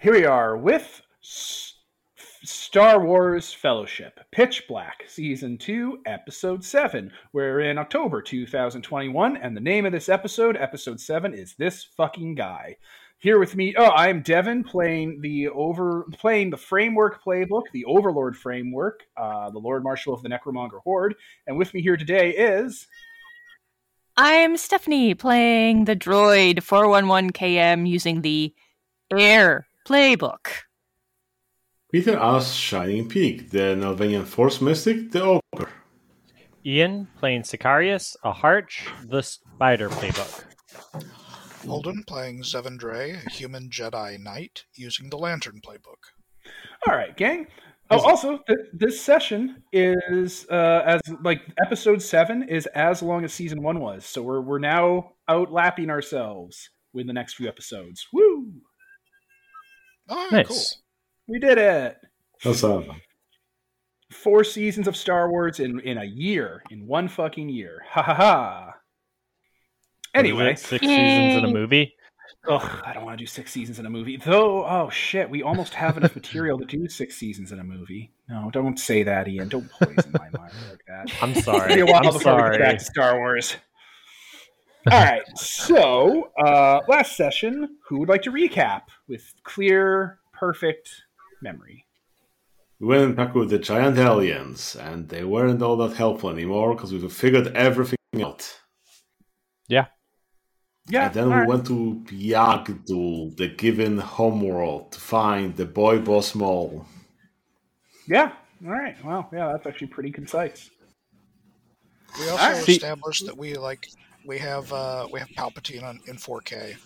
Here we are with S- Star Wars Fellowship, Pitch Black, Season 2, Episode 7. We're in October 2021, and the name of this episode, Episode 7, is This Fucking Guy. Here with me, oh, I'm Devin playing the over playing the framework playbook, the Overlord framework, uh, the Lord Marshal of the Necromonger Horde, and with me here today is I'm Stephanie playing the droid 411KM using the Heir playbook. Peter as Shining Peak, the Nalvanian Force Mystic, the Oper. Ian playing Sicarius, a Harch, the Spider playbook. Holden playing Zevendray, a human Jedi Knight, using the Lantern playbook. All right, gang. Oh, also, th- this session is uh, as like episode seven is as long as season one was. So we're we're now outlapping ourselves with the next few episodes. Woo! Oh, Nice. cool. We did it. That's uh, Four seasons of Star Wars in in a year, in one fucking year. Ha ha ha. Anyway, six seasons in a movie. ugh, I don't want to do six seasons in a movie. Though, oh shit, we almost have enough material to do six seasons in a movie. No, don't say that, Ian. Don't poison my mind like that. I'm It'll sorry. be a while I'm before we get back sorry. to Star Wars. All right, so uh, last session, who would like to recap with clear, perfect memory? we went back with the giant aliens, and they weren't all that helpful anymore because we figured everything out. Yeah, Yeah. and then we right. went to Yag'Dhul, the Givin homeworld, to find the boy boss Maul. Yeah, all right. Well, yeah, that's actually pretty concise. We also Alright. See- established that we like we have uh we have Palpatine on, in 4K.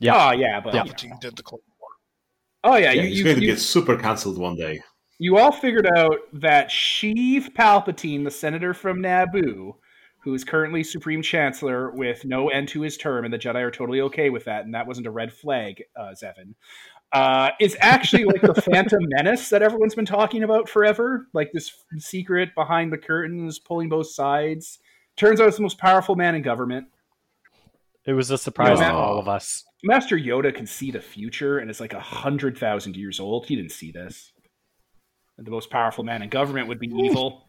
Yeah. Oh, yeah, but Yeah. Palpatine did the Clone War. oh yeah, Yeah, you, he's you, going to you, get super cancelled one day. you all figured out that Sheev Palpatine, the senator from Naboo, who is currently Supreme Chancellor with no end to his term, and the Jedi are totally okay with that, and that wasn't a red flag, uh, Zevin, uh, is actually like the Phantom Menace that everyone's been talking about forever. Like this secret behind the curtains, pulling both sides. Turns out it's the most powerful man in government. It was a surprise Yeah. to all of us. Master Yoda can see the future and is like a hundred thousand years old. He didn't see this. And the most powerful man in government would be evil.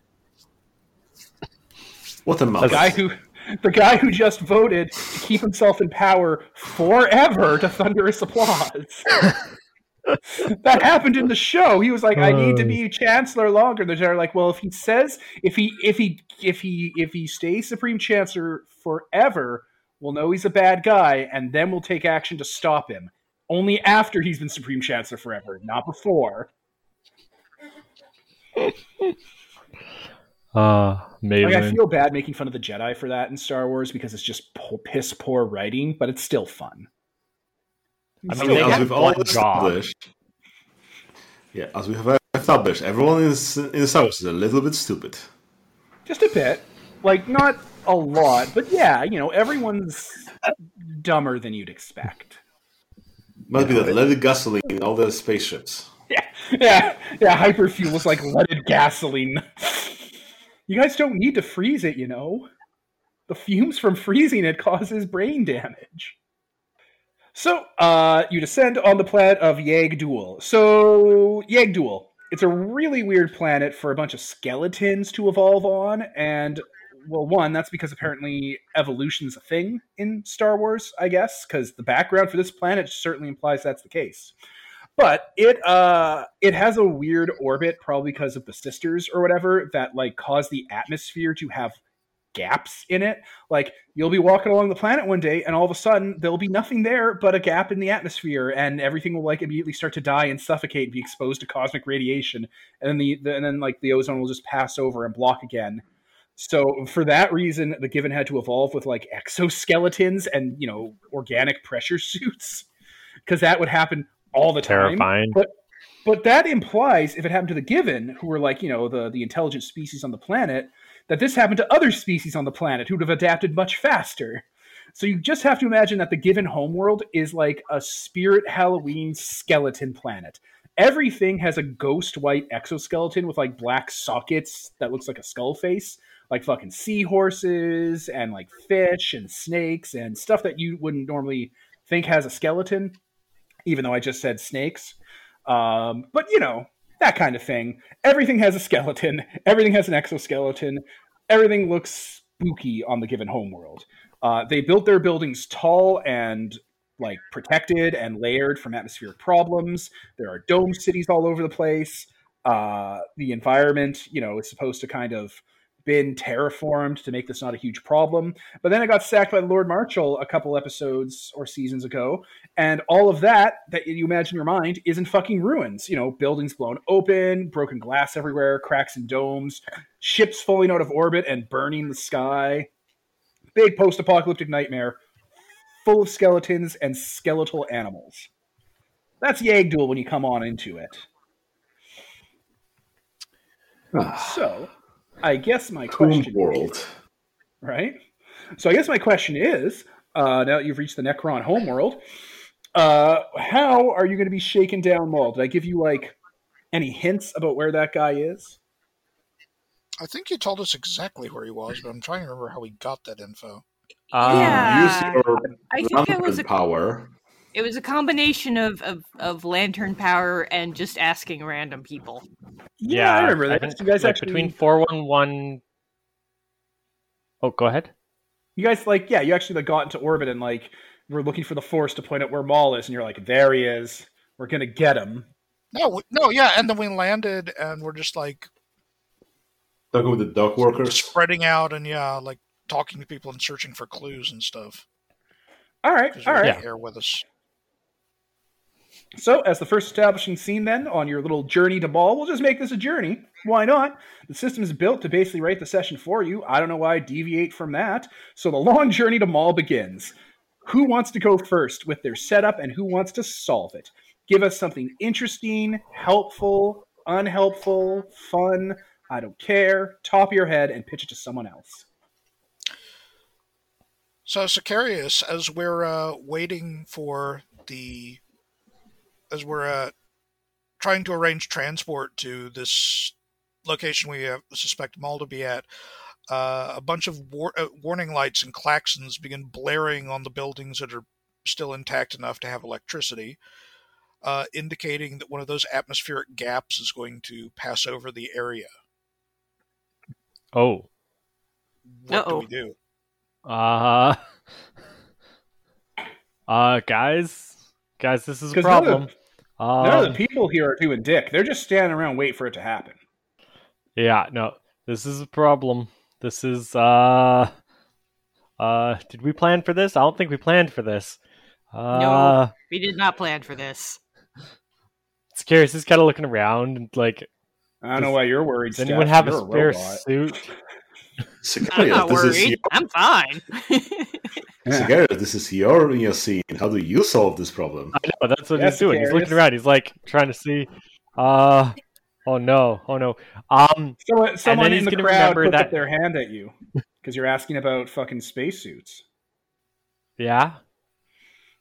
What a The mother. guy who the guy who just voted to keep himself in power forever to thunderous applause. that happened in the show. He was like, "I need to be chancellor longer." The Jedi are like, "Well, if he says if he if he if he if he stays supreme chancellor forever, we'll know he's a bad guy, and then we'll take action to stop him. Only after he's been supreme chancellor forever, not before." Uh, amazing. Like I feel bad making fun of the Jedi for that in Star Wars because it's just po- piss poor writing, but it's still fun. I mean, as we've all established, yeah, as we have established, everyone is in the South is a little bit stupid. Just a bit, like not a lot, but yeah, you know, everyone's dumber than you'd expect. Must be that leaded gasoline in all the spaceships. Yeah, yeah, yeah. Hyperfuel is like leaded gasoline. You guys don't need to freeze it, you know. The fumes from freezing it causes brain damage. So, uh, you descend on the planet of Yag'Dhul. So, Yag'Dhul, it's a really weird planet for a bunch of skeletons to evolve on, and well, one, that's because apparently evolution's a thing in Star Wars, I guess, because the background for this planet certainly implies that's the case but it uh it has a weird orbit probably because of the sisters or whatever that like cause the atmosphere to have gaps in it. Like you'll be walking along the planet one day and all of a sudden there'll be nothing there but a gap in the atmosphere and everything will like immediately start to die and suffocate and be exposed to cosmic radiation and then the, the and then like the ozone will just pass over and block again. So for that reason the Givin had to evolve with like exoskeletons and you know organic pressure suits because that would happen all the time. Terrifying. but but that implies if it happened to the Givin who were like you know the the intelligent species on the planet that this happened to other species on the planet who would have adapted much faster so you just have to imagine that the Givin homeworld is like a spirit halloween skeleton planet everything has a ghost white exoskeleton with like black sockets that looks like a skull face like fucking seahorses and like fish and snakes and stuff that you wouldn't normally think has a skeleton even though I just said snakes. Um, but you know that kind of thing. Everything has a skeleton. Everything has an exoskeleton. Everything looks spooky on the Givin homeworld. Uh, they built their buildings tall and like protected and layered from atmospheric problems. There are dome cities all over the place. Uh, the environment, you know, is supposed to kind of been terraformed to make this not a huge problem. But then it got sacked by Lord Marshall a couple episodes or seasons ago, and all of that that you imagine in your mind is in fucking ruins. You know, buildings blown open, broken glass everywhere, cracks in domes, ships falling out of orbit and burning the sky. Big post-apocalyptic nightmare, full of skeletons and skeletal animals. That's Yag'Dhul when you come on into it. Ah. So, I guess my Tomb question world. right? So I guess my question is, uh, now that you've reached the Necron homeworld, uh, how are you going to be shaken down Maul? Did I give you like any hints about where that guy is? I think he told us exactly where he was, but I'm trying to remember how he got that info. Um, Yeah. Use your I think it was lantern a power. It was a combination of, of, of lantern power and just asking random people. Yeah, I remember that. think, you guys like, actually, between four one one. Oh, go ahead. you guys like, yeah, you actually like got into orbit and like we're looking for the Force to point out where Maul is, and you're like, there he is. We're gonna get him. No, no, yeah, and then we landed, and we're just like Talking with the dog workers. spreading out, and yeah, like talking to people and searching for clues and stuff. All right, all right. you're here with us. So, as the first establishing scene, then on your little journey to Maul, we'll just make this a journey. Why not? The system is built to basically write the session for you. I don't know why I deviate from that. So, the long journey to Maul begins. Who wants to go first with their setup and who wants to solve it? Give us something interesting, helpful, unhelpful, fun. I don't care. Top of your head and pitch it to someone else. So, Sicarius, as we're uh, waiting for the, as we're uh, trying to arrange transport to this location we uh, suspect Maul to be at, uh, a bunch of war- uh, warning lights and klaxons begin blaring on the buildings that are still intact enough to have electricity, uh, indicating that one of those atmospheric gaps is going to pass over the area. Oh, What do Uh-oh. we do? uh, uh, guys, guys, this is a 'Cause none of problem. None of Um, the people here are doing dick. They're just standing around waiting for it to happen. yeah, no, this is a problem. This is uh, uh, did we plan for this? I don't think we planned for this. Uh, We did not plan for this. Sicarius is kind of looking around and like, I don't know why you're worried. does anyone have You're a spare robot. suit? I'm not this is worried. your, I'm fine. Yeah. Sicarius, this is your, your scene. How do you solve this problem? I know that's what Yes, he's doing. He's looking around. He's like trying to see. Uh, oh no, oh no. Um, So, someone he's in the gonna crowd remember puts that- up their hand at you because you're asking about fucking spacesuits. yeah.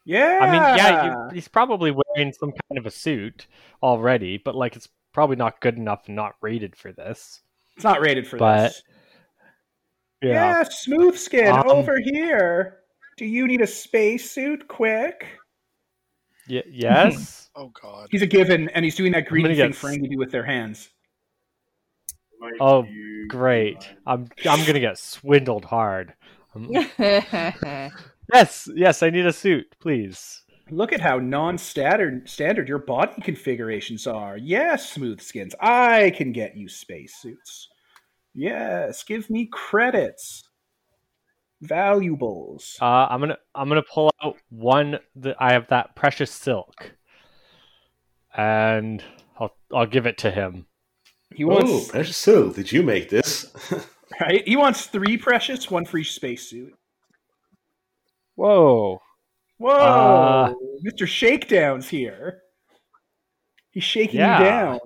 Yeah. I mean, yeah, he's probably wearing some kind of a suit already, but like it's probably not good enough and not rated for this. it's not rated for but- this. Yeah, smooth skin Um, over here. Do you need a spacesuit? Quick. Y- yes. Oh God! He's a Givin, and he's doing that greedy gonna thing get Ferengi do with their hands. oh, great. I'm I'm gonna get swindled hard. Yes, yes, I need a suit, please. Look at how non-standard standard your body configurations are. Yes, smooth skins. I can get you spacesuits. Yes, give me credits. Valuables. Uh, I'm gonna I'm gonna pull out one that I have that precious silk, and I'll I'll give it to him. He Oh, wants precious silk. Did you make this? right. He wants three precious, one for each spacesuit. Whoa. Whoa, Uh, Mr. Shakedown's here. He's shaking Yeah. you down.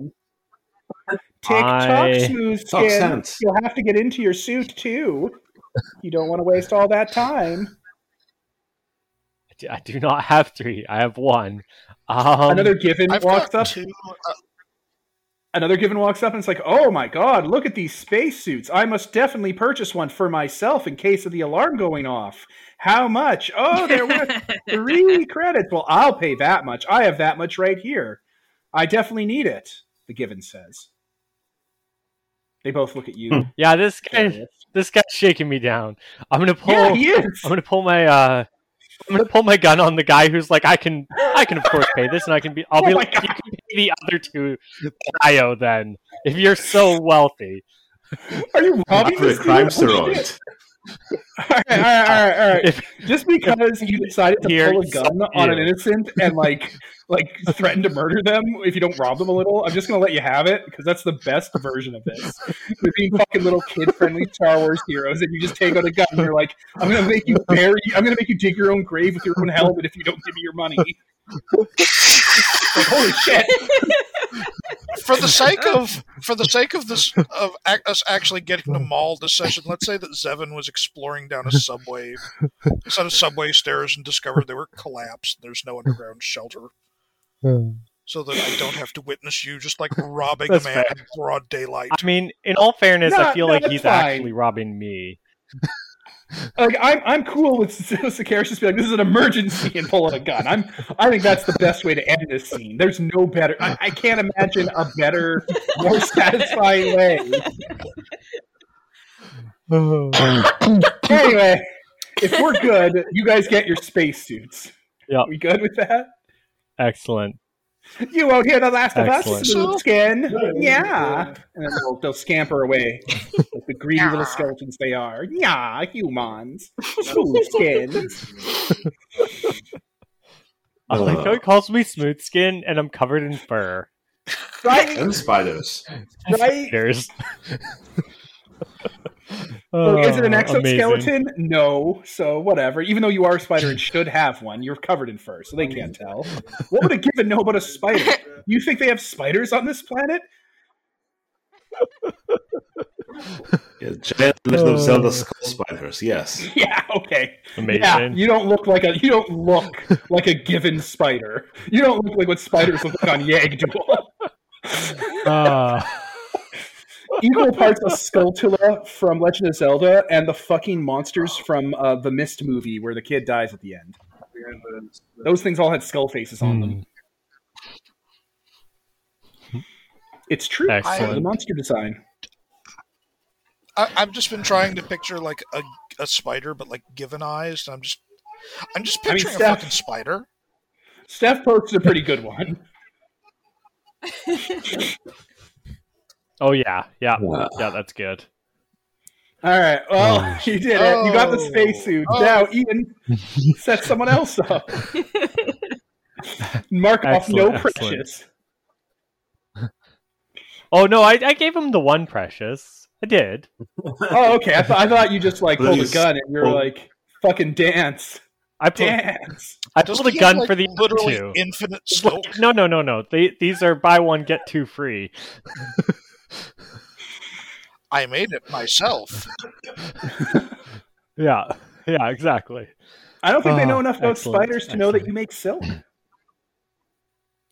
Tick I- tock, smooth skin. You'll have to get into your suit too. You don't want to waste all that time. I do- not have three. I have one. Um, Another Givin I've walks up. two. Uh, Another Givin walks up and it's like, "Oh my god, look at these spacesuits! I must definitely purchase one for myself in case of the alarm going off. How much? Oh, they're worth three credits. Well, I'll pay that much. I have that much right here. I definitely need it." The Givin says. They both look at you. Yeah, this guy, this guy's shaking me down. I'm gonna pull. Yeah, he is. I'm gonna pull my. uh I'm gonna pull my gun on the guy who's like, I can, I can of course pay this, and I can be. I'll Oh be my like, you can pay the other two, IO. Then, if you're so wealthy, Are you robbing After a this crime dude? Steroid. all right, all right, all right, all right. if Just because you decided to Here, pull a gun on an innocent and like like threaten to murder them if you don't rob them a little, I'm just gonna let you have it because that's the best version of this. We're being fucking little kid friendly Star Wars heroes, and you just take out a gun and you're like, I'm gonna make you bury, I'm gonna make you dig your own grave with your own helmet if you don't give me your money. like holy shit! for the sake of for the sake of this of ac- us actually getting to Maul this session, let's say that Zevin was exploring down a subway, set of subway stairs, and discovered they were collapsed. There's no underground shelter, hmm. so that I don't have to witness you just like robbing That's a man fair. in broad daylight. I mean, in all fairness, No, I feel no, like he's fine. actually robbing me. Like I'm, I'm cool with Sicarius just be like, this is an emergency and pull out a gun. I'm, I think that's the best way to end this scene. There's no better. I, I can't imagine a better, more satisfying way. Anyway, if we're good, you guys get your spacesuits. Yeah. We good with that? Excellent. You won't hear the last of us, smooth skin. Yeah. And then they'll, they'll scamper away like the greedy little skeletons they are. Yeah, humans. Smooth skins. I like how he calls me smooth skin, and I'm covered in fur. Right? And spiders. Right? There's. Well, is it an Oh, amazing. exoskeleton? No. So whatever. Even though you are a spider and should have one, you're covered in fur, so they can't tell. What would a Givin know about a spider? You think they have spiders on this planet? Yeah, giant Legend of Zelda skull spiders. Yes. Yeah. Okay. Amazing. Yeah. You don't look like a. You don't look like a Givin spider. You don't look like what spiders look like on Yag'Dhul. Ah. Equal parts of Skulltula from Legend of Zelda and the fucking monsters from uh, the Mist movie where the kid dies at the end. Those things all had skull faces on them. It's true. Excellent. The monster design. I, I've just been trying to picture like a, a spider, but like Givin eyes. I'm just I'm just I mean, picturing a fucking spider. Steph posted a pretty good one. Oh yeah, yeah, Yeah. yeah. That's good. All right. Well, you did it. You got the Oh. spacesuit. Oh. Now, Ian, set someone else up. Mark off no Excellent, excellent. precious. Oh no, I, I gave him the one precious. I did. Oh, okay. I, th- I thought you just like pulled a gun and you're Oh. like, fucking dance. I pulled, Dance. I Does pulled a gun have, like, for the literally two. infinite scope. No, no, no, no. They, these are buy one get two free. I made it myself. Yeah, yeah, exactly. I don't think they know Oh, enough about excellent, spiders to know that you make silk.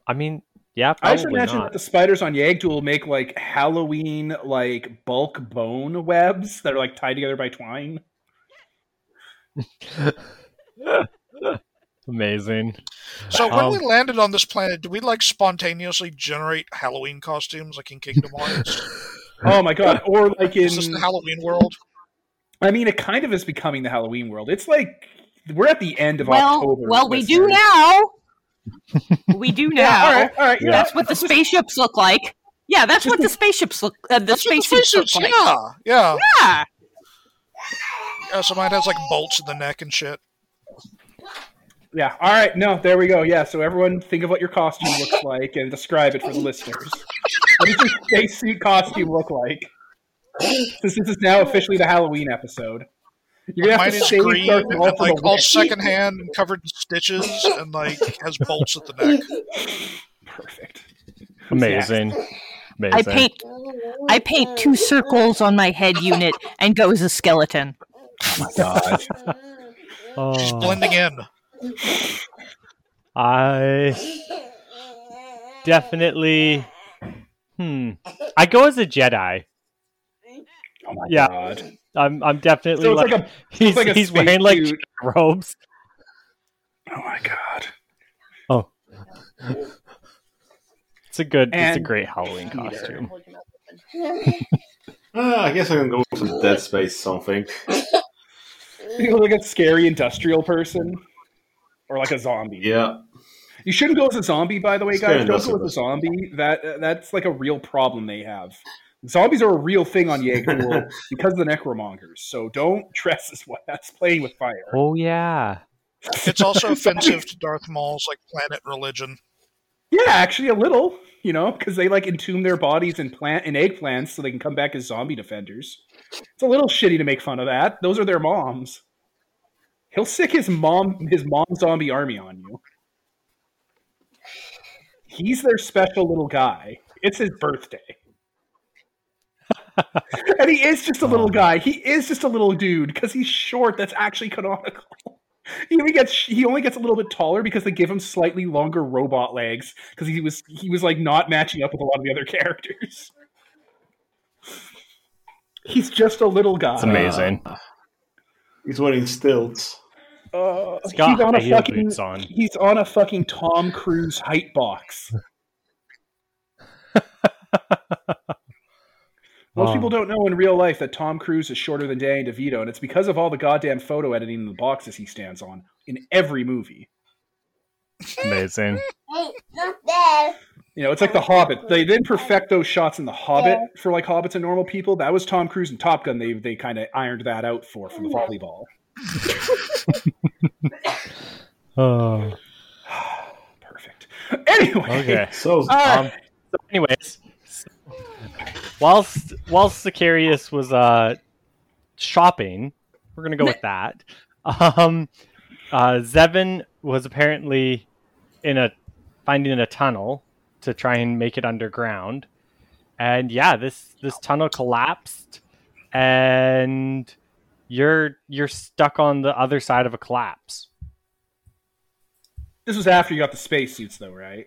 I mean, yeah, I just imagine not. that the spiders on Yag'Dhul make like Halloween like bulk bone webs that are like tied together by twine. Amazing. So when Um, we landed on this planet, did we like spontaneously generate Halloween costumes like in Kingdom Hearts? Oh my god! Or like in, Is this the Halloween world? I mean, it kind of is becoming the Halloween world. It's like we're at the end of well, October. well, we do listeners. now. we do now. Yeah, all right, all right. Yeah. That's what the spaceships look like. Yeah, that's what the spaceships look. Uh, the That's what the spaceships look like. yeah, yeah, Yeah. yeah. So mine has like bolts in the neck and shit. Yeah. All right. No, there we go. Yeah. So everyone, think of what your costume looks like and describe it for the listeners. What does your spacesuit costume look like? Since this is now officially the Halloween episode, you're gonna have Mine to is save green and like all wiki. secondhand and covered in stitches and like has bolts at the neck. Perfect. Amazing. Amazing. I paint. I paint two circles on my head unit and go as a skeleton. Oh my god. She's blending in. I definitely Hmm. I go as a Jedi. Oh my Yeah. god. I'm I'm definitely So it's like, like a he's like a he's wearing like spacesuit. robes. oh my god. Oh. It's a good it's a great Halloween Peter. costume. Ah, I guess I can go with some Dead Space something. You look like a scary industrial person, or like a zombie. Yeah. You shouldn't go as a zombie, by the way, Scary guys. Don't go as a zombie. That that's like a real problem they have. Zombies are a real thing on Jaeger World because of the necromongers. So don't dress as what that's playing with fire. Oh yeah. It's also offensive to Darth Maul's like planet religion. Yeah, actually, a little. You know, because they like entomb their bodies in plant in eggplants so they can come back as zombie defenders. It's a little shitty to make fun of that. Those are their moms. He'll sick his mom his mom zombie army on you. He's their special little guy. It's his birthday. and he is just a little guy. He is just a little dude because he's short. That's actually canonical. He only gets he only gets a little bit taller because they give him slightly longer robot legs because he was he was like not matching up with a lot of the other characters. He's just a little guy. It's amazing. Uh, he's wearing stilts. Uh, It's got he's on a fucking boots on. he's on a fucking Tom Cruise height box. Most Oh. people don't know in real life that Tom Cruise is shorter than Danny DeVito, and it's because of all the goddamn photo editing in the boxes he stands on in every movie. Amazing. Hey, not there. You know, it's like The Hobbit. They didn't perfect those shots in The Hobbit for like hobbits and normal people. That was Tom Cruise and Top Gun. They they kind of ironed that out for for the volleyball. Oh. Perfect. Anyway, Okay. So uh, Um, so anyways, whilst whilst Sicarius was uh shopping, we're gonna go with that. Um, uh, Zevin was apparently in a finding a tunnel to try and make it underground, and yeah, this this tunnel collapsed, and you're you're stuck on the other side of a collapse. this was after you got the spacesuits, though, right?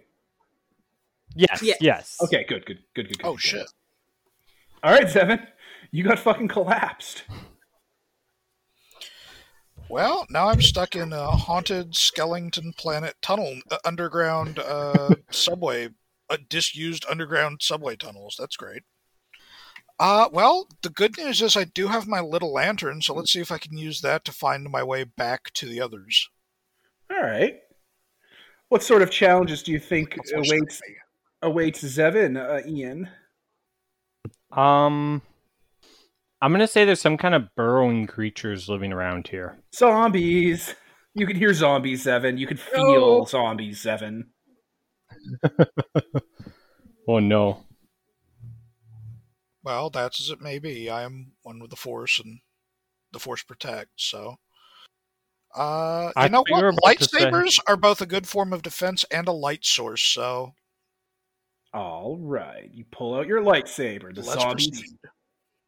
Yes, Yes. yes. Okay, good, good, good, good. good Oh good. shit! All right, Seven, you got fucking collapsed. Well, now I'm stuck in a haunted skeleton planet tunnel, uh, underground uh, subway, uh, disused underground subway tunnels. That's great. Uh, well, the good news is I do have my little lantern, so let's see if I can use that to find my way back to the others. All right. What sort of challenges do you think awaits awaits Zevin, uh, Ian? Um, I'm gonna say there's some kind of burrowing creatures living around here. Zombies. You can hear zombies, Zevin. You can feel No. zombies, Zevin. Oh no! Well, that's as it may be. I am one with the Force, and the Force protects. So, uh, you I know thought you were what? to say- Lightsabers are both a good form of defense and a light source. So All right. You pull out your lightsaber. The let's zombies proceed.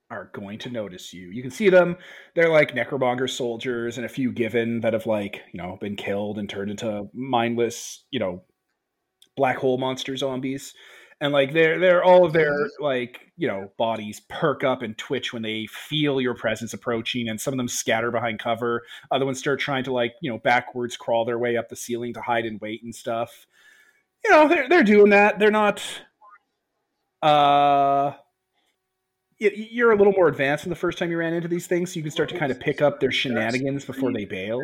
are going to notice you. You can see them. They're like necromonger soldiers and a few Givin that have like, you know, been killed and turned into mindless, you know, black hole monster zombies. And like they're they're all of their like, you know, bodies perk up and twitch when they feel your presence approaching and some of them scatter behind cover. Other ones start trying to like, you know, backwards crawl their way up the ceiling to hide and wait and stuff. You know, they're they're doing that. They're not uh you're a little more advanced than the first time you ran into these things, so you can start to kind of pick up their shenanigans before they bail,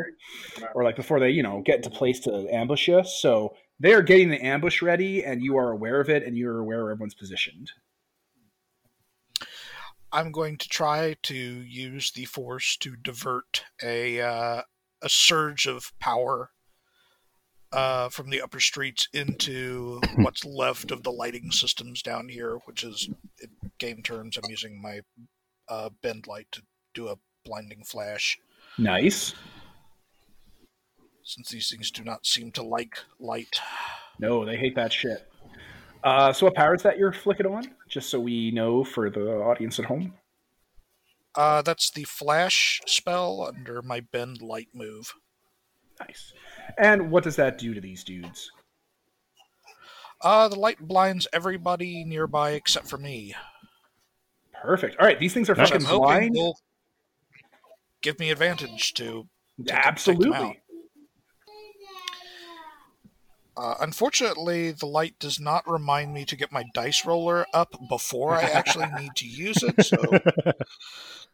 or like before they, you know, get into place to ambush you. So they are getting the ambush ready, and you are aware of it, and you're aware where everyone's positioned. I'm going to try to use the Force to divert a uh, a surge of power uh, from the upper streets into what's left of the lighting systems down here, which is in game terms. I'm using my uh, bend light to do a blinding flash, Nice. Since these things do not seem to like light. No, they hate that shit. Uh, so what power is that you're flicking on? Just so we know for the audience at home. Uh, that's the flash spell under my bend light move. Nice. And what does that do to these dudes? Uh, the light blinds everybody nearby except for me. Perfect. All right, these things are fucking blind. give me advantage to. take- take them out. Absolutely. Uh, unfortunately, the light does not remind me to get my dice roller up before I actually need to use it. So,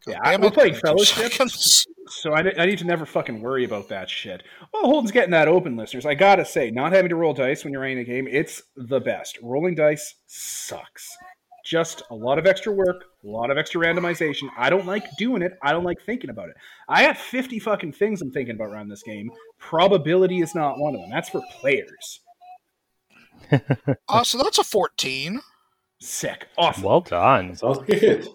Yeah, Damn we're playing Fellowship. So I, I need to never fucking worry about that shit. Well, Holden's getting that open, listeners. I gotta say, not having to roll dice when you're running a game, it's the best. Rolling dice sucks. Just a lot of extra work, a lot of extra randomization. I don't like doing it. I don't like thinking about it. I got 50 fucking things I'm thinking about around this game. Probability is not one of them. That's for players. Uh, so that's a 14. Sick. Awesome. well done. Sounds good.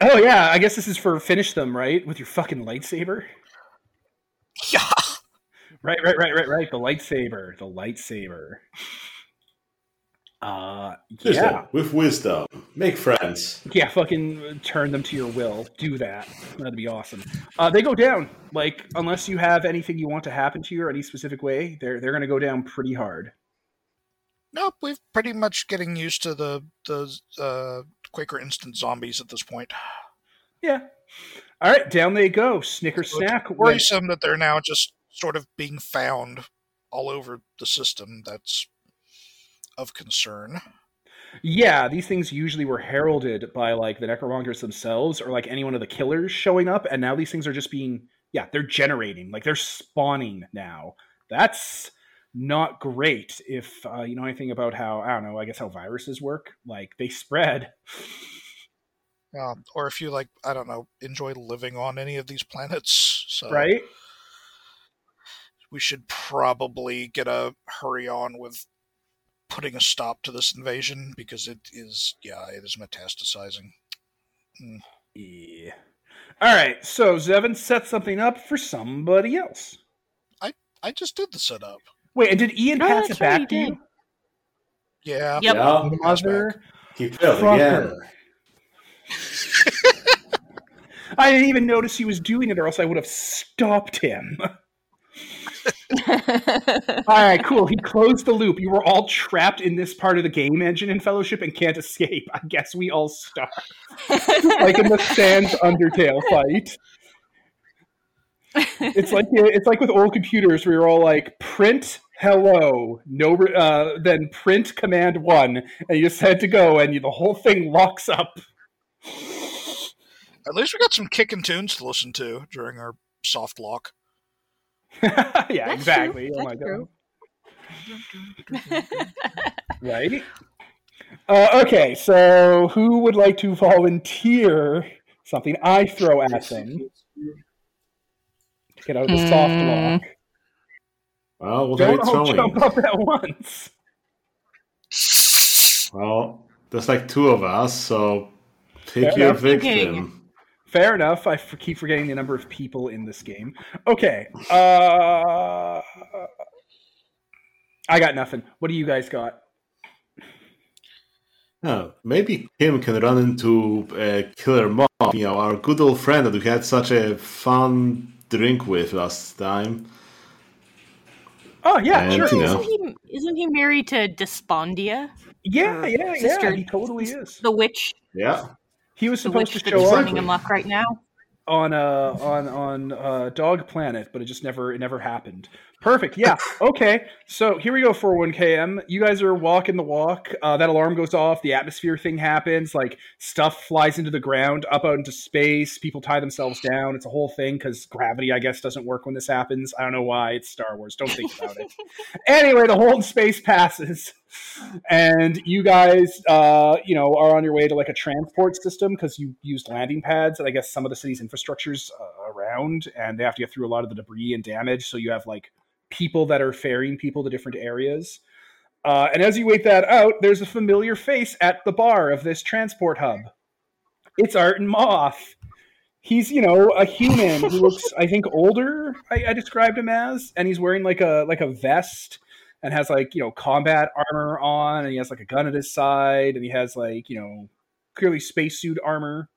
Oh, yeah. I guess this is for finish them, right? With your fucking lightsaber? Yeah. Right, right, right, right, right. The lightsaber. The lightsaber. Uh, Just yeah. that, with wisdom. Make friends. Yeah, fucking turn them to your will. Do that. That'd be awesome. Uh, they go down. Like, unless you have anything you want to happen to you or any specific way, they're they're gonna go down pretty hard. Nope, we're pretty much getting used to the the uh, Quaker instant zombies at this point. Yeah. All right, down they go. Snicker So it's snack. went- Worrisome that they're now just sort of being found all over the system. That's of concern. Yeah, these things usually were heralded by like the necromongers themselves or like any one of the killers showing up, and now these things are just being yeah, they're generating, like they're spawning now. That's not great if uh, you know anything about how I don't know, I guess how viruses work. Like they spread. Um, or if you like, I don't know, enjoy living on any of these planets. So Right? we should probably get a hurry on with putting a stop to this invasion because it is, yeah, it is metastasizing. Hmm. Yeah. All right, so Zevin set something up for somebody else. I I just did the setup. Wait, and did Ian Oh, pass that's it back to you? Yeah. Yep. Yeah. Mother He failed Fucker. again. I didn't even notice he was doing it, or else I would have stopped him. all right, cool. He closed the loop. You were all trapped in this part of the game engine in Fellowship and can't escape. I guess we all start like in the Sans Undertale fight. It's like it's like with old computers where you're all like print hello, no, uh, then print command one, and you just had to go, and you, the whole thing locks up. At least we got some kicking tunes to listen to during our soft lock. yeah, That's exactly. true. Oh my That's god. true. Right? Uh, okay, so who would like to volunteer something I throw at them to get out of the soft Hmm. lock? Well, what are you Don't all jump up at once. Well, there's like two of us, so pick Fair your enough. victim. Fair enough. I f- keep forgetting the number of people in this game. Okay. Uh, I got nothing. What do you guys got? Oh, maybe Kim can run into uh, Killer Moth, you know, our good old friend that we had such a fun drink with last time. Oh yeah, And, sure. you know. Isn't he, isn't he married to Despondia, Yeah, Or yeah, yeah. He totally is. the witch? Yeah. He was supposed to show up. running amok right now. on uh on on uh dog planet but it just never it never happened. Perfect. Yeah. Okay. So here we go for 1km you guys are walking the walk. Uh, that alarm goes off. The atmosphere thing happens. Like stuff flies into the ground up out into space. People tie themselves down. It's a whole thing because gravity i guess doesn't work when this happens. I don't know why. It's star wars. Don't think about it. Anyway the whole space passes and you guys uh you know are on your way to like a transport system because you used landing pads and i guess some of the city's infrastructures uh, around and they have to get through a lot of the debris and damage. So you have like people that are ferrying people to different areas. Uh, and as you wait that out there's a familiar face at the bar of this transport hub. It's art and moth. He's you know a human. Who looks i think older I, I described him as and he's wearing like a like a vest and has like you know combat armor on and he has like a gun at his side and he has like you know clearly spacesuit armor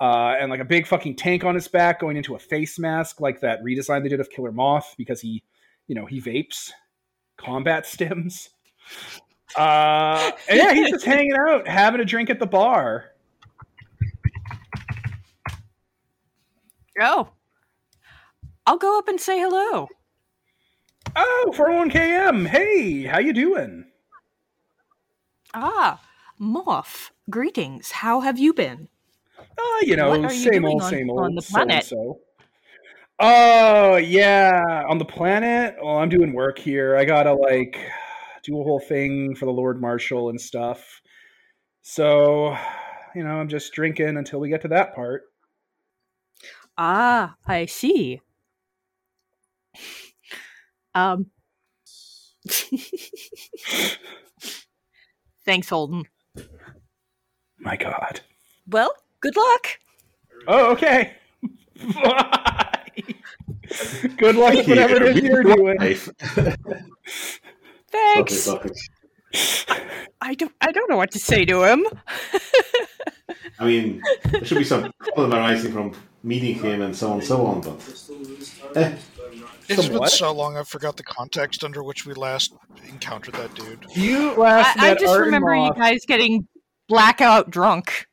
uh, and like a big fucking tank on his back going into a face mask like that redesign they did of killer moth because he you know he vapes combat stims Uh, and yeah, he's just hanging out, having a drink at the bar. Oh. I'll go up and say hello. Oh, 401km. Hey, how you doing? Ah, Moth. Greetings. How have you been? Oh, you know, you same old, on- same old. on the planet? So Oh yeah, on the planet. Well, I'm doing work here. I gotta like do a whole thing for the Lord Marshal and stuff. So, you know, I'm just drinking until we get to that part. Ah, I see. Um. Thanks, Holden. My God. Well, good luck. Oh, okay. Bye. Good luck with whatever it is you're doing. Thanks. Okay, okay. I don't. I don't know what to say to him. I mean, there should be some problem arising from meeting him and so on and so on, but eh, It's been Somewhat. so long, I forgot the context under which we last encountered that dude. You last I, I just Art remember and you guys getting blackout drunk.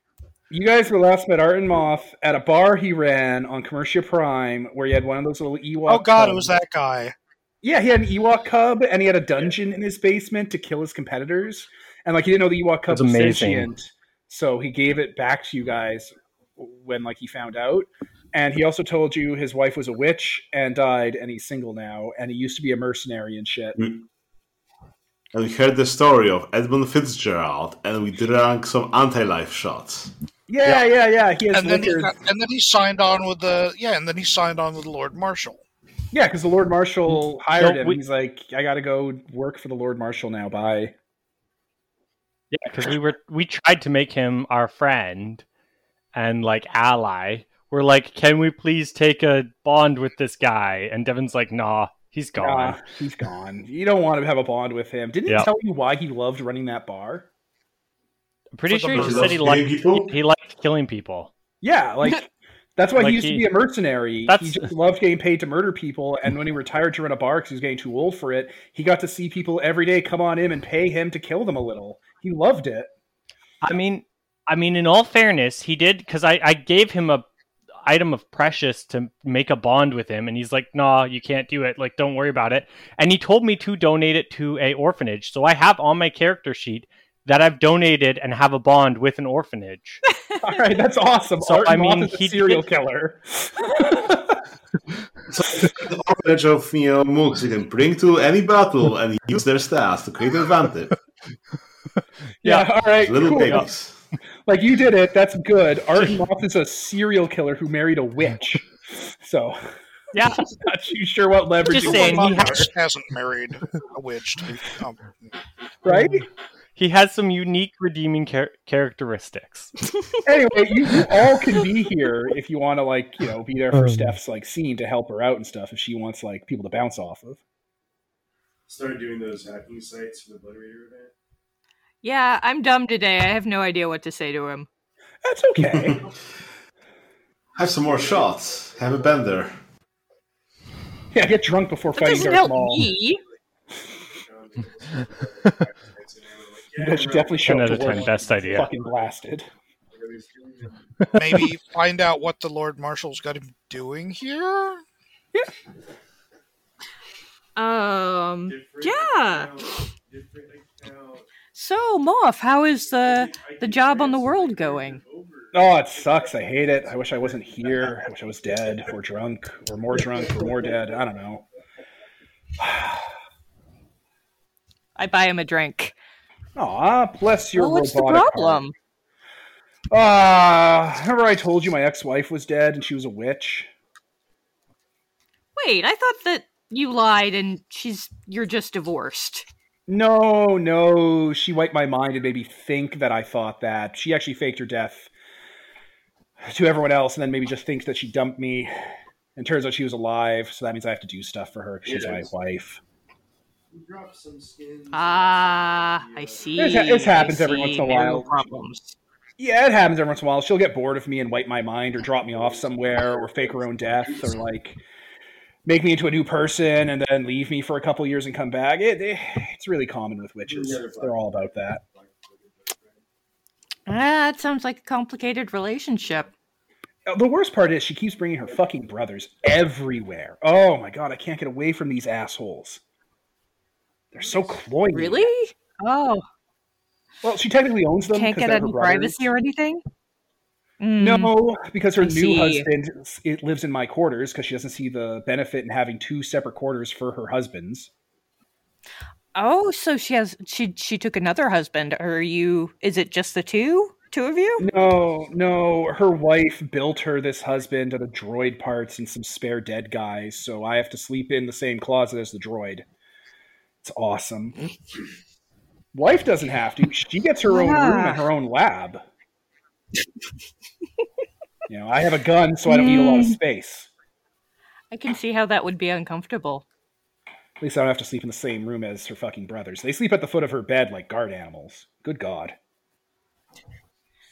You guys were last met Art and Moth at a bar he ran on Commercia Prime, where he had one of those little Ewok. Oh god, it was that guy. Yeah, he had an Ewok cub, and he had a dungeon in his basement to kill his competitors. And like he didn't know the Ewok cub That's was amazing. sentient, so he gave it back to you guys when like he found out. And he also told you his wife was a witch and died, and he's single now, and he used to be a mercenary and shit. Mm. and we heard the story of Edmund Fitzgerald, and we drank some anti-life shots. Yeah, yeah, yeah. He has And then he liquor. got, and then he signed on with the yeah, and then he signed on with the Lord Marshal. Yeah, because the Lord Marshal mm. hired No, him. we- He's like, I got to go work for the Lord Marshal now. Bye. Yeah, because we were we tried to make him our friend and like ally. We're like, can we please take a bond with this guy? And Devin's like, nah, he's gone. Nah, he's gone. You don't want to have a bond with him. Didn't Yeah. he tell you why he loved running that bar? I'm pretty For sure he murder. said he liked people? he, he liked killing people. Yeah, like that's why Like he used he- to be a mercenary. That's- He just loved getting paid to murder people, and when he retired to run a bar because he was getting too old for it, he got to see people every day come on him and pay him to kill them a little. He loved it. I mean, I mean, in all fairness, he did because I, I gave him a item of precious to make a bond with him, and he's like, "Nah, you can't do it. Like, don't worry about it." And he told me to donate it to a orphanage, so I have on my character sheet that I've donated and have a bond with an orphanage. All right, that's awesome. So, Art I mean, is a serial did- killer. So the orphanage of you know mooks you can bring to any battle and use their stats to create advantage. yeah, all right, Little cool. babies. Like you did it. That's good. Art Moth is a serial killer who married a witch. So yeah, I'm not too sure what leverage. Just he saying, he on Mothos hasn't married a witch. To be, um, right? he has some unique redeeming char- characteristics. anyway, you, you all can be here if you want to, like, you know, be there for Um. Steph's like scene to help her out and stuff. If she wants like people to bounce off of. Started doing those hacking sites for the Blood Raider event. Yeah, I'm dumb today. I have no idea what to say to him. That's okay. Have some more shots. Have a bender. yeah, get drunk before That fighting doesn't Darth help Maul. me. You guys should definitely show Ten up out to of ten, work best idea. fucking blasted. maybe find out what the Lord Marshal's got him doing here. Yeah. Um, yeah. So, Moth, how is the the job on the world going? Oh, it sucks. I hate it. I wish I wasn't here. I wish I was dead or drunk or more drunk or more dead. I don't know. I buy him a drink. Aw, bless your well, what's the problem? Ah, remember I told you my ex-wife was dead and she was a witch? Wait, I thought that you lied and she's you're just divorced. No, no, she wiped my mind and made me think that I thought that. She actually faked her death to everyone else and then maybe just thinks that she dumped me. And turns out she was alive, so that means I have to do stuff for her because she's my wife. Drop some skins. Ah, I see. This ha- this happens I every once in a see. There while. Problems. Yeah, it happens every once in a while. She'll get bored of me and wipe my mind or drop me off somewhere or fake her own death or like make me into a new person and then leave me for a couple years and come back. It, it- it's really common with witches. They're all about that. Ah, it sounds like a complicated relationship. Uh, The worst part is she keeps bringing her fucking brothers everywhere. Oh my god, I can't get away from these assholes. They're so cloying. Really? Oh, Well, she technically owns them. Can't get they're her any brothers. privacy or anything. Mm, No, because her I new see. husband it lives in my quarters because she doesn't see the benefit in having two separate quarters for her husbands. Oh, so she has she she took another husband. Are you? Is it just the two? Two of you? No, no, her wife built her this husband out of droid parts and some spare dead guys, so I have to sleep in the same closet as the droid. It's awesome. Wife doesn't have to. She gets her own room and her own lab. You know, I have a gun, so I don't need a lot of Mm. space. I can see how that would be uncomfortable. At least I don't have to sleep in the same room as her fucking brothers. They sleep at the foot of her bed like guard animals. Good God.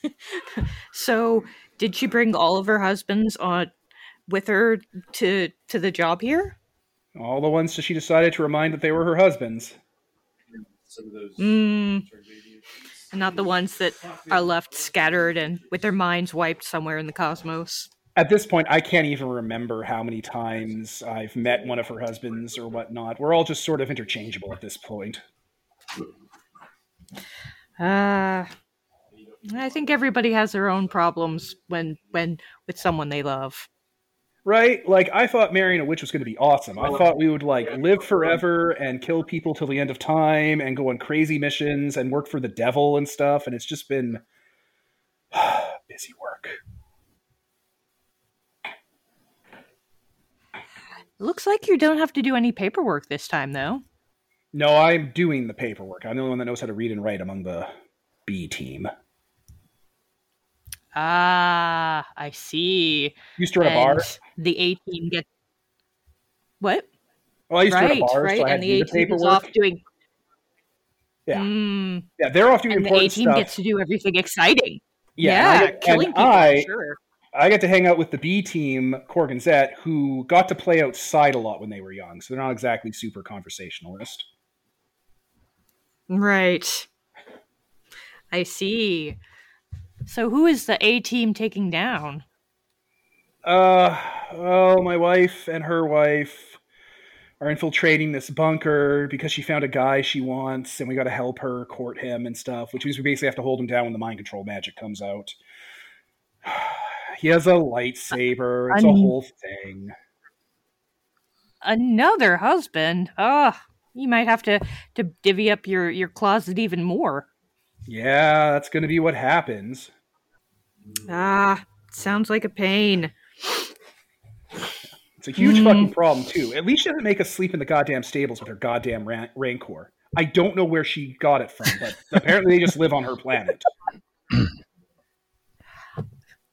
So, did she bring all of her husbands on with her to to the job here? All the ones that she decided to remind that they were her husbands. Some of those Mm, turned radiant. And not the ones that are left scattered and with their minds wiped somewhere in the cosmos. At this point, I can't even remember how many times I've met one of her husbands or whatnot. We're all just sort of interchangeable at this point. Ah, I think everybody has their own problems when when with someone they love. Right? Like, I thought marrying a witch was going to be awesome. I thought we would, like, live forever and kill people till the end of time and go on crazy missions and work for the devil and stuff. And it's just been busy work. Looks like you don't have to do any paperwork this time, though. No, I'm doing the paperwork. I'm the only one that knows how to read and write among the B team. Ah, I see. Used to run a bar. The A team gets what? Well, I used to run Right, a bar, right. so I and the A team is off doing. Yeah. Mm, Yeah, they're off doing and the A team gets to do everything exciting. yeah, and I killing and people. I, sure. I get to hang out with the B team, Corgan Zet, who got to play outside a lot when they were young, so they're not exactly super conversationalist. Right. I see. So who is the A team taking down? Uh, well, my wife and her wife are infiltrating this bunker because she found a guy she wants, and we got to help her court him and stuff, which means we basically have to hold him down when the mind control magic comes out. He has a lightsaber. It's a whole thing. Another husband? Ah, you might have to to divvy up your your closet even more. Yeah, that's going to be what happens. Ah, sounds like a pain. It's a huge Hmm. fucking problem too. At least she doesn't make us sleep in the goddamn stables with her goddamn ran- rancor. I don't know where she got it from, but apparently they just live on her planet.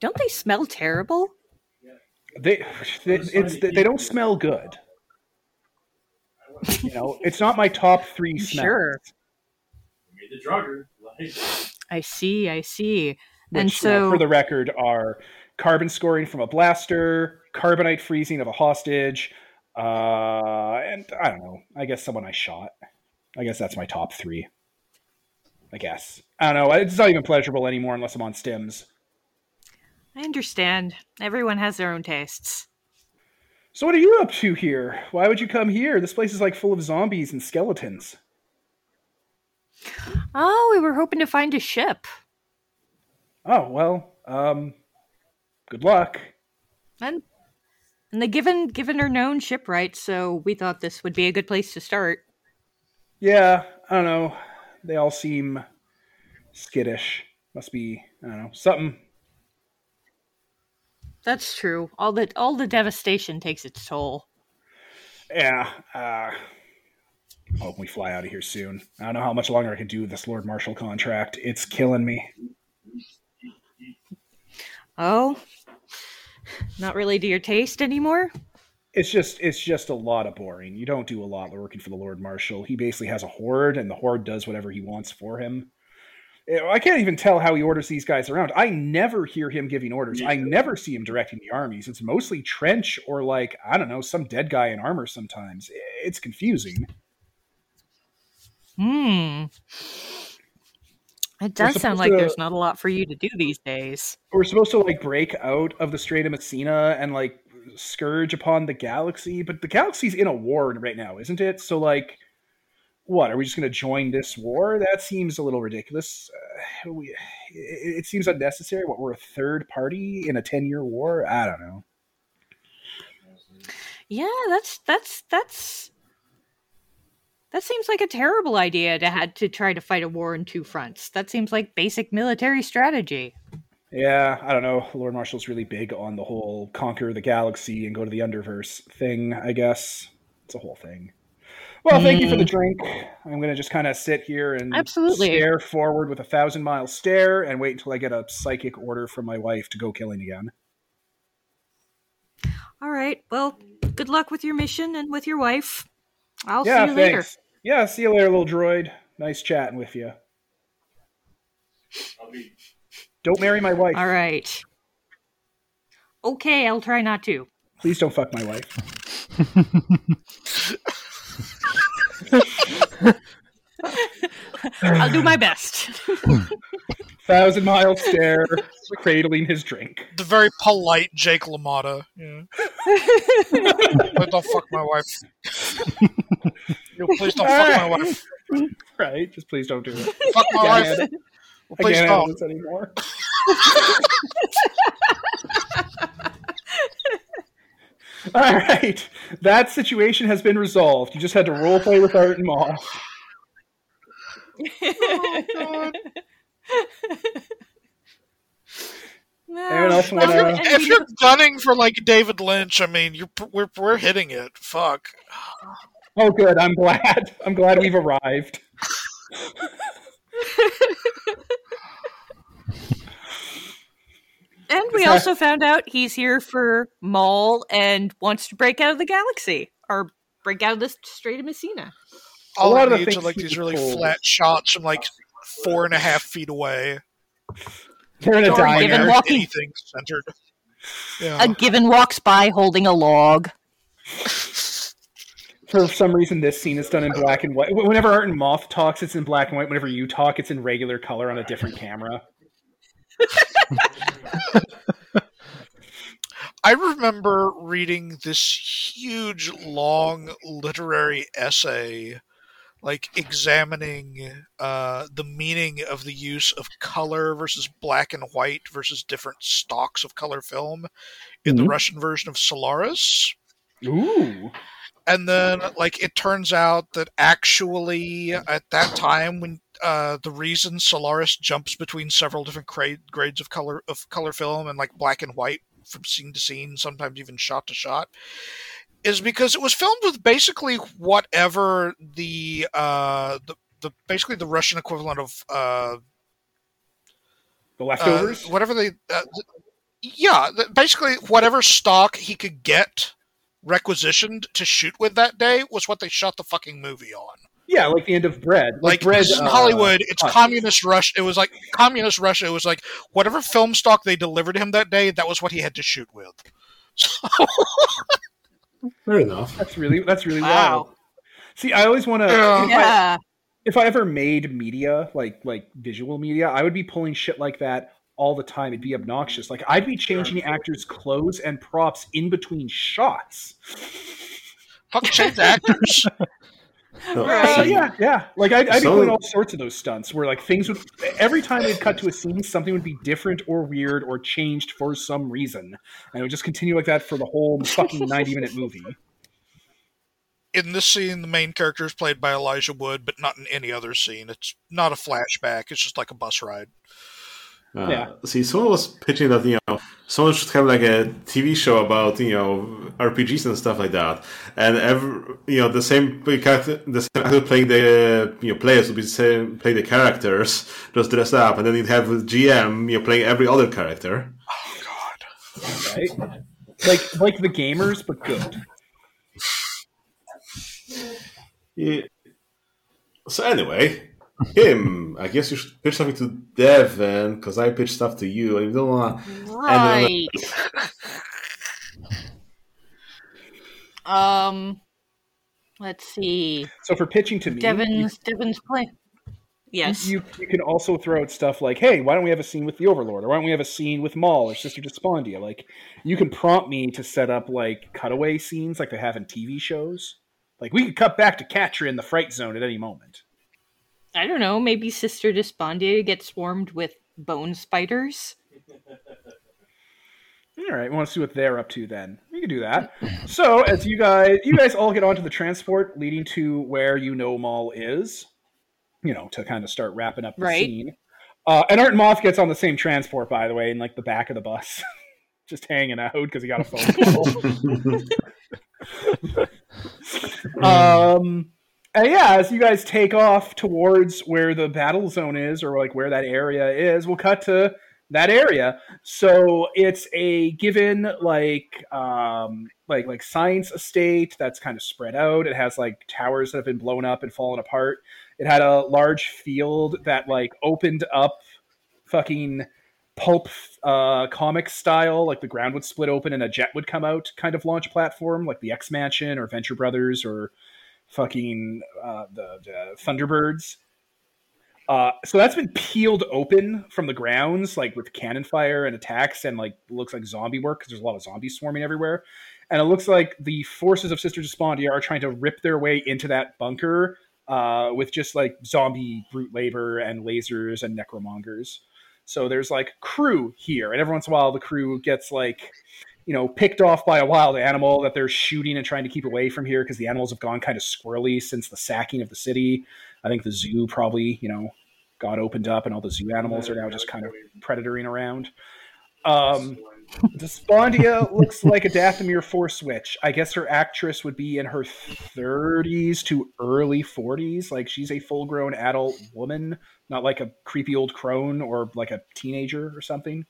Don't they smell terrible? They, they it's they don't smell good. You know, it's not my top three smells. Sure. Made the drugger. I see, I see. Which, and uh, so for the record, are carbon scoring from a blaster, carbonite freezing of a hostage, uh, and I don't know. I guess someone I shot. I guess that's my top three. I guess I don't know. It's not even pleasurable anymore unless I'm on stims. I understand. Everyone has their own tastes. So what are you up to here? Why would you come here? This place is like full of zombies and skeletons. Oh, we were hoping to find a ship. Oh well, um, good luck. And and they Givin Givin her known shipwright, so we thought this would be a good place to start. Yeah, I don't know. They all seem skittish. Must be I don't know something. That's true. All the all the devastation takes its toll. Yeah. Uh, hope we fly out of here soon. I don't know how much longer I can do this Lord Marshal contract. It's killing me. Oh, not really to your taste anymore. It's just it's just a lot of boring. You don't do a lot working for the Lord Marshal. He basically has a horde, and the horde does whatever he wants for him. I can't even tell how he orders these guys around. I never hear him giving orders. I never see him directing the armies. It's mostly Trench or like I don't know some dead guy in armor. Sometimes it's confusing. Hmm. It does sound like to- there's not a lot for you to do these days. We're supposed to like break out of the Strait of Messina and like scourge upon the galaxy, but the galaxy's in a war right now, isn't it? So like, what are we just going to join this war? That seems a little ridiculous. Uh, we, it, it seems unnecessary. What we're a third party in a ten-year war? I don't know. Yeah, that's that's that's that seems like a terrible idea to had to try to fight a war in two fronts. That seems like basic military strategy. Yeah, I don't know. Lord Marshal's really big on the whole conquer the galaxy and go to the Underverse thing, I guess. It's a whole thing. Well, thank you for the mm. drink. I'm going to just kind of sit here and Absolutely. stare forward with a thousand mile stare and wait until I get a psychic order from my wife to go killing again. All right. Well, good luck with your mission and with your wife. I'll yeah, see you later. thanks. Yeah, see you later, little droid. Nice chatting with you. I'll be Don't marry my wife. All right. Okay, I'll try not to. Please don't fuck my wife. I'll do my best. Thousand mile stare, cradling his drink. The very polite Jake LaMotta. Yeah. Please don't fuck my wife. You please don't fuck my wife. Right? Just please don't do it. Fuck my wife. man. Well, I please can't handle don't. this anymore. All right, that situation has been resolved. You just had to role play with Art and Maul. Oh, Anyone else Well, wanna- and If you're gunning for like David Lynch, I mean, you're we're we're hitting it. Fuck. Oh, good. I'm glad. I'm glad we've arrived. And we that- also found out he's here for Maul and wants to break out of the galaxy or break out of the Strait of Messina. All lot of the needs are like these really pulled- flat shots from like four and a half feet away. They're in a diner. given walking- anything centered. Yeah. A Givin walks by holding a log. For some reason, this scene is done in black and white. Whenever Art and Moth talks, it's in black and white. Whenever you talk, it's in regular color on a different camera. I remember reading this huge, long literary essay, like examining uh, the meaning of the use of color versus black and white versus different stocks of color film in the Mhm. Russian version of Solaris. Ooh. And then, like, it turns out that actually, at that time, when uh, the reason Solaris jumps between several different gra- grades of color of color film and like black and white from scene to scene, sometimes even shot to shot, is because it was filmed with basically whatever the uh, the, the basically the Russian equivalent of uh, The uh, leftovers? whatever they, uh, th- yeah, th- basically whatever stock he could get requisitioned to shoot with that day was what they shot the fucking movie on. yeah, like the end of Bread. Like, Bread this is in uh, Hollywood, it's Hush. communist Russia. It was like communist Russia. It was like whatever film stock they delivered him that day, that was what he had to shoot with. Fair enough. That's really that's really Wow. wild. See, I always want to. Yeah. If, I, if I ever made media, like like visual media, I would be pulling shit like that all the time. It'd be obnoxious. Like I'd be changing actors' clothes and props in between shots. Fuck change actors. No, Right. Uh, yeah, yeah. Like I'd, I'd be doing all sorts of those stunts where like things would every time they'd cut to a scene, something would be different or weird or changed for some reason, and it would just continue like that for the whole fucking ninety minute movie. In this scene, the main character is played by Elijah Wood, but not in any other scene. It's not a flashback. It's just like a bus ride. Uh, Yeah. See, someone was pitching that you know someone should have like a TV show about you know RPGs and stuff like that, and every you know the same character, the same actor playing the you know players would be the same play the characters just dressed up, and then you'd have GM you know playing every other character. Oh God. right? Like like the gamers, but good. Yeah. So anyway, Kim, I guess you should pitch something to Devin because I pitched stuff to you. and you don't want. Right. um, let's see. So for pitching to me, Devin's Devin's play. Yes. you, you can also throw out stuff like, "Hey, why don't we have a scene with the Overlord, or why don't we have a scene with Maul or Sister Despondia?" Like, you can prompt me to set up like cutaway scenes, like they have in TV shows. Like, we could cut back to Catra in the Fright Zone at any moment. I don't know. Maybe Sister Despondia gets swarmed with bone spiders. All right, we want to see what they're up to then. We can do that. So, as you guys, you guys all get onto the transport leading to where you know Maul is, you know, to kind of start wrapping up the Right. scene. Uh, and Art Moth gets on the same transport, by the way, in like the back of the bus, just hanging out because he got a phone call. um, and yeah, as you guys take off towards where the battle zone is, or like where that area is, we'll cut to that area. So it's a given like um like like science estate that's kind of spread out. It has like towers that have been blown up and fallen apart. It had a large field that like opened up fucking pulp uh comic style like the ground would split open and a jet would come out kind of launch platform like the X Mansion or Venture Brothers or fucking uh the, the Thunderbirds uh, so that's been peeled open from the grounds, like with cannon fire and attacks, and like looks like zombie work because there's a lot of zombies swarming everywhere. And it looks like the forces of Sister Despondia are trying to rip their way into that bunker uh, with just like zombie brute labor and lasers and necromongers. So there's like crew here, and every once in a while the crew gets like, you know, picked off by a wild animal that they're shooting and trying to keep away from here because the animals have gone kind of squirrely since the sacking of the city. I think the zoo probably, you know, got opened up and all the zoo animals are now just kind of predatoring around. Um, Despondia looks like a Dathomir Force witch. I guess her actress would be in her 30s to early 40s. Like she's a full grown adult woman, not like a creepy old crone or like a teenager or something.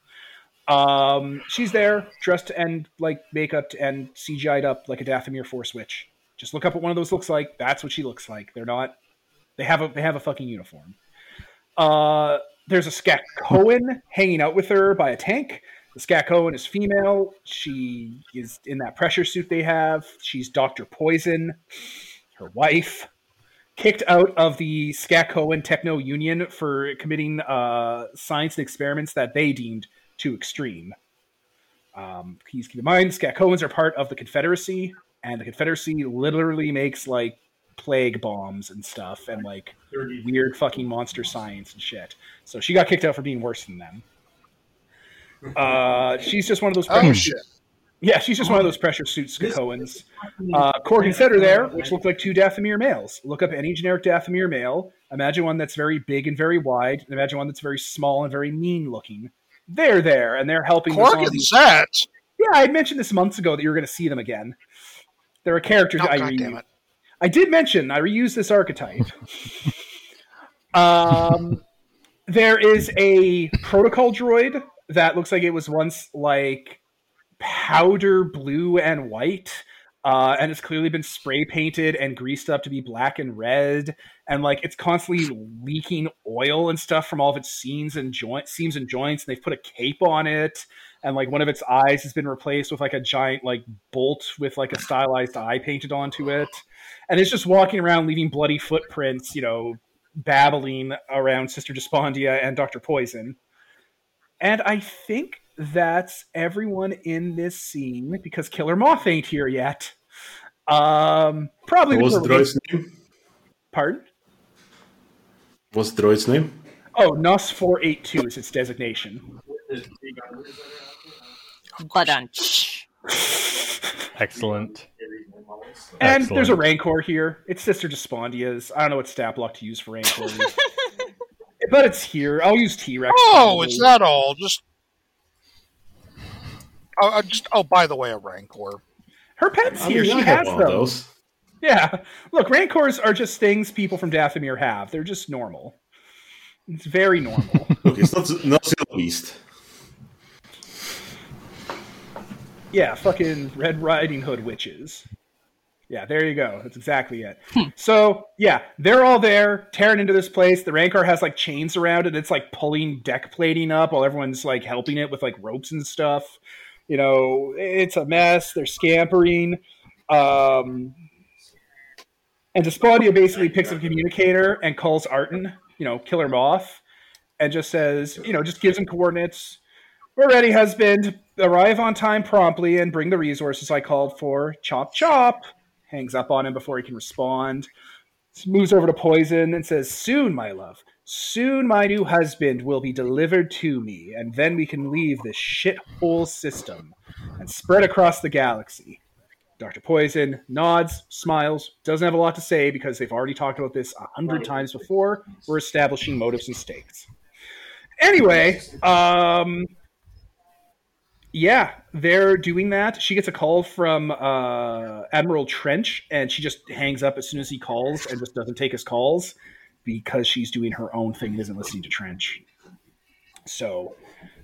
Um, she's there dressed and like makeup and CGI'd up like a Dathomir Force Witch. Just look up what one of those looks like. That's what she looks like. They're not. They have a they have a fucking uniform. Uh, there's a Scat Cohen hanging out with her by a tank. The Skakoan is female. She is in that pressure suit they have. She's Doctor Poison, her wife. Kicked out of the Skakoan Techno Union for committing uh, science and experiments that they deemed too extreme. Um, please keep in mind, Skakoans are part of the Confederacy, and the Confederacy literally makes like plague bombs and stuff, and like weird fucking monster science and shit. So she got kicked out for being worse than them. Uh, she's just one of those. Oh, pressure shit. Yeah, she's just one of those pressure suits Cohens. Uh, Korg and Set there, which look like two Dathomir males. Look up any generic Dathomir male. Imagine one that's very big and very wide. And imagine one that's very small and very mean looking. They're there, and they're helping Cork and. Set. Yeah, I mentioned this months ago that you were going to see them again. They're a character Oh, I reuse. I did mention I reuse this archetype. um, there is a protocol droid that looks like it was once like powder blue and white. Uh, and it's clearly been spray painted and greased up to be black and red, and like it's constantly leaking oil and stuff from all of its seams and joint seams and joints. And they've put a cape on it, and like one of its eyes has been replaced with like a giant like bolt with like a stylized eye painted onto it. And it's just walking around leaving bloody footprints you know babbling around sister despondia and dr poison. And i think that's everyone in this scene because killer moth ain't here yet um probably What was the because- droid's name? pardon What's the droid's name? oh nos 482 is its designation But um, Excellent. and there's a Excellent. rancor here it's sister despondia's i don't know what stat block to use for rancor but it's here i'll use t-rex Oh, probably. it's not all. Just. Oh, just. Oh, by the way, a rancor. her pet's I here mean, she has one of those those. Yeah. Look, rancors are just things people from Dathomir have. They're just normal. It's very normal. Look, it's not not Silver Beast. yeah, fucking Red Riding Hood witches. Yeah, there you go. That's exactly it. so yeah, they're all there tearing into this place. The Rancor has like chains around it. It's like pulling deck plating up while everyone's like helping it with like ropes and stuff. You know, it's a mess. They're scampering. Um, and Despondia basically picks up a communicator and calls Arton, you know, Killer Moth, and just says, you know, just gives him coordinates. We're ready, husband. Arrive on time promptly and bring the resources I called for. Chop, chop. Hangs up on him before he can respond. Moves over to Poison and says, Soon, my love. Soon my new husband will be delivered to me, and then we can leave this shithole system and spread across the galaxy. Dr. Poison nods, smiles, doesn't have a lot to say because they've already talked about this a hundred times before. We're establishing motives and stakes. Anyway, um, yeah, they're doing that. She gets a call from uh, Admiral Trench, and she just hangs up as soon as he calls and just doesn't take his calls because she's doing her own thing and isn't listening to Trench. So,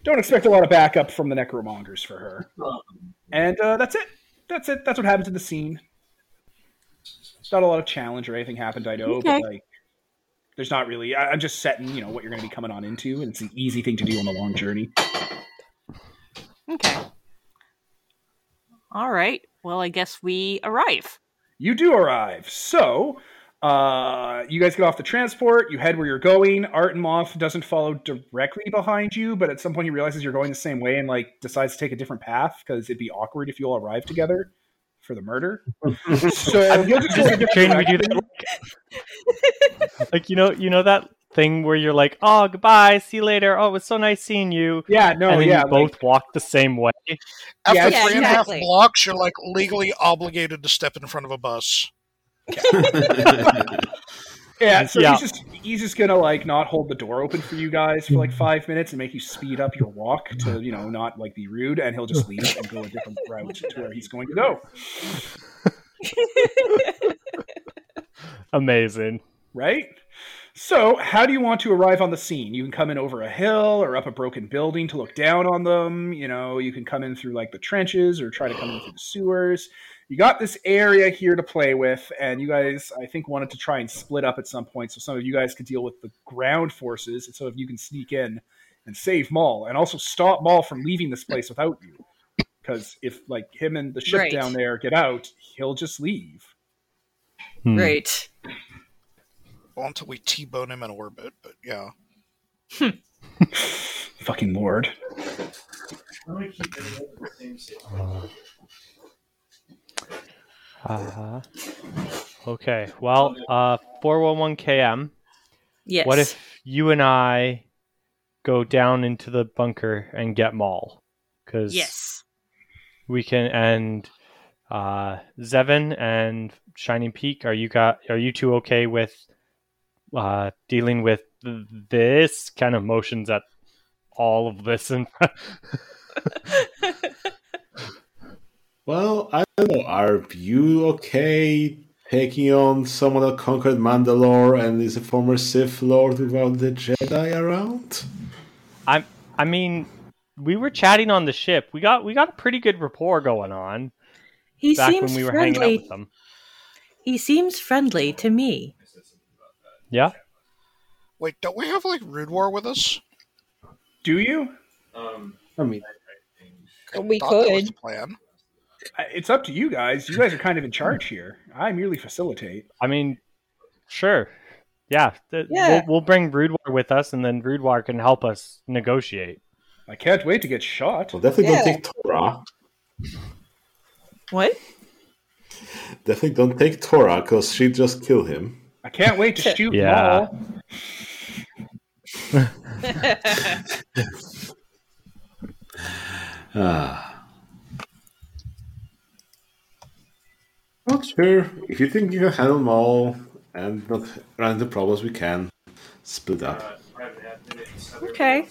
don't expect a lot of backup from the Necromongers for her. And uh, that's it. That's it. That's what happens in the scene. Not a lot of challenge or anything happened, I know, Okay. but like, there's not really. I- I'm just setting, you know, what you're going to be coming on into, and it's an easy thing to do on the long journey. Okay. All right. Well, I guess we arrive. You do arrive. So, uh, you guys get off the transport. You head where you're going. Art and Moth doesn't follow directly behind you, but at some point he realizes you're going the same way and like decides to take a different path because it'd be awkward if you all arrived together for the murder. so he'll just go a different we do that. Like you know, you know that thing where you're like, "Oh, goodbye, see you later. Oh, it was so nice seeing you." Yeah, no, and then yeah, you both walk the same way. After Yeah, three and a half exactly. blocks, you're like legally obligated to step in front of a bus. Yeah, so Yeah. he's just he's just gonna like not hold the door open for you guys for like five minutes and make you speed up your walk to you know not like be rude, and he'll just leave and go a different route to where he's going to go. Amazing. Right? So, how do you want to arrive on the scene? You can come in over a hill or up a broken building to look down on them. You know, you can come in through like the trenches or try to come in through the sewers. You got this area here to play with, and you guys, I think, wanted to try and split up at some point so some of you guys could deal with the ground forces, and so if you can sneak in and save Maul, and also stop Maul from leaving this place without you. Because if like him and the ship Right. down there get out, he'll just leave. Hmm. Right. Well, until we T-bone him in orbit, but yeah. Fucking lord. How do we keep ending up in the same city? Uh, okay. Well, uh, 411 KM. Yes. What if you and I go down into the bunker and get Maul? Because Yes. we can and uh Zevin and Shining Peak, are you got are you two okay with uh dealing with this kind of motions at all of this and Well, I don't know. Are you okay taking on someone that conquered Mandalore and is a former Sith Lord without the Jedi around? I'm I mean we were chatting on the ship. We got we got a pretty good rapport going on He back seems when we were hanging out friendly. with them. He seems friendly to me. Yeah? Wait, don't we have like Broodwar with us? Do you? Um, I mean, I We thought that was could. the plan. I- It's up to you guys. You guys are kind of in charge here. I merely facilitate. I mean sure. Yeah, Yeah. We'll, we'll bring Broodwar with us, and then Broodwar can help us negotiate. I can't wait to get shot. well, definitely Yeah. don't take Torah. What? Definitely don't take Torah because she'd just kill him. I can't wait to shoot Yeah. Maul. Ah. Not sure. If you think you can handle them all and not run into problems, we can split up. private admin at Southern Okay.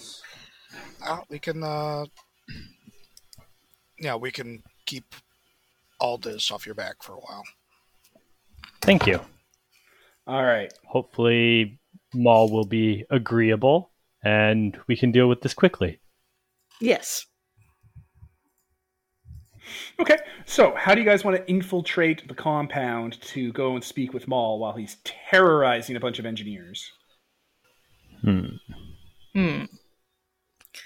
Uh, we can, uh, yeah, we can keep all this off your back for a while. Thank you. All right. Hopefully, Maul will be agreeable, and we can deal with this quickly. Yes. Okay, so how do you guys want to infiltrate the compound to go and speak with Maul while he's terrorizing a bunch of engineers? Hmm. Hmm.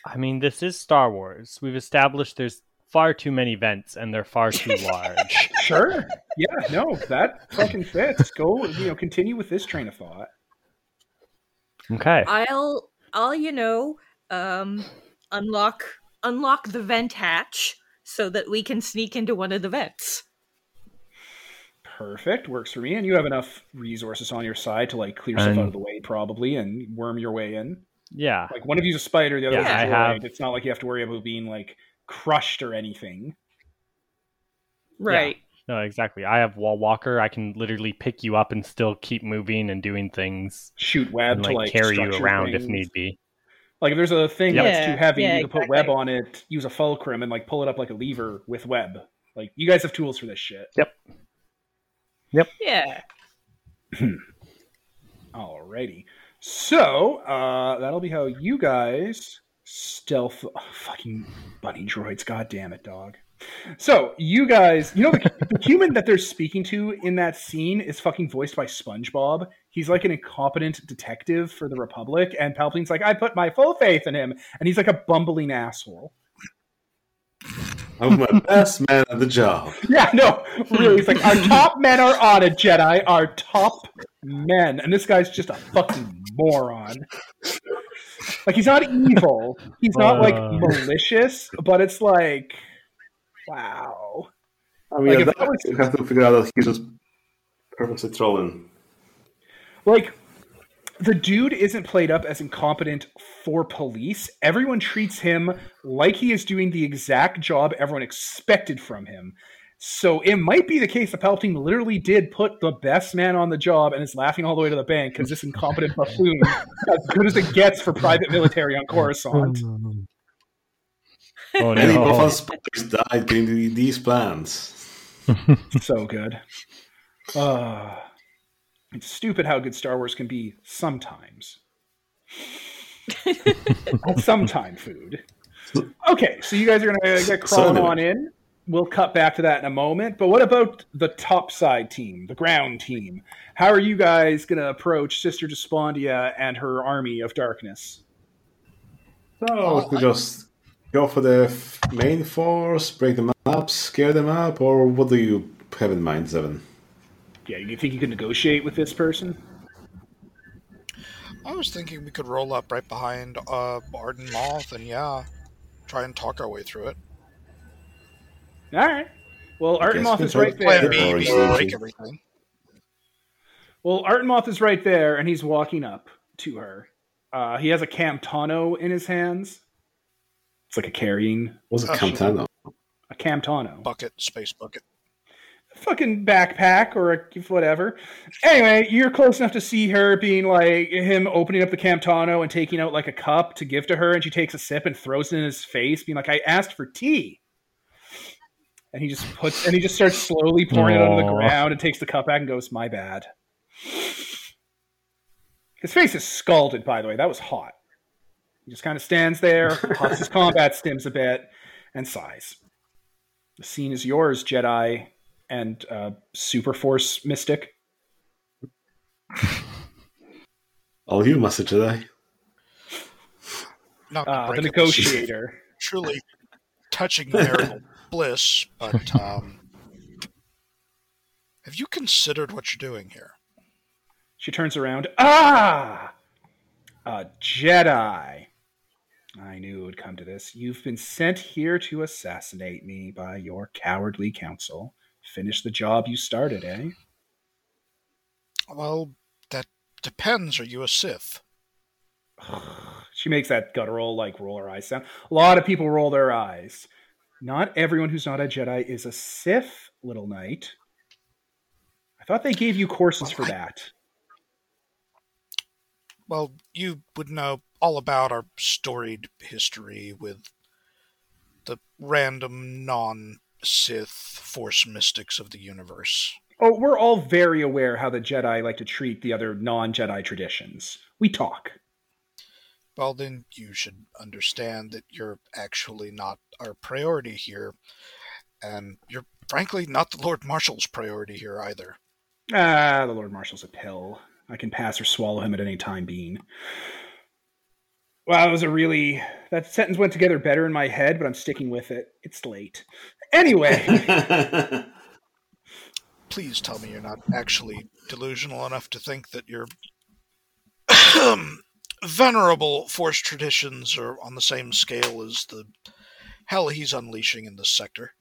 I mean, this is Star Wars. We've established there's far too many vents and they're far too large. Sure. Yeah, no, that fucking fits. Go, you know, continue with this train of thought. Okay. I'll I'll you know um unlock unlock the vent hatch so that we can sneak into one of the vents. Perfect, works for me. And you have enough resources on your side to like clear stuff out of the way, probably, and worm your way in. Yeah. Like one of you's a spider, the other Yeah, one's a I droid. have- It's not like you have to worry about being like crushed or anything. Right. No, exactly. I have Wall Walker. I can literally pick you up and still keep moving and doing things Shoot web and to like, like carry you structure around if need be. Like if there's a thing that's too heavy, yeah, you can put web on it, use a fulcrum, and like pull it up like a lever with web. Like you guys have tools for this shit. Yep. Yep. Yeah. Alrighty. So uh, that'll be how you guys stealth. oh, fucking bunny droids. God damn it, dog. So you guys, you know the, the human that they're speaking to in that scene is fucking voiced by SpongeBob. He's like an incompetent detective for the Republic, and Palpatine's like, I put my full faith in him, and he's like a bumbling asshole. I'm my best man at the job. Yeah, no, really. It's like our top men are on a Jedi. Our top men, and this guy's just a fucking moron. Like he's not evil. He's not like Uh. malicious, but it's like, wow. I mean, Like, at if that that point, you have to figure out that he's just purposely trolling. Like the dude isn't played up as incompetent for police. Everyone treats him like he is doing the exact job everyone expected from him. So it might be the case that Palpatine literally did put the best man on the job and is laughing all the way to the bank because this incompetent buffoon as good as it gets for private military on Coruscant. Oh Many no. Buffalo spiders died getting the- these plans. so good. Uh, it's stupid how good Star Wars can be sometimes. Sometime food. Okay, so you guys are gonna get crawling on in. We'll cut back to that in a moment. But what about the top side team, the ground team? How are you guys gonna approach Sister Despondia and her army of darkness? So we just go for the main force, break them up, scare them up, or what do you have in mind, Seven? Yeah, you think you can negotiate with this person? I was thinking we could roll up right behind uh, Arden Moth and yeah, try and talk our way through it. All right. Well, I guess Artemoth is right to Plan there. Yeah, B, or we solution. break everything. Well, Artemoth is right there, and he's walking up to her. Uh, he has a Camtano in his hands. It's like a carrying Was it Camtano? A Camtano, Bucket, space bucket. Fucking backpack or a whatever. Anyway, you're close enough to see her being like him opening up the Camtano and taking out like a cup to give to her, and she takes a sip and throws it in his face, being like, "I asked for tea." And he just puts and he just starts slowly pouring it onto the ground and takes the cup back and goes, "My bad." His face is scalded, by the way. That was hot. He just kind of stands there, puffs his combat stims a bit, and sighs. The scene is yours, Jedi and uh, Super Force Mystic. All you, Master Jedi. Not to Uh, the it, this is negotiator. Truly touching marital bliss, but um, have you considered what you're doing here? She turns around. Ah! A Jedi. I knew it would come to this. You've been sent here to assassinate me by your cowardly council. Finish the job you started, eh? Well, that depends. Are you a Sith? she makes that guttural, like, roll her eyes sound. A lot of people roll their eyes. Not everyone who's not a Jedi is a Sith, little knight. I thought they gave you courses for I- that. Well, you would know all about our storied history with the random non Sith force mystics of the universe. Oh, we're all very aware how the Jedi like to treat the other non Jedi traditions. We talk. Well, then you should understand that you're actually not our priority here. And you're frankly not the Lord Marshal's priority here either. Ah, the Lord Marshal's a pill. I can pass or swallow him at any time being. Wow, that was a really that sentence went together better in my head, but I'm sticking with it. It's late. Anyway, Please tell me you're not actually delusional enough to think that your venerable force traditions are on the same scale as the hell he's unleashing in this sector.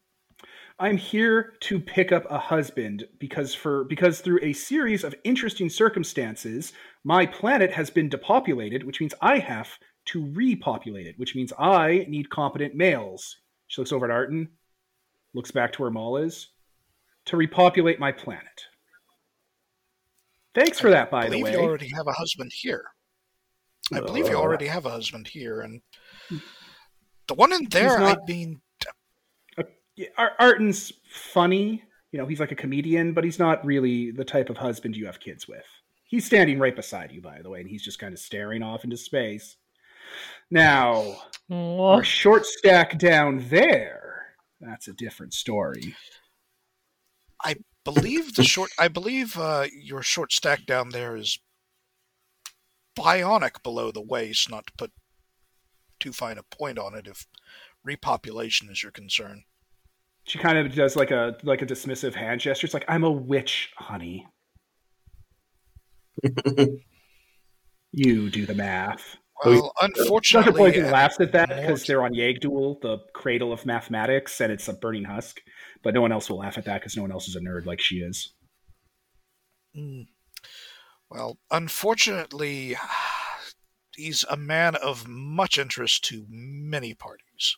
I'm here to pick up a husband because for because through a series of interesting circumstances, my planet has been depopulated, which means I have to repopulate it, which means I need competent males. She looks over at Arton, looks back to where Maul is, to repopulate my planet. Thanks for that, by I the believe way. you already have a husband here. I believe you Uh, already have a husband here, and the one in there, not- I mean, Yeah, Ar- Arton's funny. You know, he's like a comedian, but he's not really the type of husband you have kids with. He's standing right beside you, by the way, and he's just kind of staring off into space. Now, Aw. our short stack down there, that's a different story. I believe the short. I believe uh, your short stack down there is bionic below the waist. Not to put too fine a point on it, if repopulation is your concern. She kind of does like a like a dismissive hand gesture. It's like, I'm a witch, honey. you do the math. Well, Dr. unfortunately, Poison uh, laughs at that because they're on Yag'Dhul, the cradle of mathematics, and it's a burning husk. But no one else will laugh at that because no one else is a nerd like she is. Mm. Well, unfortunately, he's a man of much interest to many parties.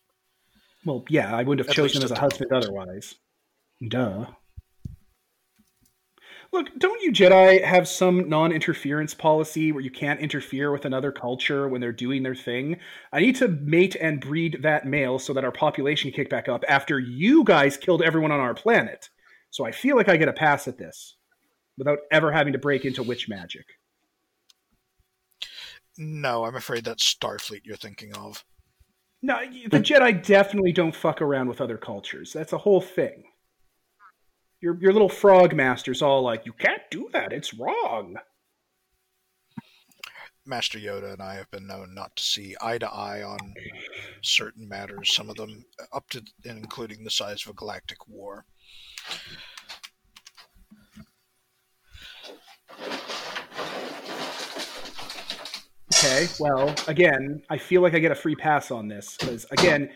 Well, yeah, I wouldn't have At chosen him as a husband otherwise. Duh. Look, don't you Jedi have some non interference policy where you can't interfere with another culture when they're doing their thing? I need to mate and breed that male so that our population can kick back up after you guys killed everyone on our planet. So I feel like I get a pass at this without ever having to break into witch magic. No, I'm afraid that's Starfleet you're thinking of. No, the Jedi definitely don't fuck around with other cultures. That's a whole thing. Your your little frog master's all like, "You can't do that. It's wrong." Master Yoda and I have been known not to see eye to eye on certain matters, some of them up to and including the size of a galactic war. Okay, well, again, I feel like I get a free pass on this because again,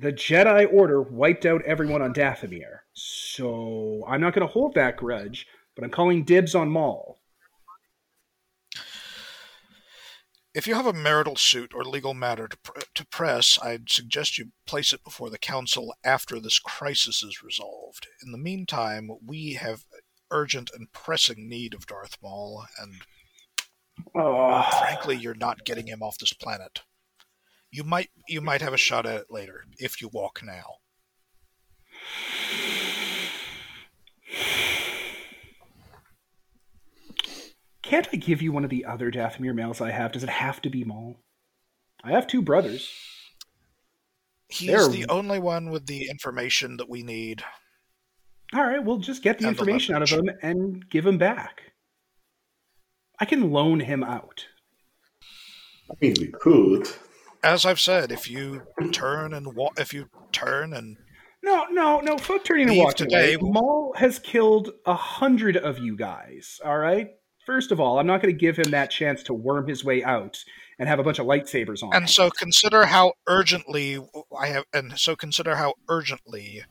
the Jedi Order wiped out everyone on Dathomir, so I'm not going to hold that grudge. But I'm calling dibs on Maul. If you have a marital suit or legal matter to, pr- to press, I'd suggest you place it before the Council after this crisis is resolved. In the meantime, we have urgent and pressing need of Darth Maul, and Oh, frankly, you're not getting him off this planet. You might you might have a shot at it later if you walk now. can't I give you one of the other Dathomir males I have? Does it have to be Maul? I have two brothers. He's They're- the only one with the information that we need. All right, we'll just get the And the information out of him and give him back. I can loan him out. I mean, we could. As I've said, if you turn and wa- if you turn and No, no, no. Fuck turning and walking today. away. Maul has killed a hundred of you guys. All right. First of all, I'm not going to give him that chance to worm his way out and have a bunch of lightsabers on. him. and so consider how urgently I have, and so consider how urgently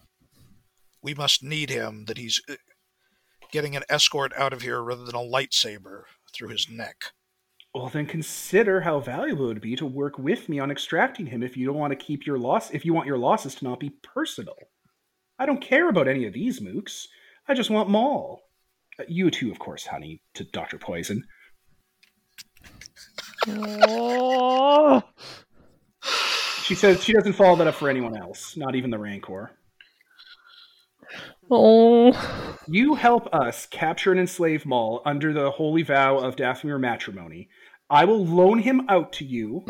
we must need him. That he's uh, getting an escort out of here rather than a lightsaber through his neck. Well, then consider how valuable it would be to work with me on extracting him if you don't want to keep your loss if you want your losses to not be personal. I don't care about any of these mooks. I just want Maul. Uh, You too, of course, honey, to Dr. Poison. Oh. She says she doesn't follow that up for anyone else, not even the Rancor. Oh. You help us capture and enslave Maul under the holy vow of Daphne Dathomir matrimony. I will loan him out to you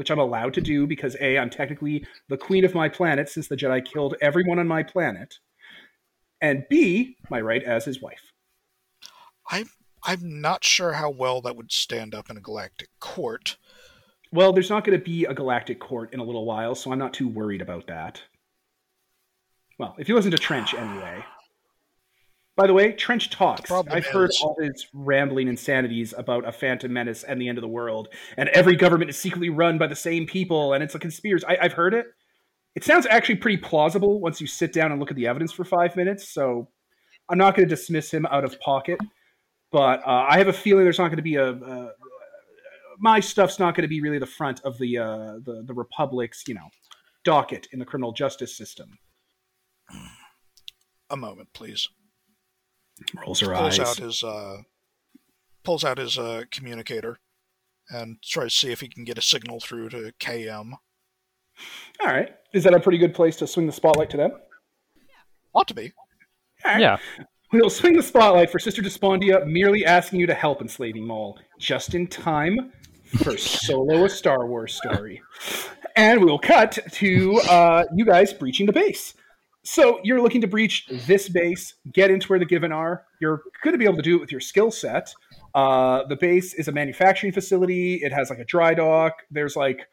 which I'm allowed to do because A, I'm technically the queen of my planet since the Jedi killed everyone on my planet, and B, my right as his wife. I'm I'm not sure how well that would stand up in a galactic court. Well, there's not going to be a galactic court in a little while, so I'm not too worried about that. Well, if he wasn't a Trench anyway. By the way, Trench talks. I've heard all his rambling insanities about a phantom menace and the end of the world, and every government is secretly run by the same people, and it's a conspiracy. I, I've heard it. It sounds actually pretty plausible once you sit down and look at the evidence for five minutes. So I'm not going to dismiss him out of pocket, but uh, I have a feeling there's not going to be a. a my stuff's not going to be really the front of the uh, the the republic's you know docket in the criminal justice system. A moment, please. Rolls her Pulls eyes. out his uh, pulls out his uh, communicator and tries to see if he can get a signal through to KM. All right, is that a pretty good place to swing the spotlight to them? Ought to be. All right. Yeah. We'll swing the spotlight for Sister Despondia, merely asking you to help enslaving Maul, just in time for Solo a Star Wars story. And we will cut to uh, you guys breaching the base. So you're looking to breach this base, get into where the Givin are. You're going to be able to do it with your skill set. Uh, the base is a manufacturing facility. It has like a dry dock. There's like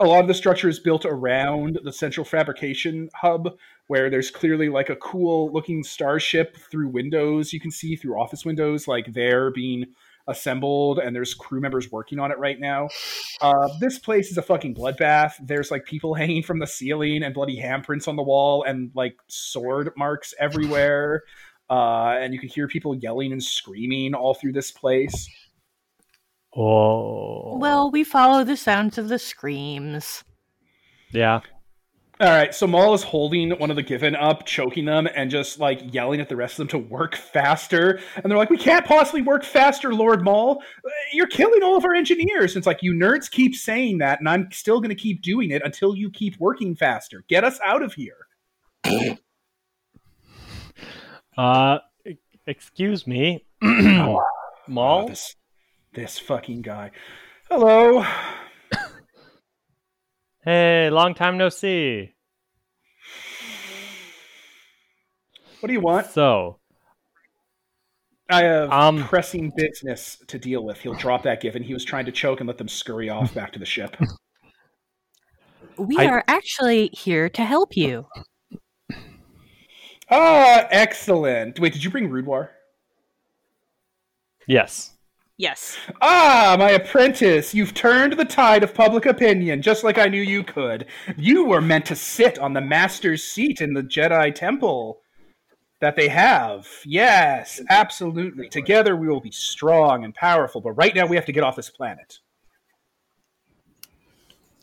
a lot of the structure is built around the central fabrication hub where there's clearly like a cool looking starship through windows you can see through office windows like they're being assembled and there's crew members working on it right now uh, this place is a fucking bloodbath there's like people hanging from the ceiling and bloody handprints on the wall and like sword marks everywhere uh, and you can hear people yelling and screaming all through this place Oh. Well, we follow the sounds of the screams. yeah. All right, so Maul is holding one of the Givin up, choking them, and just like yelling at the rest of them to work faster. And they're like, "We can't possibly work faster, Lord Maul. You're killing all of our engineers." And it's like you nerds keep saying that, and I'm still going to keep doing it until you keep working faster. Get us out of here. Uh, excuse me, Oh, Maul. this, this fucking guy. Hello. Hey, long time no see. What do you want? So, I have Um, pressing business to deal with. He'll drop that Givin. He was trying to choke and let them scurry off back to the ship. We I- are actually here to help you. Ah, excellent. Wait, did you bring Broodwar? yes. Yes. Ah, my apprentice, you've turned the tide of public opinion, just like I knew you could. You were meant to sit on the master's seat in the Jedi Temple that they have. Yes, absolutely. Together we will be strong and powerful, but right now we have to get off this planet.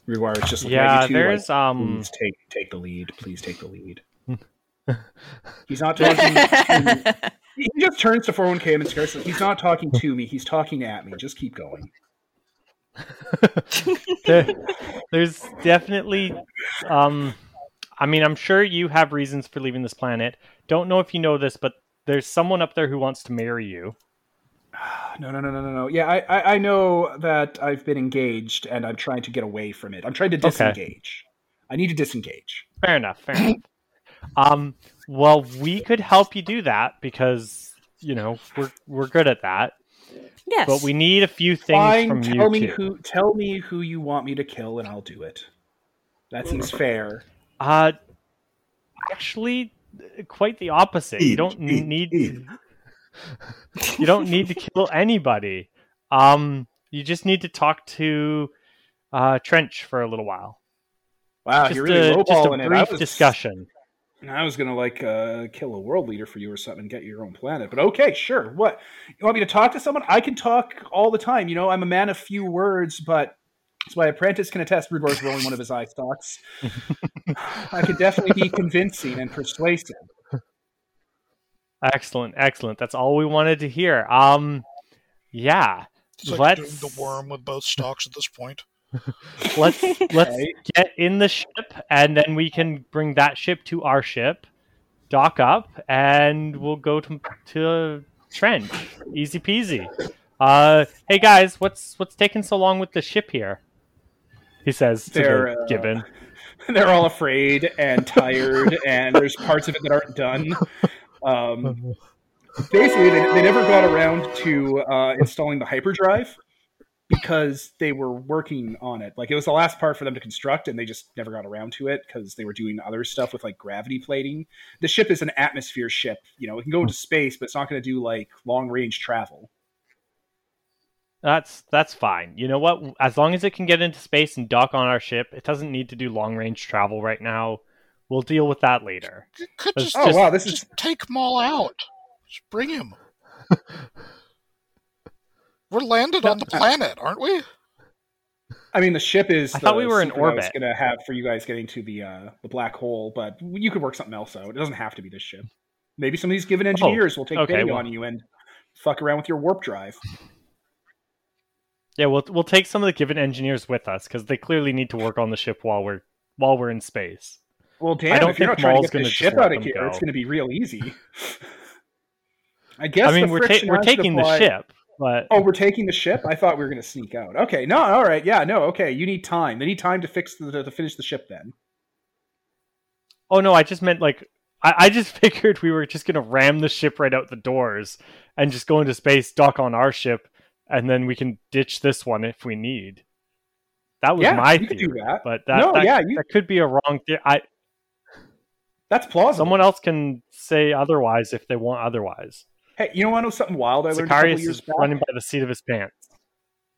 Rewire is just looking Yeah, you two there's, like, um- please take take the lead. Please take the lead. He's not talking. to he just turns to 401k and scares. He's not talking to me. He's talking at me. Just keep going. There- there's definitely um i mean i'm sure you have reasons for leaving this planet don't know if you know this but there's someone up there who wants to marry you No, no, no, no, no, no. Yeah, I, I, I know that I've been engaged and I'm trying to get away from it. I'm trying to Okay. disengage. I need to disengage. fair enough fair enough um well we could help you do that because you know we're we're good at that Yes. but we need a few things Fine. from Tell you me two. who. Tell me who you want me to kill, and I'll do it. That seems fair. uh actually quite the opposite you don't need you don't need to kill anybody. Um, you just need to talk to uh, Trench for a little while. Wow, just, you're really a, just a lowballing it. Brief was, discussion. I was gonna like uh, kill a world leader for you or something and get your own planet, but okay, sure. What you want me to talk to someone? I can talk all the time. You know, I'm a man of few words, but as my apprentice can attest, Broodwar's rolling one of his eye stalks. I could definitely be convincing and persuasive. Excellent, excellent. That's all we wanted to hear. Um, yeah. It's like let's doing the worm with both stalks at this point. Let's let's Okay. get in the ship, and then we can bring that ship to our ship, dock up, and we'll go to to Trench. Easy peasy. Uh, hey guys, what's what's taking so long with the ship here? He says They're, the uh, Givin. they're all afraid and tired, and there's parts of it that aren't done. Um, basically, they, they never got around to uh, installing the hyperdrive because they were working on it. Like it was the last part for them to construct, and they just never got around to it because they were doing other stuff with like gravity plating. The ship is an atmosphere ship. You know, it can go into space, but it's not going to do like long range travel. That's that's fine. You know what? As long as it can get into space and dock on our ship, it doesn't need to do long range travel right now. We'll deal with that later. You could Let's just, Oh wow, this is just take Maul out. Just bring him. We're landed on the planet, aren't we? I mean, the ship is. I thought we were in secret I was orbit. going to have for you guys getting to the uh, the black hole, but you could work something else out. It doesn't have to be this ship. Maybe some of these Givin engineers will take Oh, okay, pity well- on you and fuck around with your warp drive. Yeah, we'll we'll take some of the Givin engineers with us because they clearly need to work on the ship while we're while we're in space. Well, damn, I don't if you're not think trying Maul's to get gonna ship out of here, go. it's going to be real easy. I guess. I mean, the we're ta- we're has to taking the apply- ship, but Oh, we're taking the ship. I thought we were going to sneak out. Okay, no, all right, yeah, no, okay. You need time. They need time to fix the to finish the ship. Then. oh no, I just meant like I, I just figured we were just gonna ram the ship right out the doors and just go into space, dock on our ship, and then we can ditch this one if we need. That was Yeah, my you could do theory, that. but that No, that, yeah, you- that could be a wrong theory. I That's plausible. someone else can say otherwise if they want otherwise. Hey, you know what? I know something wild I learned a couple years is back. running by the seat of his pants.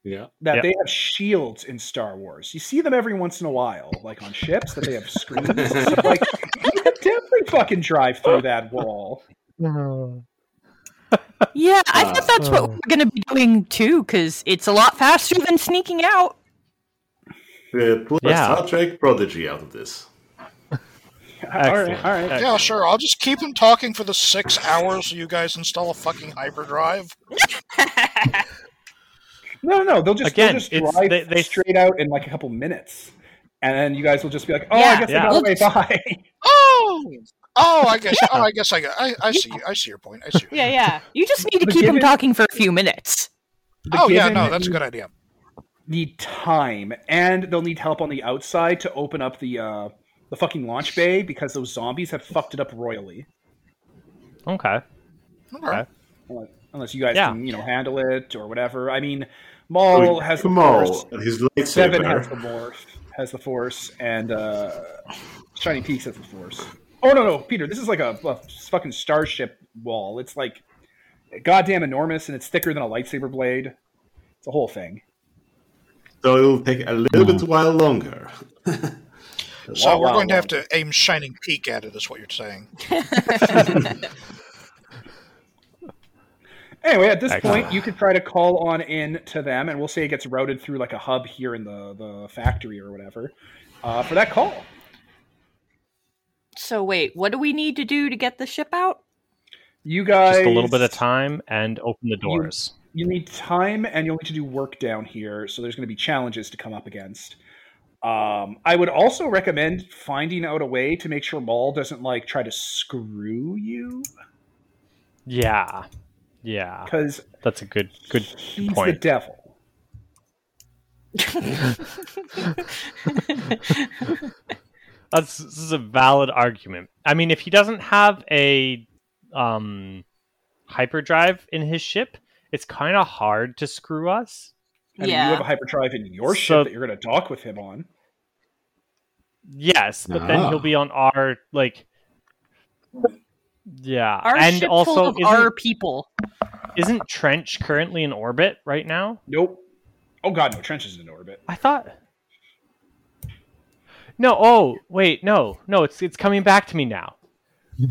Yeah. that Yep. they have shields in Star Wars. You see them every once in a while, like on ships, that they have screens. like, you could definitely fucking drive through that wall. Yeah, I Ah. thought that's what we're going to be doing too, because it's a lot faster than sneaking out. Uh, pull a Yeah. Star Trek prodigy out of this. All right, Excellent. all right. Yeah, Excellent. sure. I'll just keep him talking for the six hours so you guys install a fucking hyperdrive. No, no, no. They'll just, Again, they'll just drive they- they- straight out in like a couple minutes. And then you guys will just be like, oh, I guess Yeah. I got way by. Oh, oh, I guess. Oh, I guess I got. I, I see. I see your point. I see. Your Yeah, yeah. You just need to But keep him talking for a few minutes. Oh yeah, no, that's a good idea. Need time, and they'll need help on the outside to open up the uh, the fucking launch bay because those zombies have fucked it up royally. Okay. Okay. Unless, unless you guys Yeah. can, you know, handle it or whatever. I mean, Maul has the Maul force. and his Seven has the lightsaber. morph, has the force, and uh, Shining Peaks has the force. Oh no, no, Peter, this is like a, a fucking starship wall. It's like goddamn enormous, and it's thicker than a lightsaber blade. It's a whole thing. So it'll take a little bit while longer. So Wow, we're wow, going to have to aim shining peak at it. Is what you're saying? Anyway, at this Excellent. point, you could try to call on in to them, and we'll say it gets routed through like a hub here in the the factory or whatever uh, for that call. So wait, what do we need to do to get the ship out? You guys Just a little bit of time and open the doors. you need time and you'll need to do work down here so there's going to be challenges to come up against um, i would also recommend finding out a way to make sure maul doesn't like try to screw you Yeah. Yeah. because That's a good good he's the devil That's this is a valid argument. I mean, if he doesn't have a um hyperdrive in his ship, it's kind of hard to screw us. I mean, you have a hyperdrive in your So- ship that you're going to dock with him on Yes, but then Ah. he'll be on our like Yeah, Our and ship also full of our people. isn't Trench currently in orbit right now? nope oh god no trench is in orbit I thought. No. Oh, wait. No. No. It's it's coming back to me now.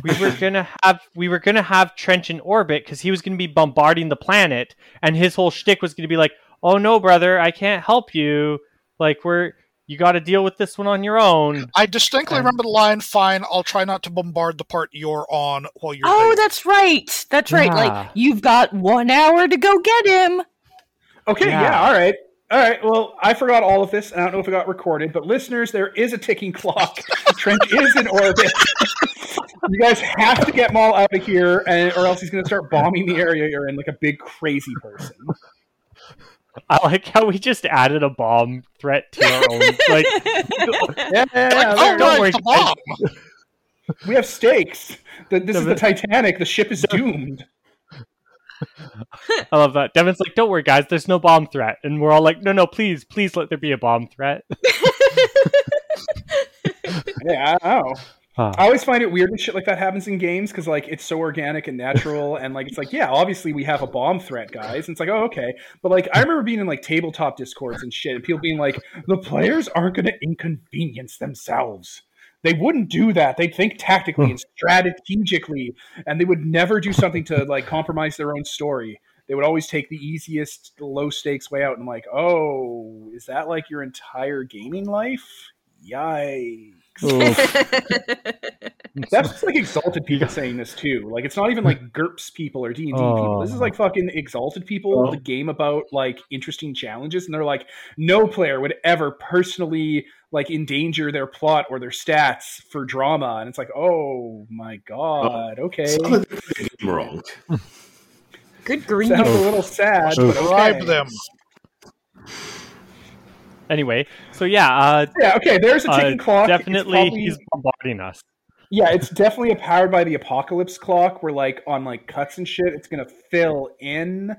We were gonna have we were gonna have Trench in orbit because he was gonna be bombarding the planet, and his whole shtick was gonna be like, "Oh no, brother, I can't help you. Like we're you got to deal with this one on your own." I distinctly Um, remember the line. Fine, I'll try not to bombard the part you're on while you're. Oh, there." that's right. That's right. Yeah. Like you've got one hour to go get him. okay yeah. Yeah. all right all right well i forgot all of this and i don't know if it got recorded but listeners there is a ticking clock Trench is in orbit you guys have to get maul out of here and, or else he's going to start bombing the area you're in like a big crazy person I like how we just added a bomb threat to our own. Like, Yeah, yeah, yeah, oh, don't worry, the bomb. we have stakes. The, this is the Titanic. The ship is doomed. I love that. Devin's like, "Don't worry, guys. There's no bomb threat," and we're all like, "No, no, please, please let there be a bomb threat." Yeah, I know. Ah. I always find it weird when shit like that happens in games because like it's so organic and natural and like it's like yeah obviously we have a bomb threat guys. And it's like oh okay. But like I remember being in like tabletop discords and shit and people being like the players aren't going to inconvenience themselves. They wouldn't do that. They'd think tactically and strategically and they would never do something to like compromise their own story. They would always take the easiest low stakes way out and like oh is that like your entire gaming life? Yikes that's just like exalted people saying this too. Like it's not even like GURPS people or D and D people. This is like fucking exalted people. Oh. The game about like interesting challenges, and they're like, no player would ever personally like endanger their plot or their stats for drama. And it's like, oh my god, okay, Sounded the wrong. Good grief. sounds a little sad, but Bribe okay. them. Anyway, so yeah, uh, Yeah, okay. There's a uh, ticking clock. Definitely probably- he's bombarding us. Yeah, it's definitely a powered by the apocalypse clock where like on like cuts and shit, it's gonna fill in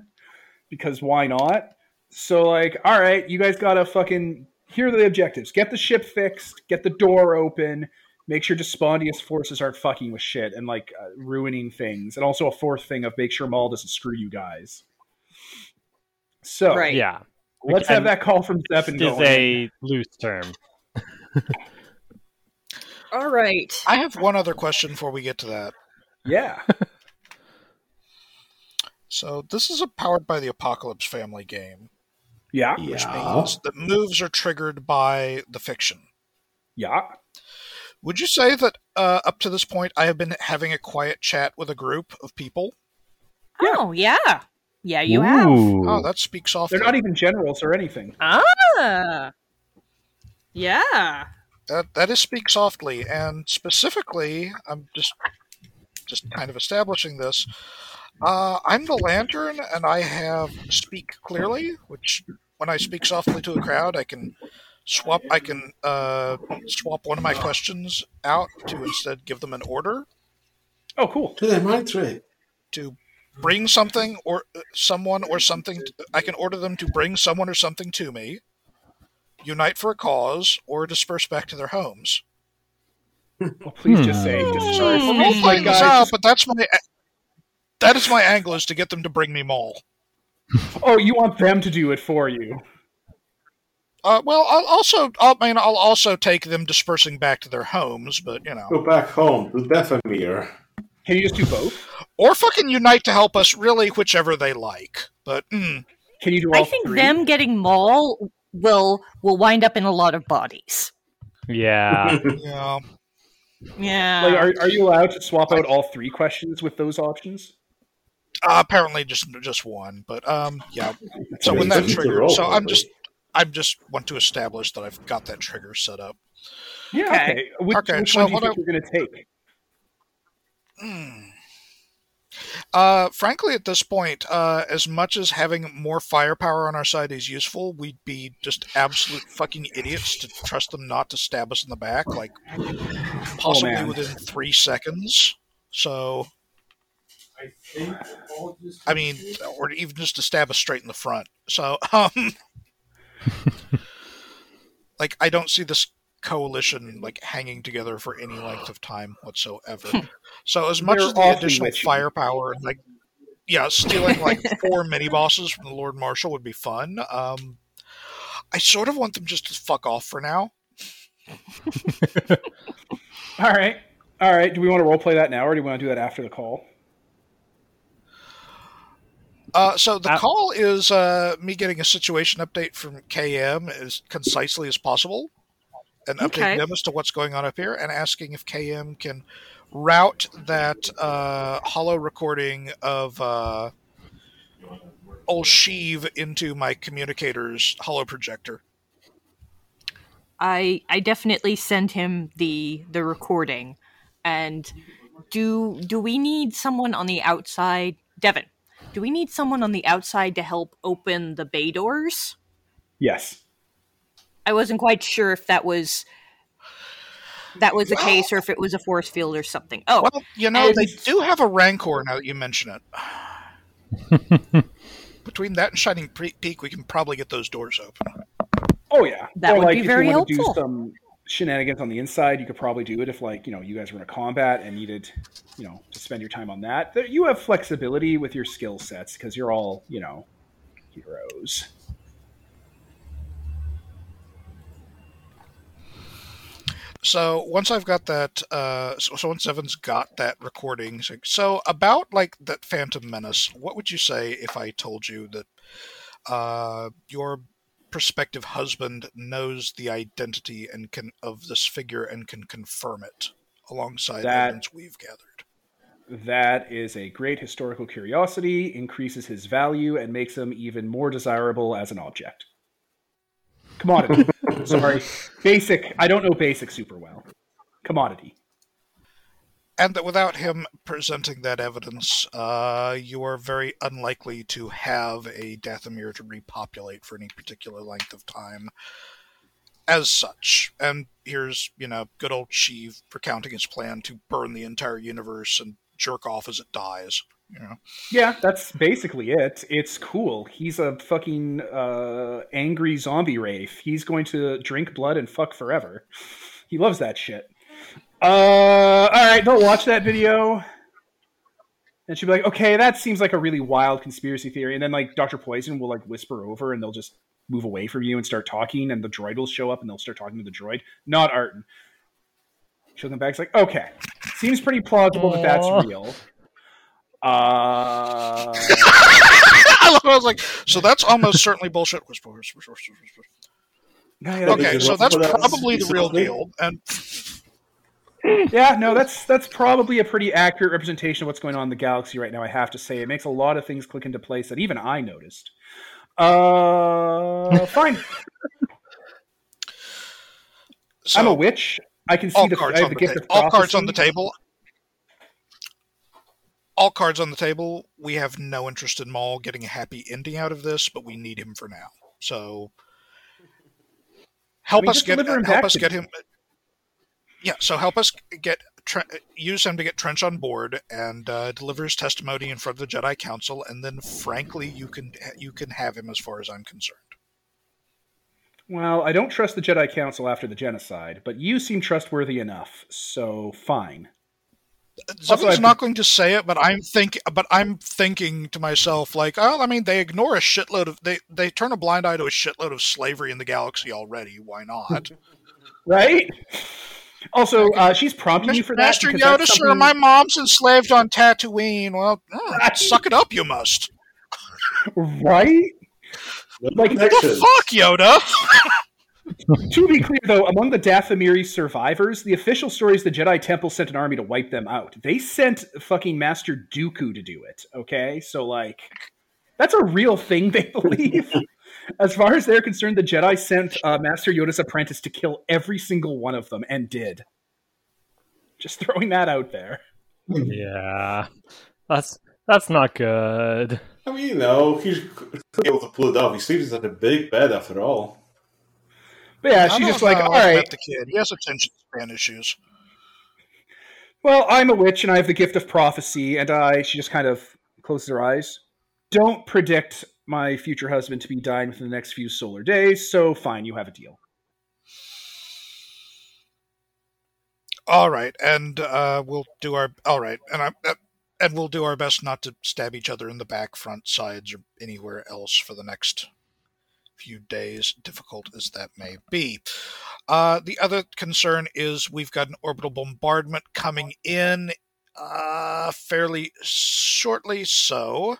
because why not? So like, all right, you guys gotta fucking here are the objectives. Get the ship fixed, get the door open, make sure Despondia's forces aren't fucking with shit and like uh, ruining things. And also a fourth thing of make sure Maul doesn't screw you guys. So Right. Yeah, let's have that call from Zeppin is a loose term. All right. I have one other question before we get to that. Yeah. So this is a powered by the Apocalypse family game, Yeah. which Yeah. means that moves are triggered by the fiction. Yeah. Would you say that uh, up to this point I have been having a quiet chat with a group of people? Oh, yeah. Yeah, you have. Oh, that speaks off. They're not even generals or anything. Ah. Yeah. that that is speak softly, and specifically, I'm just just kind of establishing this. Uh, I'm the lantern, and I have speak clearly, which when I speak softly to a crowd, I can swap. I can uh, swap one of my questions out to instead give them an order Oh, cool. Do they mind trick? to bring something or uh, someone or something. I can order them to bring someone or something to me, unite for a cause, or disperse back to their homes. Well, please just say, just sorry. We're Hmm. playing this guys, out, but that's my that is my angle is to get them to bring me Maul. Oh, you want them to do it for you? Uh, well, I'll also I mean I'll also take them dispersing back to their homes, but you know, Go back home to Dathomir. Can you just do both? or fucking unite to help us. Really, whichever they like. But mm, Can you do all I think three? them getting Maul will will wind up in a lot of bodies. Yeah. yeah, Yeah. Like, are, are you allowed to swap out all three questions with those options? uh, apparently just just one. But um, yeah. So when that it's a triggers, roll, so I'm just I'm just want to establish that I've got that trigger set up. Yeah. Okay. Okay. Which, Okay, which so one do you what think I- you're going to take? Hmm. Uh, frankly, at this point, uh, as much as having more firepower on our side is useful, we'd be just absolute fucking idiots to trust them not to stab us in the back, like possibly man. within three seconds. So, I think I mean, or even just to stab us straight in the front. So, um, like, I don't see this coalition like hanging together for any length of time whatsoever. so, as much They're as the additional firepower, and like, yeah, stealing like four mini bosses from the Lord Marshal would be fun. Um, I sort of want them just to fuck off for now. All right. All right. Do we want to roleplay that now, or do we want to do that after the call? Uh, so the Uh, call is uh, me getting a situation update from KM as concisely as possible, and Okay. updating them as to what's going on up here, and asking if KM can route that uh, holo recording of uh, old Sheev into my communicator's holo projector. I I definitely send him the the recording. And do do we need someone on the outside, Devin? do we need someone on the outside to help open the bay doors? Yes. I wasn't quite sure if that was that was the Well- case or if it was a force field or something. Oh, Well, you know, and- they do have a Rancor now that you mention it. Between that and Shining Peak, we can probably get those doors open. Oh yeah, That or would like be if very you want to helpful. do some shenanigans on the inside, you could probably do it if like you know you guys were in a combat and needed you know to spend your time on that. You have flexibility with your skill sets because you're all you know heroes. So once I've got that, uh, so, so once Evan's got that recording, so, so about like that Phantom Menace, what would you say if I told you that uh, your prospective husband knows the identity and can of this figure and can confirm it alongside That- evidence we've gathered? That is a great historical curiosity, increases his value, and makes him even more desirable as an object. Commodity. Sorry. Basic. I don't know basic super well. Commodity. And that without him presenting that evidence, uh, you are very unlikely to have a Dathomir to repopulate for any particular length of time. As such, and here's, you know, good old Sheev recounting his plan to burn the entire universe and jerk off as it dies. You know, Yeah, that's basically it. It's cool. He's a fucking uh, angry zombie wraith. He's going to drink blood and fuck forever. He loves that shit. Uh, all right, they'll watch that video, and she'll be like, "Okay, that seems like a really wild conspiracy theory." And then like Doctor Poison will like whisper over, and they'll just move away from you and start talking, and the droid will show up, and they'll start talking to the droid, not Arton. She'll come back. It's like, okay, seems pretty plausible that that's real. Uh, I love- I was like, so that's almost certainly bullshit. Whisper, whisper, whisper, whisper, whisper. yeah, yeah, Okay, so that's probably the real deal. And Yeah, no, that's that's probably a pretty accurate representation of what's going on in the galaxy right now. I have to say, it makes a lot of things click into place that even I noticed. Uh, fine. so I'm a witch. I can see all the cards I have the the gift table. of All cards on the table. All cards on the table. We have no interest in Maul getting a happy ending out of this, but we need him for now. So help I mean, us get help us get him. Yeah, so help us get Tre- use him to get Trench on board and uh, deliver his testimony in front of the Jedi Council, and then, frankly, you can you can have him as far as I'm concerned. Well, I don't trust the Jedi Council after the genocide, but you seem trustworthy enough, so fine. Someone's I've- not going to say it, but I'm think, but I'm thinking to myself, like, oh, I mean, they ignore a shitload of they they turn a blind eye to a shitload of slavery in the galaxy already. Why not? Right? Also, uh, she's prompting you for that. Master Yoda, that's sir, my mom's enslaved on Tatooine. Well, mm, suck it up, you must. Right? Like, What the fuck, Yoda? to be clear, though, among the Dathomiri survivors, the official story is the Jedi Temple sent an army to wipe them out. They sent fucking Master Dooku to do it. Okay, so like, that's a real thing they believe. as far as they're concerned, the Jedi sent uh, Master Yoda's apprentice to kill every single one of them, and did. Just throwing that out there. Yeah, that's that's not good. I mean, you know, he's be able to pull it off. He sleeps in a big bed after all. But yeah, I she's just like, all right. The kid. He has attention span issues. Well, I'm a witch and I have the gift of prophecy, and I, she just kind of closes her eyes. Don't predict my future husband to be dying within the next few solar days, so fine, you have a deal. All right, and uh, we'll do our all right, and I uh, and we'll do our best not to stab each other in the back, front, sides, or anywhere else for the next few days, difficult as that may be. Uh, the other concern is we've got an orbital bombardment coming in uh, fairly shortly. So,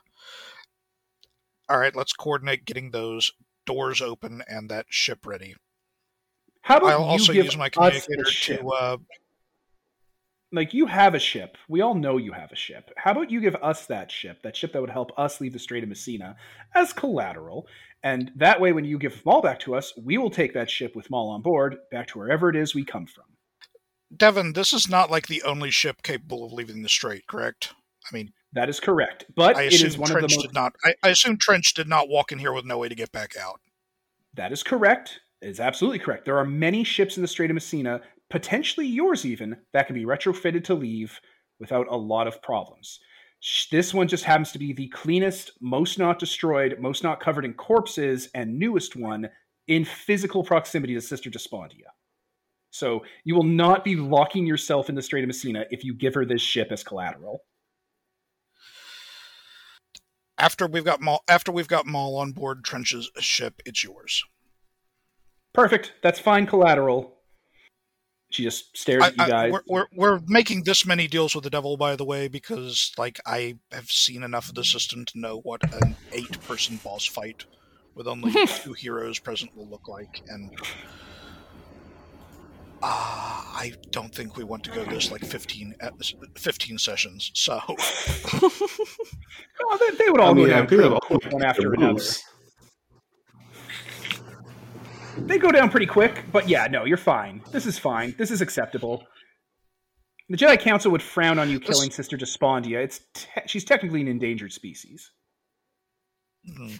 all right, let's coordinate getting those doors open and that ship ready. How about I'll you also give use my communicator to. Uh, Like you have a ship. We all know you have a ship. How about you give us that ship, that ship that would help us leave the Strait of Messina as collateral, and that way, when you give Maul back to us, we will take that ship with Maul on board back to wherever it is we come from. Devin, this is not like the only ship capable of leaving the strait, correct? I mean, That is correct. But I it is one Trench of the most did not. I, I assume Trench did not walk in here with no way to get back out. That is correct. It is absolutely correct. There are many ships in the Strait of Messina, potentially yours even, that can be retrofitted to leave without a lot of problems. This one just happens to be the cleanest, most not destroyed, most not covered in corpses, and newest one in physical proximity to Sister Despondia. So you will not be locking yourself in the Strait of Messina if you give her this ship as collateral. After we've got Maul, after we've got Maul on board Trench's ship, it's yours. Perfect. That's fine collateral. She just stares I, at you I- guys. we're, we're we're making this many deals with the devil, by the way, because like I have seen enough of the system to know what an eight-person boss fight with only two heroes present will look like, and uh, I don't think we want to go this like 15, ep- 15 sessions. So Oh, they, they would all I mean, go I down feel pretty like one after another. They go down pretty quick, but yeah, no, you're fine. This is fine. This is acceptable. The Jedi Council would frown on you killing Sister Despondia. It's te- she's technically an endangered species. Mhm.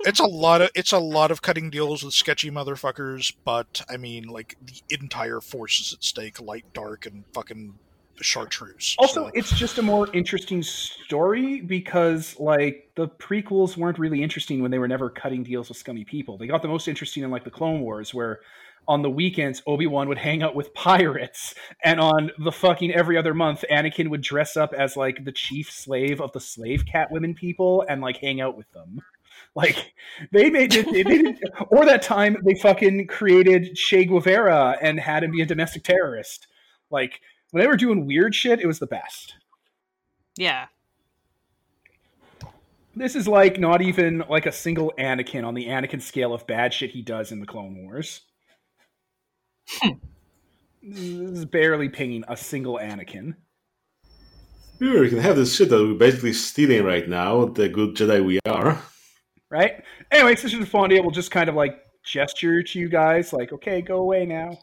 it's a lot of it's a lot of cutting deals with sketchy motherfuckers, but I mean, like the entire force is at stake, light, dark, and fucking chartreuse. Also, So- it's just a more interesting story because, like, the prequels weren't really interesting when they were never cutting deals with scummy people. They got the most interesting in, like, the Clone Wars, where on the weekends, Obi Wan would hang out with pirates, and on the fucking every other month, Anakin would dress up as, like, the chief slave of the slave cat women people and, like, hang out with them. Like, they made it, they didn't, or that time they fucking created Che Guevara and had him be a domestic terrorist. Like, when they were doing weird shit, it was the best. Yeah. This is like not even like a single Anakin on the Anakin scale of bad shit he does in the Clone Wars. Hmm. this is barely pinging a single Anakin. Sure, we can have this shit that we're basically stealing right now, the good Jedi we are. Right? Anyway, Sister Fondia will just kind of like gesture to you guys, like, okay, go away now.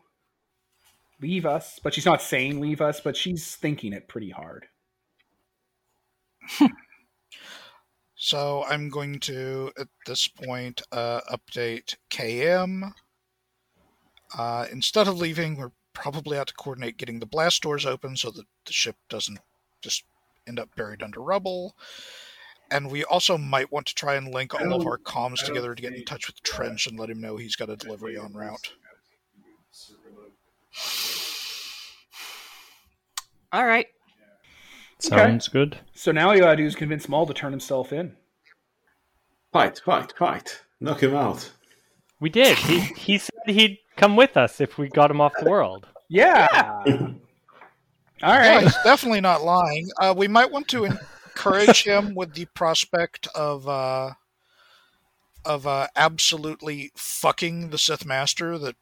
Leave us. But she's not saying leave us, but she's thinking it pretty hard. So I'm going to, at this point, uh, update KM. Uh, instead of leaving, we're probably out to coordinate getting the blast doors open so that the ship doesn't just end up buried under rubble. And we also might want to try and link all of our comms together to get in touch with Trench and let him know he's got a delivery on route. All right. Sounds good. So now all you gotta do is convince Maul to turn himself in. Fight, fight, fight. Knock him out. We did. He he said he'd come with us if we got him off the world. Yeah. All Yeah, right. he's definitely not lying. Uh, we might want to encourage him with the prospect of uh, of uh, absolutely fucking the Sith Master that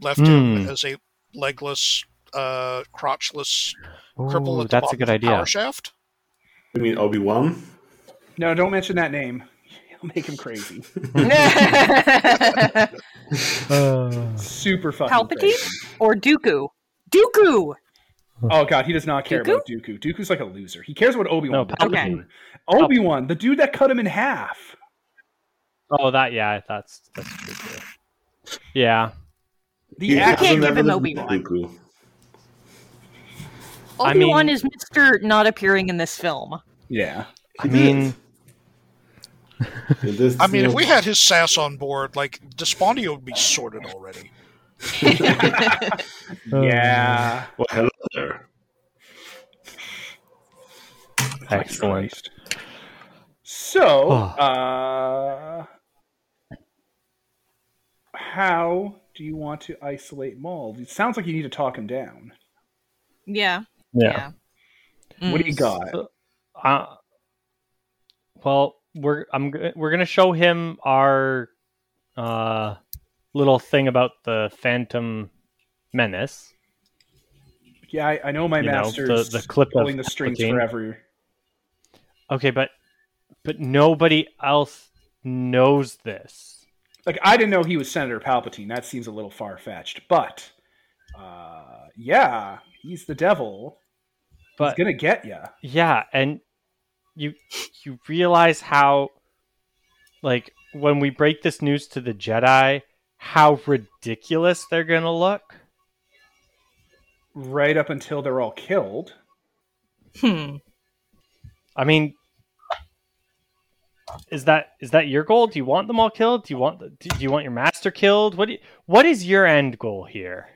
left him Hmm. as a legless, uh, crotchless cripple Ooh, at the that's a good idea. power shaft. You mean Obi Wan? No, don't mention that name. It'll make him crazy. Super fucking Palpatine crazy. or Dooku? Dooku. Oh god, he does not care Dooku? about Dooku. Dooku's like a loser. He cares about Obi No, Wan. Palpatine. Obi Wan, the dude that cut him in half. Oh, that yeah, that's that's true. Too. Yeah. The He act- can't give him ever Obi-Wan. Dooku. Obi Wan mean- is Mister not appearing in this film. yeah. I mean, this, I mean, you if we had his sass on board, like Despondia would be sorted already. Yeah. Well, hello there. excellent. So, Oh. uh, how do you want to isolate Maul? It sounds like you need to talk him down. Yeah. Yeah. What do you Mm. got? Uh, well, we're I'm we're gonna show him our uh little thing about the Phantom Menace. Yeah, I, I know my You know, the- the clip of pulling the strings Palpatine. forever. Okay, but but nobody else knows this. Like I didn't know he was Senator Palpatine. That seems a little far fetched, but uh, yeah, he's the devil. But he's gonna get you. yeah, and you you realize how like when we break this news to the Jedi, how ridiculous they're gonna look. Right up until they're all killed. Hmm. I mean, is that is that your goal? Do you want them all killed? Do you want the, do you want your master killed? What do you, what is your end goal here?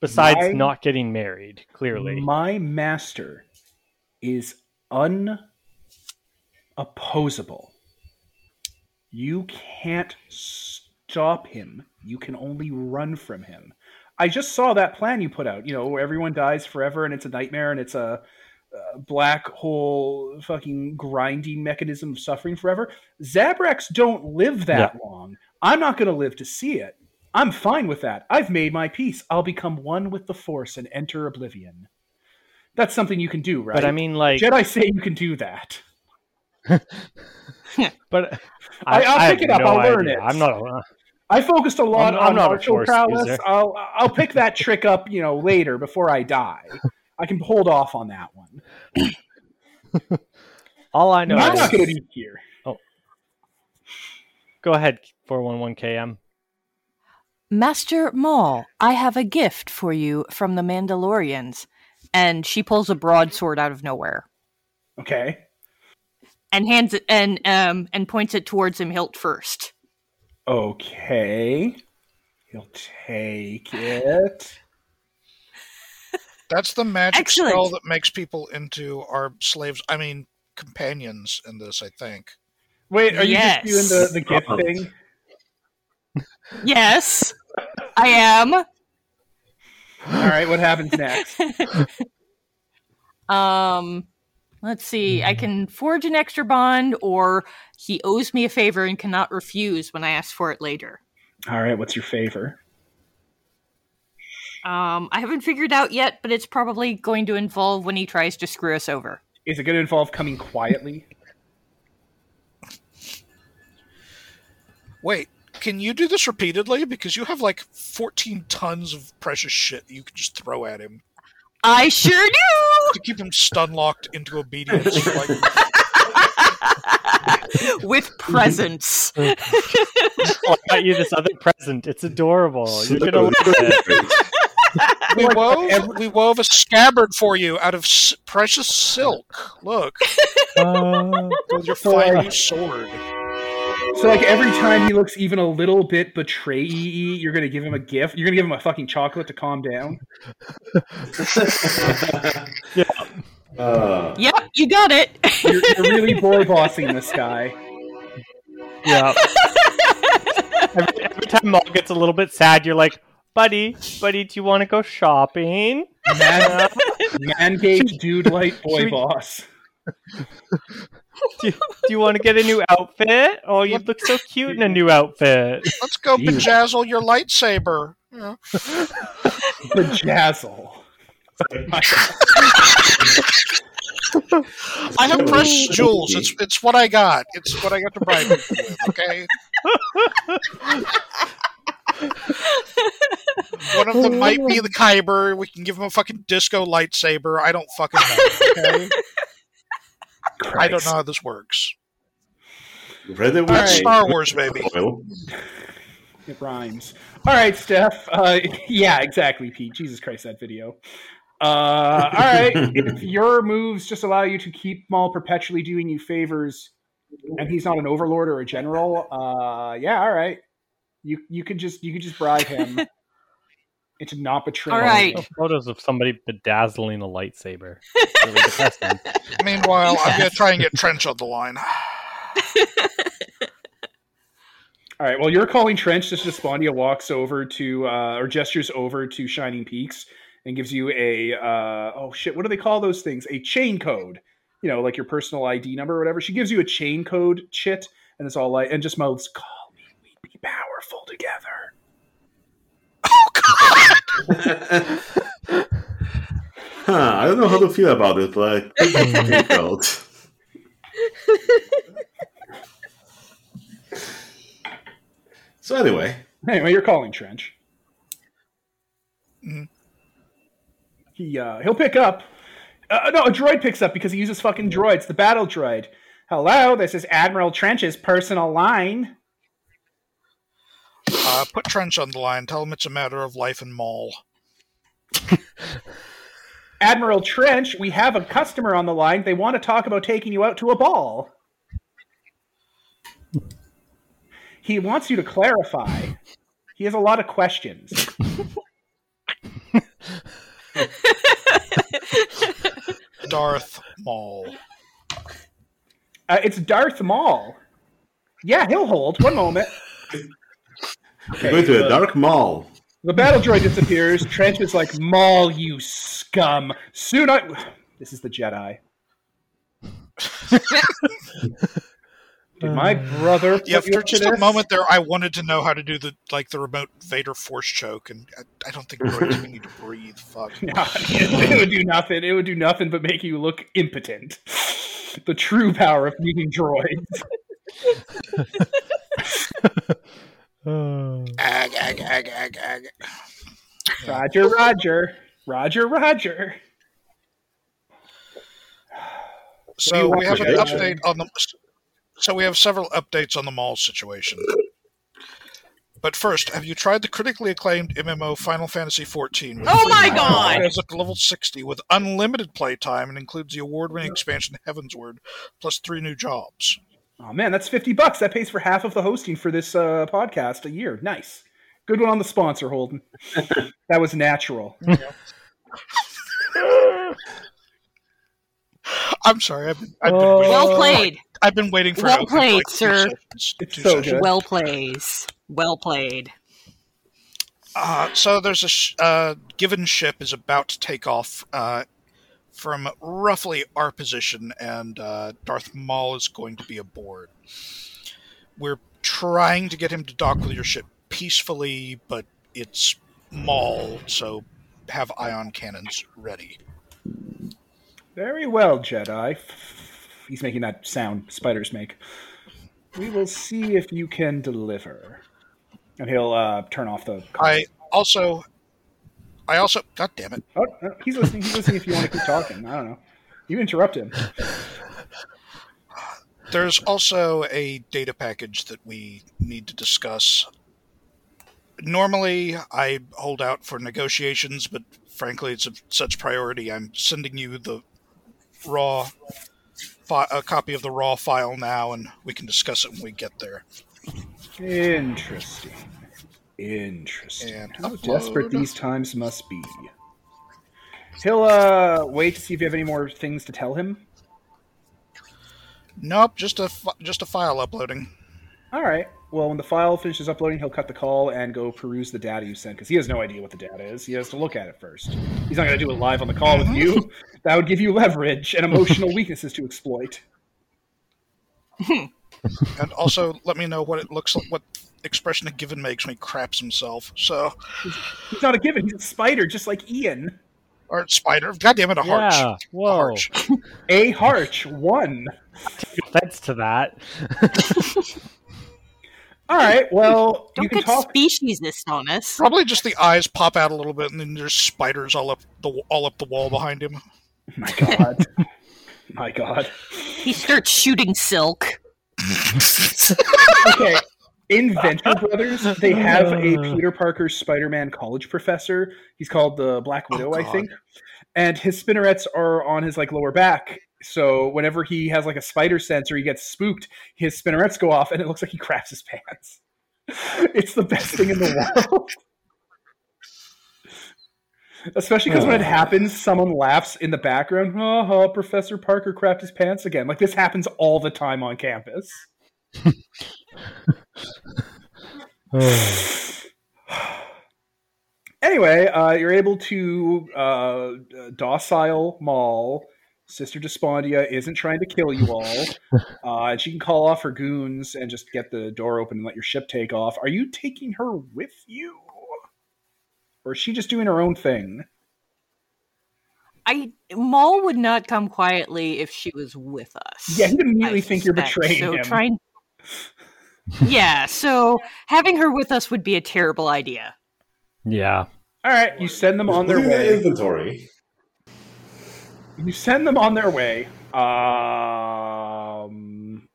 Besides My- not getting married, clearly. My master is unopposable. You can't stop him. You can only run from him. I just saw that plan you put out. You know, where everyone dies forever and it's a nightmare and it's a, a black hole fucking grinding mechanism of suffering forever. Zabraks don't live that long. I'm not going to live to see it. I'm fine with that. I've made my peace. I'll become one with the Force and enter oblivion. That's something you can do, right? But I mean, like, Jedi say you can do that. but I- I'll have pick it up, no I'll learn idea. it. I'm not. a- uh, I focused a lot I'm- on I'm not a martial Force prowess. user. I'll I'll pick that trick up, you know, later before I die. I can hold off on that one. All I know I'm is not going to be here. Oh. go ahead, four one one KM. Master Maul, I have a gift for you from the Mandalorians. And she pulls a broadsword out of nowhere Okay. and hands it and um and points it towards him hilt first. Okay. He'll take it. That's the magic Excellent. spell that makes people into our slaves. I mean, companions in this. I think. Wait, are you Yes. just doing the, the gift Uh-oh. thing? Yes, I am. All right, what happens next? Um, let's see. I can forge an extra bond, or he owes me a favor and cannot refuse when I ask for it later. All right, what's your favor? Um, I haven't figured out yet, but it's probably going to involve when he tries to screw us over. Is it going to involve coming quietly? Wait, can you do this repeatedly? Because you have like 14 tons of precious shit you can just throw at him I sure do. to keep him stun locked into obedience. like, With presents. Oh, I got you this other present. It's adorable. You're gonna love it. We wove we wove a scabbard for you out of s- precious silk. Look, Uh, with your So, fine uh, new sword. So, like, every time he looks even a little bit betray you're going to give him a gift? You're going to give him a fucking chocolate to calm down? Uh, Yep, you got it. You're, you're really boy bossing this guy. yeah. every, every time Maul gets a little bit sad, you're like, "Buddy, buddy, do you want to go shopping?" Man, man gauge dude light boy we- boss. Do, do you want to get a new outfit? Oh, you look so cute in a new outfit. Let's go Jesus. bejazzle your lightsaber. Yeah. Bejazzle. I have precious jewels. It's it's what I got. It's what I got to bribe people with. Okay. One of them might be the Kyber. We can give him a fucking disco lightsaber. I don't fucking know. Okay. I don't know how this works. Red and right. Star Wars, baby. It rhymes. All right, Steph. Uh, yeah, exactly, Pete. Jesus Christ, that video. Uh, all right. if your moves just allow you to keep Maul perpetually doing you favors, and he's not an overlord or a general, uh, yeah, all right. You you could just you could just bribe him into not betraying. All right. Photos of somebody bedazzling a lightsaber. Really depressing. Meanwhile, I'm gonna try and get Trench on the line. All right. Well, you're calling Trench. Just Despondia walks over to uh, or gestures over to Shining Peaks and gives you a uh, oh shit. What do they call those things? A chain code. You know, like your personal ID number or whatever. She gives you a chain code chit, and it's all like and just mouths, "Call me. We'd be powerful together." Huh, I don't know how to feel about it, but it felt. so anyway, Anyway, you're calling Trench. Mhm. He uh, he'll pick up. Uh, no, a droid picks up because he uses fucking droids. The battle droid. Hello, this is Admiral Trench's personal line. Uh, put Trench on the line. Tell him it's a matter of life and Maul. Admiral Trench, we have a customer on the line. They want to talk about taking you out to a ball. He wants you to clarify. He has a lot of questions. Darth Maul. Uh, it's Darth Maul. Yeah, he'll hold. One moment. We're going to a dark mall. The battle droid disappears. Trench is like, Maul, you scum. Soon I. This is the Jedi. Did my brother put Yeah, for up to just a this? moment there, I wanted to know how to do the like the remote Vader force choke, and I, I don't think droids even need to breathe. Fuck. No, it would do nothing. It would do nothing but make you look impotent. The true power of using droids. Ag, ag, ag, ag, ag. Roger, Roger, Roger, Roger. So we have an update on the. So we have several updates on the Maul situation. But first, have you tried the critically acclaimed MMO Final Fantasy XIV? Oh my? God! It's at level 60 with unlimited playtime and includes the award-winning expansion Heavensward, plus three new jobs. Oh man, that's fifty bucks. That pays for half of the hosting for this uh, podcast a year. Nice. Good one on the sponsor, Holden. that was natural. I'm sorry, I've been, I've been, Oh. waiting, Well played. I've been waiting for Well played, two sir. sessions- It's so good. Well plays. Well played. Uh, so there's a sh- uh, Givin ship is about to take off uh, from roughly our position, and uh, Darth Maul is going to be aboard. We're trying to get him to dock with your ship peacefully, but it's Maul, so have ion cannons ready. Very well, Jedi. He's making that sound spiders make. We will see if you can deliver. And he'll uh, turn off the. I also, I also, God damn it! Oh, no, he's listening. He's listening. If you want to keep talking, I don't know. You interrupt him. There's also a data package that we need to discuss. Normally, I hold out for negotiations, but frankly, it's of such priority. I'm sending you the raw, fi- a copy of the raw file now, and we can discuss it when we get there. Interesting. Interesting. And How upload. desperate these times must be. He'll uh, wait to see if you have any more things to tell him. Nope, just a just a file uploading. All right. Well, when the file finishes uploading, he'll cut the call and go peruse the data you sent because he has no idea what the data is. He has to look at it first. He's not going to do it live on the call with you. That would give you leverage and emotional weaknesses to exploit. And also, let me know what it looks like, what expression a Givin makes when he craps himself. So, He's not a Givin. He's a spider, just like Ian. or spider. God damn it, a harch. Yeah. A Whoa. harch. A Harch one. Offense to that. All right. Well, Don't can get talk. speciesist on us. Probably just the eyes pop out a little bit, and then there's spiders all up the all up the wall behind him. My God. My God. He starts shooting silk. okay. In Venture Brothers, they have a uh. Peter Parker Spider-Man college professor. He's called the Black oh, Widow, I think. And his spinnerets are on his like lower back. So whenever he has like a spider sense or he gets spooked, his spinnerets go off and it looks like he craps his pants. It's the best thing in the world. Especially because when it oh. happens, someone laughs in the background. Oh, oh, Professor Parker crapped his pants again. Like this happens all the time on campus. anyway, uh, you're able to uh, docile Maul. Sister Despondia isn't trying to kill you all. Uh, and she can call off her goons and just get the door open and let your ship take off. Are you taking her with you? Or is she just doing her own thing? I Maul would not come quietly if she was with us. Yeah, he'd immediately I think you're suspect. betraying so him. Trying... yeah, so having her with us would be a terrible idea. Yeah. All right, you send them on their Look at way. inventory. you send them on their way. Um,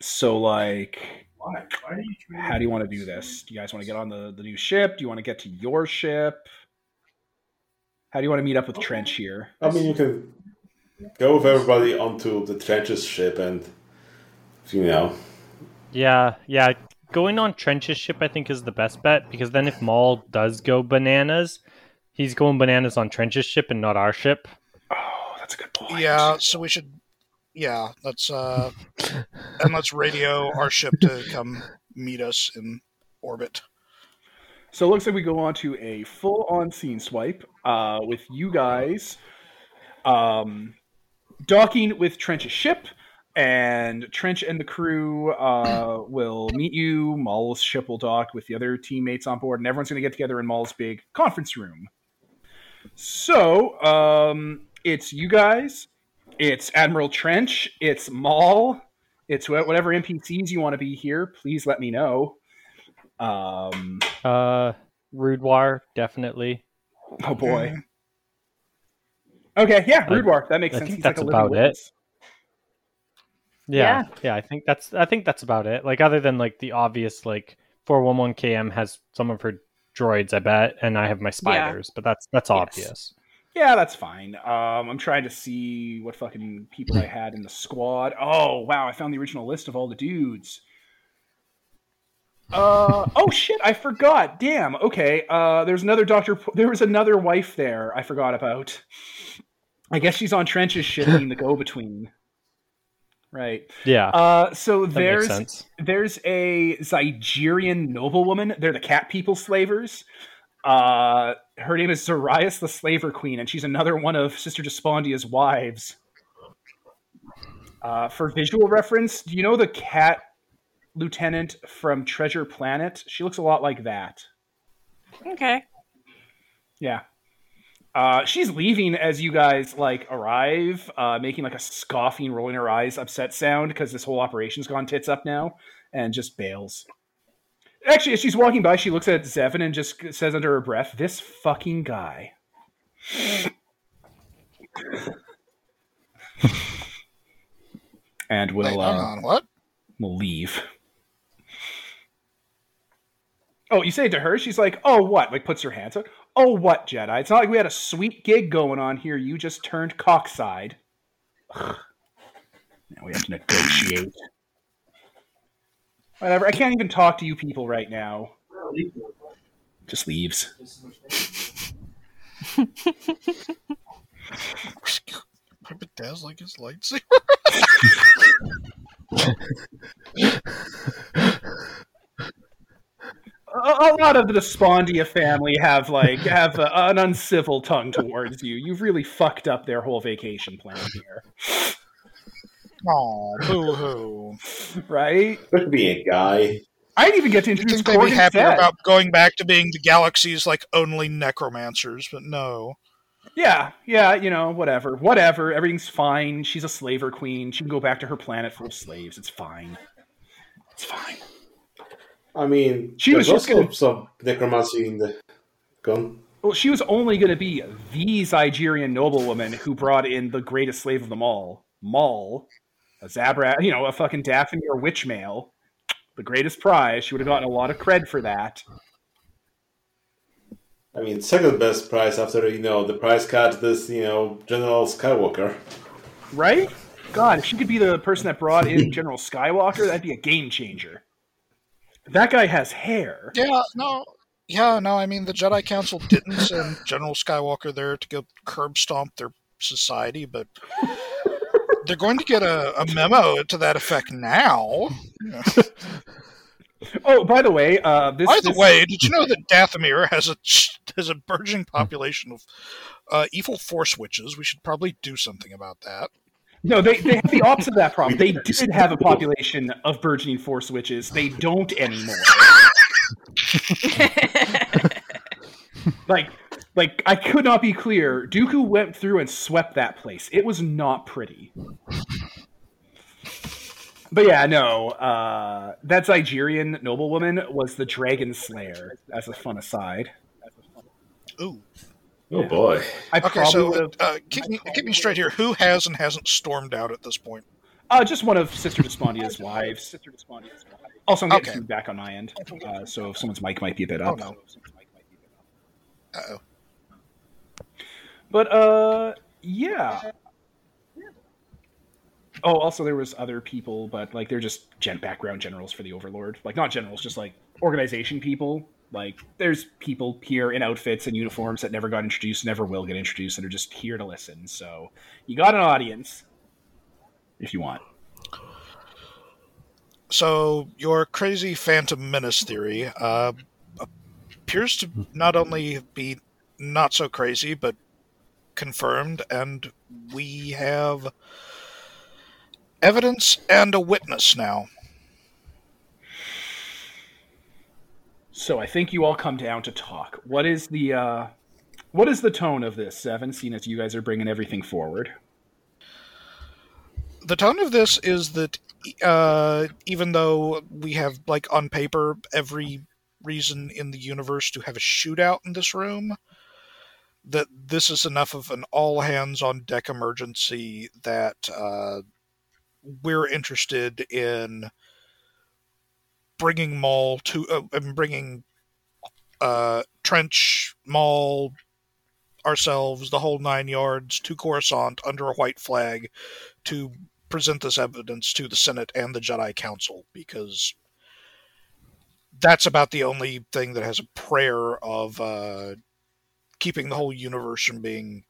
so like, Why? Why are you treating how do you want to do this? Do you guys want to get on the the new ship? Do you want to get to your ship? How do you want to meet up with Trench here? I mean, you can go with everybody onto the Trench's ship, and you know, Yeah, yeah. Going on Trench's ship, I think, is the best bet because then if Maul does go bananas, he's going bananas on Trench's ship and not our ship. Oh, that's a good point. Yeah, so we should. Yeah, let's uh, and let's radio our ship to come meet us in orbit. So it looks like we go on to a full on scene swipe uh, with you guys um, docking with Trench's ship, and Trench and the crew uh, will meet you. Maul's ship will dock with the other teammates on board, and everyone's going to get together in Maul's big conference room. So um, it's you guys, it's Admiral Trench, it's Maul, it's wh- whatever NPCs you want to be here. Please let me know. Um, Uh, Broodwar, definitely. Oh boy. Okay, yeah, Broodwar. That makes I sense. He's that's like a about it. Yeah, yeah, I think that's I think that's about it. Like other than like the obvious like 411 KM has some of her droids, I bet, and I have my spiders, but that's that's Yes. obvious. Yeah, that's fine. Um, I'm trying to see what fucking people I had in the squad. Oh wow, I found the original list of all the dudes. Uh oh shit, I forgot. Damn. Okay. Uh, there's another Doctor. P- There was another wife there. I forgot about. I guess she's on Trench's ship being the go-between. Right. Yeah, Uh, so that there's there's a Zygerian noblewoman. They're the cat people slavers. Uh, her name is Zarias the Slaver Queen, and she's another one of Sister Despondia's wives. Uh, for visual reference, do you know the cat lieutenant from Treasure Planet? She looks a lot like that. Okay. Yeah. Uh, she's leaving as you guys like arrive, uh, making like a scoffing, rolling her eyes, upset sound because this whole operation's gone tits up now, and just bails. Actually, as she's walking by, she looks at Zevin and just says under her breath, "This fucking guy." and we'll hang uh, on, what? we'll leave. Oh, you say it to her? She's like, "Oh, what?" Like puts her hands up. Oh, what, Jedi? It's not like we had a sweet gig going on here. You just turned cockside. Ugh. now we have to negotiate. Whatever. I can't even talk to you people right now. Just leaves. I bedazzle like his lightsaber. A, a lot of the Despondia family have like have uh, an uncivil tongue towards you. You've really fucked up their whole vacation plan here, Oh, boo hoo. right? there could be a guy. I didn't even get to You'd introduce think they'd be Corgan happier Zed. about going back to being the galaxy's like only necromancers, but no. Yeah, yeah, you know, whatever, whatever. Everything's fine. She's a slaver queen. She can go back to her planet full of slaves. It's fine. It's fine. I mean, She was just also gonna- some necromancy in the gun. Well, she was only going to be the Zygerian noblewoman who brought in the greatest slave of them all, Maul, a Zabrak, you know, a fucking Dathomir witch male, the greatest prize. She would have gotten a lot of cred for that. I mean, second best prize after you know the prize cut this you know General Skywalker. Right? God, if she could be the person that brought in General Skywalker, that'd be a game changer. That guy has hair. Yeah, no. Yeah, no, I mean, the Jedi Council didn't send General Skywalker there to go curb stomp their society, but they're going to get a, a memo to that effect now. Oh, by the way, uh, this. By the this- way, did you know that Dathomir has a has a burgeoning population of uh, evil force witches? We should probably do something about that. No, they, they have the opposite of that problem. They did have a population of burgeoning force witches. They don't anymore. like, like I could not be clear. Dooku went through and swept that place. It was not pretty. But yeah, no. Uh, that Zygerian noblewoman was the Dragon Slayer. As a fun aside. Ooh, Oh boy. I Okay, so uh, keep me keep me straight here. Who has and hasn't stormed out at this point? Uh, just one of Sister Despondia's wives. Sister Despondia's wives. Also, I'm getting Okay. feedback on my end, uh, so if someone's mic might be a bit up. Oh up. no. Uh oh. But uh, yeah. Oh, also there was other people, but like they're just gen- background generals for the Overlord. Like not generals, just like organization people. Like there's people here in outfits and uniforms that never got introduced, never will get introduced, and are just here to listen. So you got an audience if you want. So your crazy Phantom Menace theory uh, appears to not only be not so crazy, but confirmed, and we have evidence and a witness now. So I think you all come down to talk. What is the uh, what is the tone of this, Zevin? Seeing as you guys are bringing everything forward. The tone of this is that uh, even though we have, like, on paper, every reason in the universe to have a shootout in this room, that this is enough of an all hands on deck emergency that uh, we're interested in bringing Maul to uh, and bringing uh, Trench, Maul, ourselves, the whole nine yards to Coruscant under a white flag to present this evidence to the Senate and the Jedi Council because that's about the only thing that has a prayer of uh, keeping the whole universe from being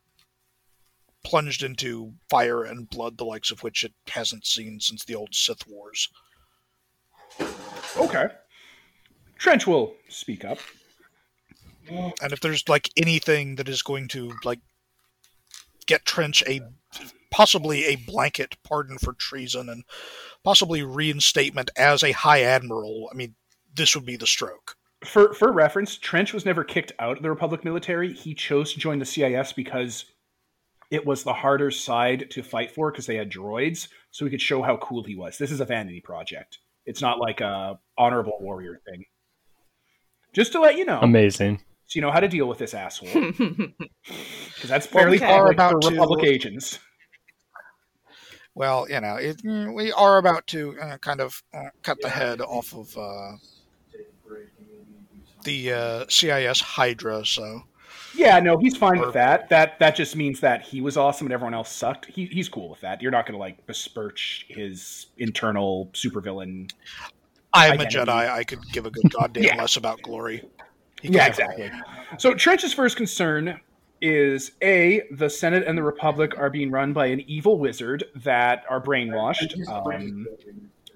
plunged into fire and blood, the likes of which it hasn't seen since the old Sith Wars. Okay. Trench will speak up. And if there's like anything that is going to like get Trench a possibly a blanket pardon for treason and possibly reinstatement as a high admiral, I mean, this would be the stroke. For for reference, Trench was never kicked out of the Republic military. He chose to join the CIS because it was the harder side to fight for because they had droids, so he could show how cool he was. This is a vanity project. It's not like a honorable warrior thing. Just to let you know, Amazing. so you know how to deal with this asshole, because that's fairly we are about for to- Republic agents. Well, you know, it, mm, we are about to uh, kind of uh, cut the head off of uh, the uh, CIS Hydra, so Yeah, no, he's fine with that. That that just means that he was awesome and everyone else sucked. He, he's cool with that. You're not going to like besmirch his internal supervillain. I'm a Jedi. I could give a good goddamn Yeah. less about glory. Yeah, have it all. exactly. So Trench's first concern is a the Senate and the Republic are being run by an evil wizard that are brainwashed. Um,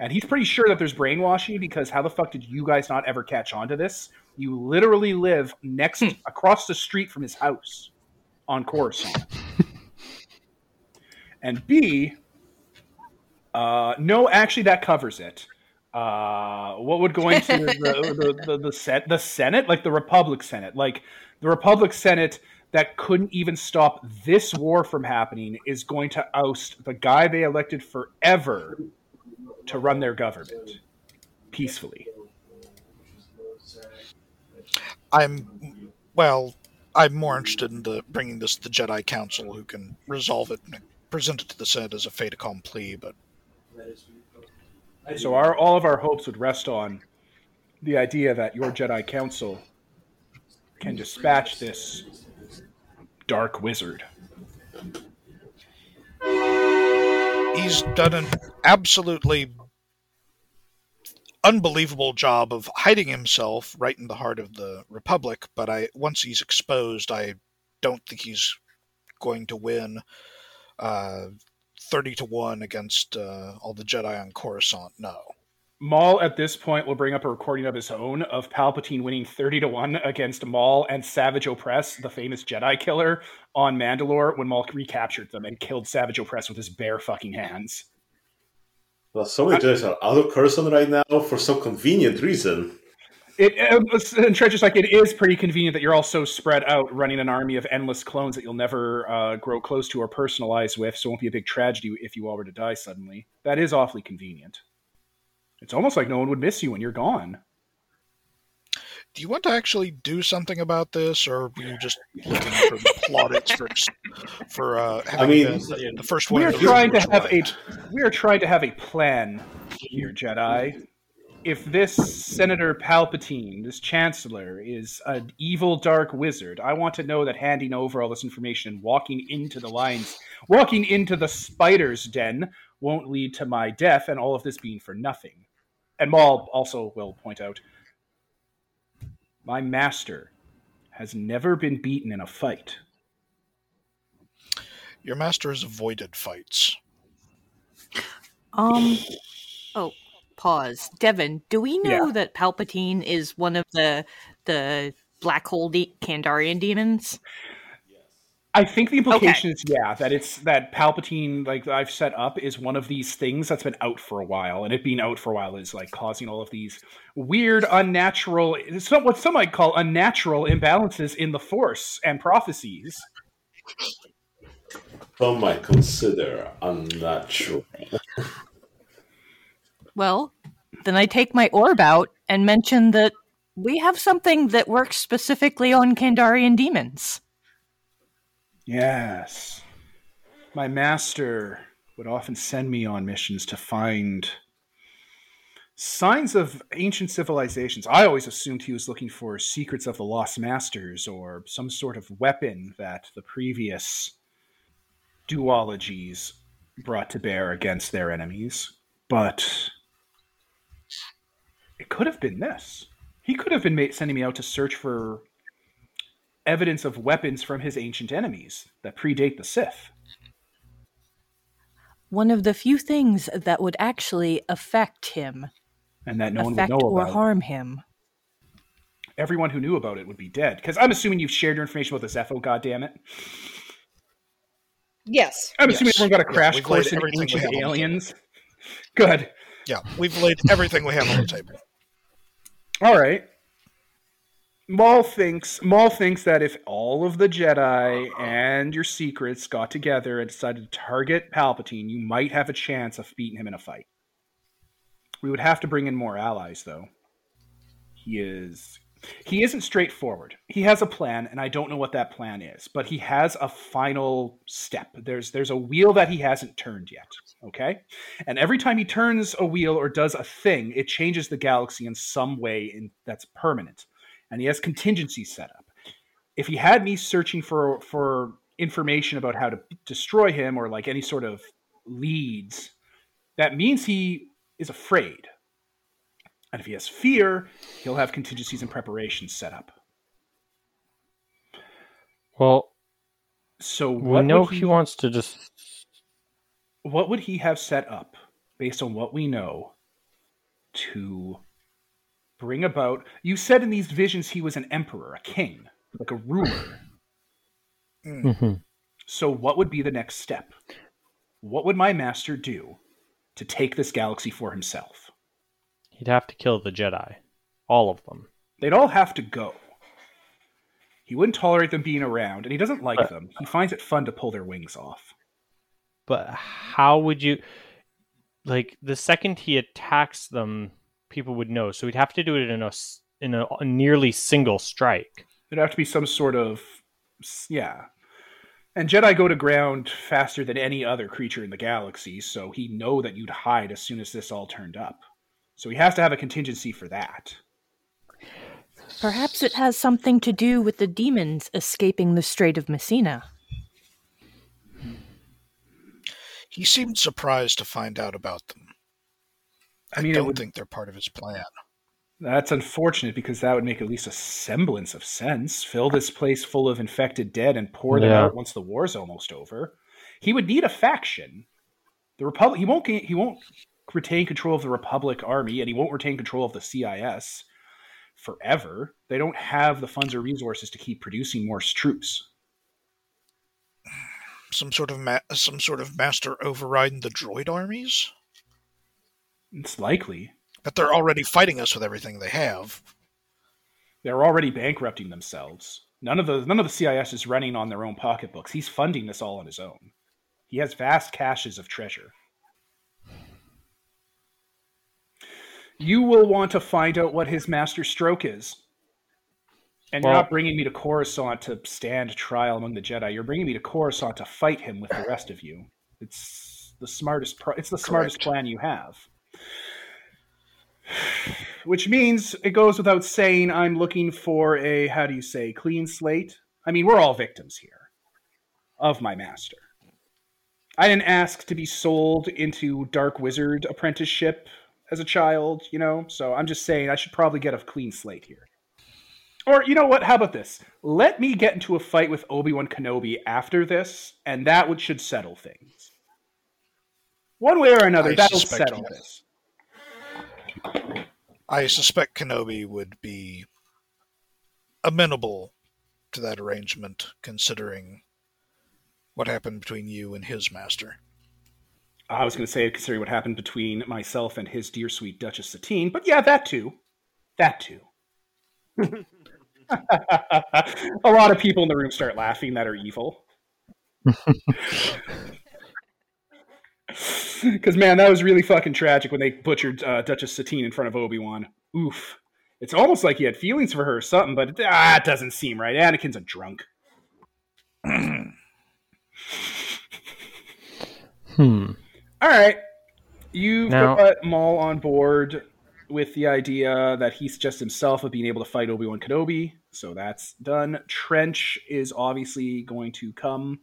and he's pretty sure that there's brainwashing because how the fuck did you guys not ever catch on to this? You literally live next across the street from his house on Coruscant. and B, uh, no, actually, that covers it. Uh, what would go into the, the, the, the, set, the Senate? Like the Republic Senate. Like the Republic Senate that couldn't even stop this war from happening is going to oust the guy they elected forever to run their government peacefully. I'm well. I'm more interested in the bringing this to the Jedi Council, who can resolve it and present it to the Senate as a fait accompli. But So our all of our hopes would rest on the idea that your Jedi Council can dispatch this dark wizard. he's done an absolutely unbelievable job of hiding himself right in the heart of the Republic. But I once he's exposed, I don't think he's going to win uh, thirty to one against uh, all the Jedi on Coruscant. No. Maul at this point will bring up a recording of his own of Palpatine winning 30 to 1 against Maul and Savage Opress, the famous Jedi killer, on Mandalore when Maul recaptured them and killed Savage Opress with his bare fucking hands. Well, so many Jedi are out of right now for some convenient reason. It uh, and Trench is like it is pretty convenient that you're all so spread out, running an army of endless clones that you'll never uh, grow close to or personalize with, so it won't be a big tragedy if you all were to die suddenly. That is awfully convenient. It's almost like no one would miss you when you're gone. Do you want to actually do something about this, or were you just looking for plaudits for for uh, having mean, been the first one? We are to trying to have a we are trying to have a plan here, Jedi. If this Senator Palpatine, this Chancellor, is an evil dark wizard, I want to know that handing over all this information and walking into the lines, walking into the spider's den, won't lead to my death, and all of this being for nothing. And Maul also will point out, my master has never been beaten in a fight. Your master has avoided fights. Um. Oh, pause. Devin, do we know Yeah. that Palpatine is one of the the black hole de- Kandarian demons? I think the implication is yeah that it's that Palpatine like I've set up is one of these things that's been out for a while, and it being out for a while is like causing all of these weird, unnatural, some what some might call unnatural imbalances in the Force and prophecies. Some might consider unnatural. Well, then I take my orb out and mention that we have something that works specifically on Kandarian demons. Yes, my master would often send me on missions to find signs of ancient civilizations. I always assumed he was looking for secrets of the lost masters or some sort of weapon that the previous duologies brought to bear against their enemies. But it could have been this. He could have been sending me out to search for evidence of weapons from his ancient enemies that predate the Sith. One of the few things that would actually affect him, And that no one would affect know or about. harm him. Everyone who knew about it would be dead. Because I'm assuming you've shared your information about the Zeffo, goddammit. Yes. I'm assuming Yes. everyone got a crash we've course in ancient have on the table. aliens. Good. Yeah, we've laid everything we have on the table. All right. Maul thinks Maul thinks that if all of the Jedi and your secrets got together and decided to target Palpatine, you might have a chance of beating him in a fight. We would have to bring in more allies, though. He is he isn't straightforward. He has a plan, and I don't know what that plan is, but he has a final step. There's there's a wheel that he hasn't turned yet. Okay? And every time he turns a wheel or does a thing, it changes the galaxy in some way in, that's permanent. And he has contingencies set up. If he had me searching for for information about how to destroy him or like any sort of leads, that means he is afraid. And if he has fear, he'll have contingencies and preparations set up. Well, So we know would he wants to just. what would he have set up based on what we know to bring about. You said in these visions he was an emperor a king like a ruler. Mhm. so what would be the next step? What would my master do to take this galaxy for himself? He'd have to kill the Jedi, all of them. they'd all have to go. He wouldn't tolerate them being around and he doesn't like But- them. He finds it fun to pull their wings off. But how would you like the second he attacks them, people would know. So he'd have to do it in a s- in a, a nearly single strike. There'd have to be some sort of yeah. And Jedi go to ground faster than any other creature in the galaxy, so he know that you'd hide as soon as this all turned up. So he has to have a contingency for that. Perhaps it has something to do with the demons escaping the Strait of Messina. He seemed surprised to find out about them. I, I mean, it don't would- think they're part of his plan. That's unfortunate because that would make at least a semblance of sense. Fill this place full of infected dead and pour them Yeah. out once the war's almost over. He would need a faction. The Republic. He won't. He won't retain control of the Republic Army, and he won't retain control of the CIS forever. They don't have the funds or resources to keep producing more troops. Some sort of ma- some sort of master overriding the droid armies. It's likely But they're already fighting us with everything they have. they're already bankrupting themselves. None of the none of the CIS is running on their own pocketbooks. He's funding this all on his own. He has vast caches of treasure. You will want to find out what his master stroke is. And you're not bringing me to Coruscant to stand trial among the Jedi. You're bringing me to Coruscant to fight him with the rest of you. It's the smartest. Pro- it's the smartest plan you have. Which means it goes without saying, I'm looking for a how do you say clean slate. I mean, we're all victims here of my master. I didn't ask to be sold into Dark Wizard apprenticeship as a child, you know. So I'm just saying I should probably get a clean slate here. Or you know what? How about this? Let me get into a fight with Obi Wan Kenobi after this, and that would should settle things. One way or another, I that'll settle this. I suspect Kenobi would be amenable to that arrangement, considering what happened between you and his master. I was going to say, considering what happened between myself and his dear sweet Duchess Satine, but yeah, that too. That too. a lot of people in the room start laughing that are evil. Because, man, that was really fucking tragic when they butchered uh, Duchess Satine in front of Obi Wan. Oof. It's almost like he had feelings for her or something, but ah, it doesn't seem right. Anakin's a drunk. Hmm. All right. You've Now- got Maul on board with the idea that he's just himself of being able to fight Obi Wan Kenobi. So that's done. Trench is obviously going to come.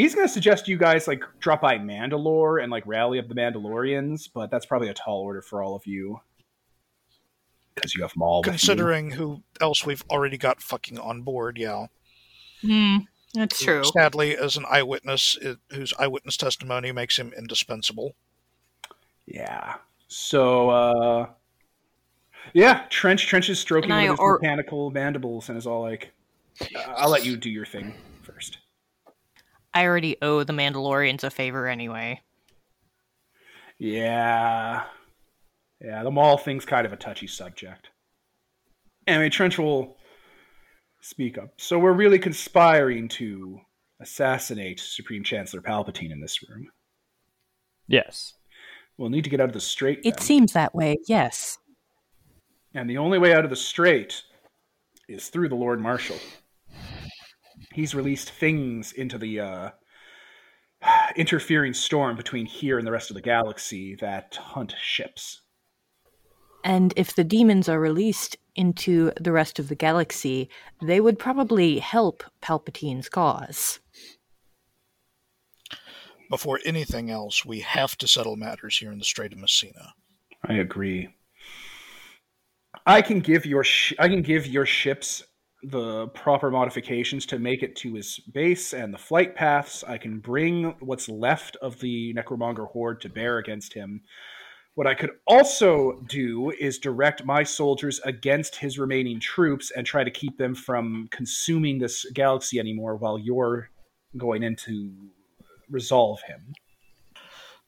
He's going to suggest you guys like drop by Mandalore and like rally up the Mandalorians, but that's probably a tall order for all of you because you have Maul. with you. Considering who else we've already got fucking on board, yeah. Hmm, that's true. Sadly, as an eyewitness, it, whose eyewitness testimony makes him indispensable. Yeah. So, uh, yeah, Trench Trench is stroking And with his or- mechanical mandibles and is all like, "Uh, "I'll let you do your thing first. I already owe the Mandalorians a favor anyway. Yeah, yeah. The Maul thing's kind of a touchy subject. Anyway, Trench will speak up. So we're really conspiring to assassinate Supreme Chancellor Palpatine in this room. Yes. We'll need to get out of the strait. It then. seems that way, yes. And the only way out of the strait is through the Lord Marshal. He's released things into the uh, interfering storm between here and the rest of the galaxy that hunt ships. And if the demons are released into the rest of the galaxy, they would probably help Palpatine's cause. Before anything else, we have to settle matters here in the Strait of Messina. I agree. I can give your sh- I can give your ships the proper modifications to make it to his base and the flight paths. I can bring what's left of the Necromonger horde to bear against him. What I could also do is direct my soldiers against his remaining troops and try to keep them from consuming this galaxy anymore while you're going in to resolve him.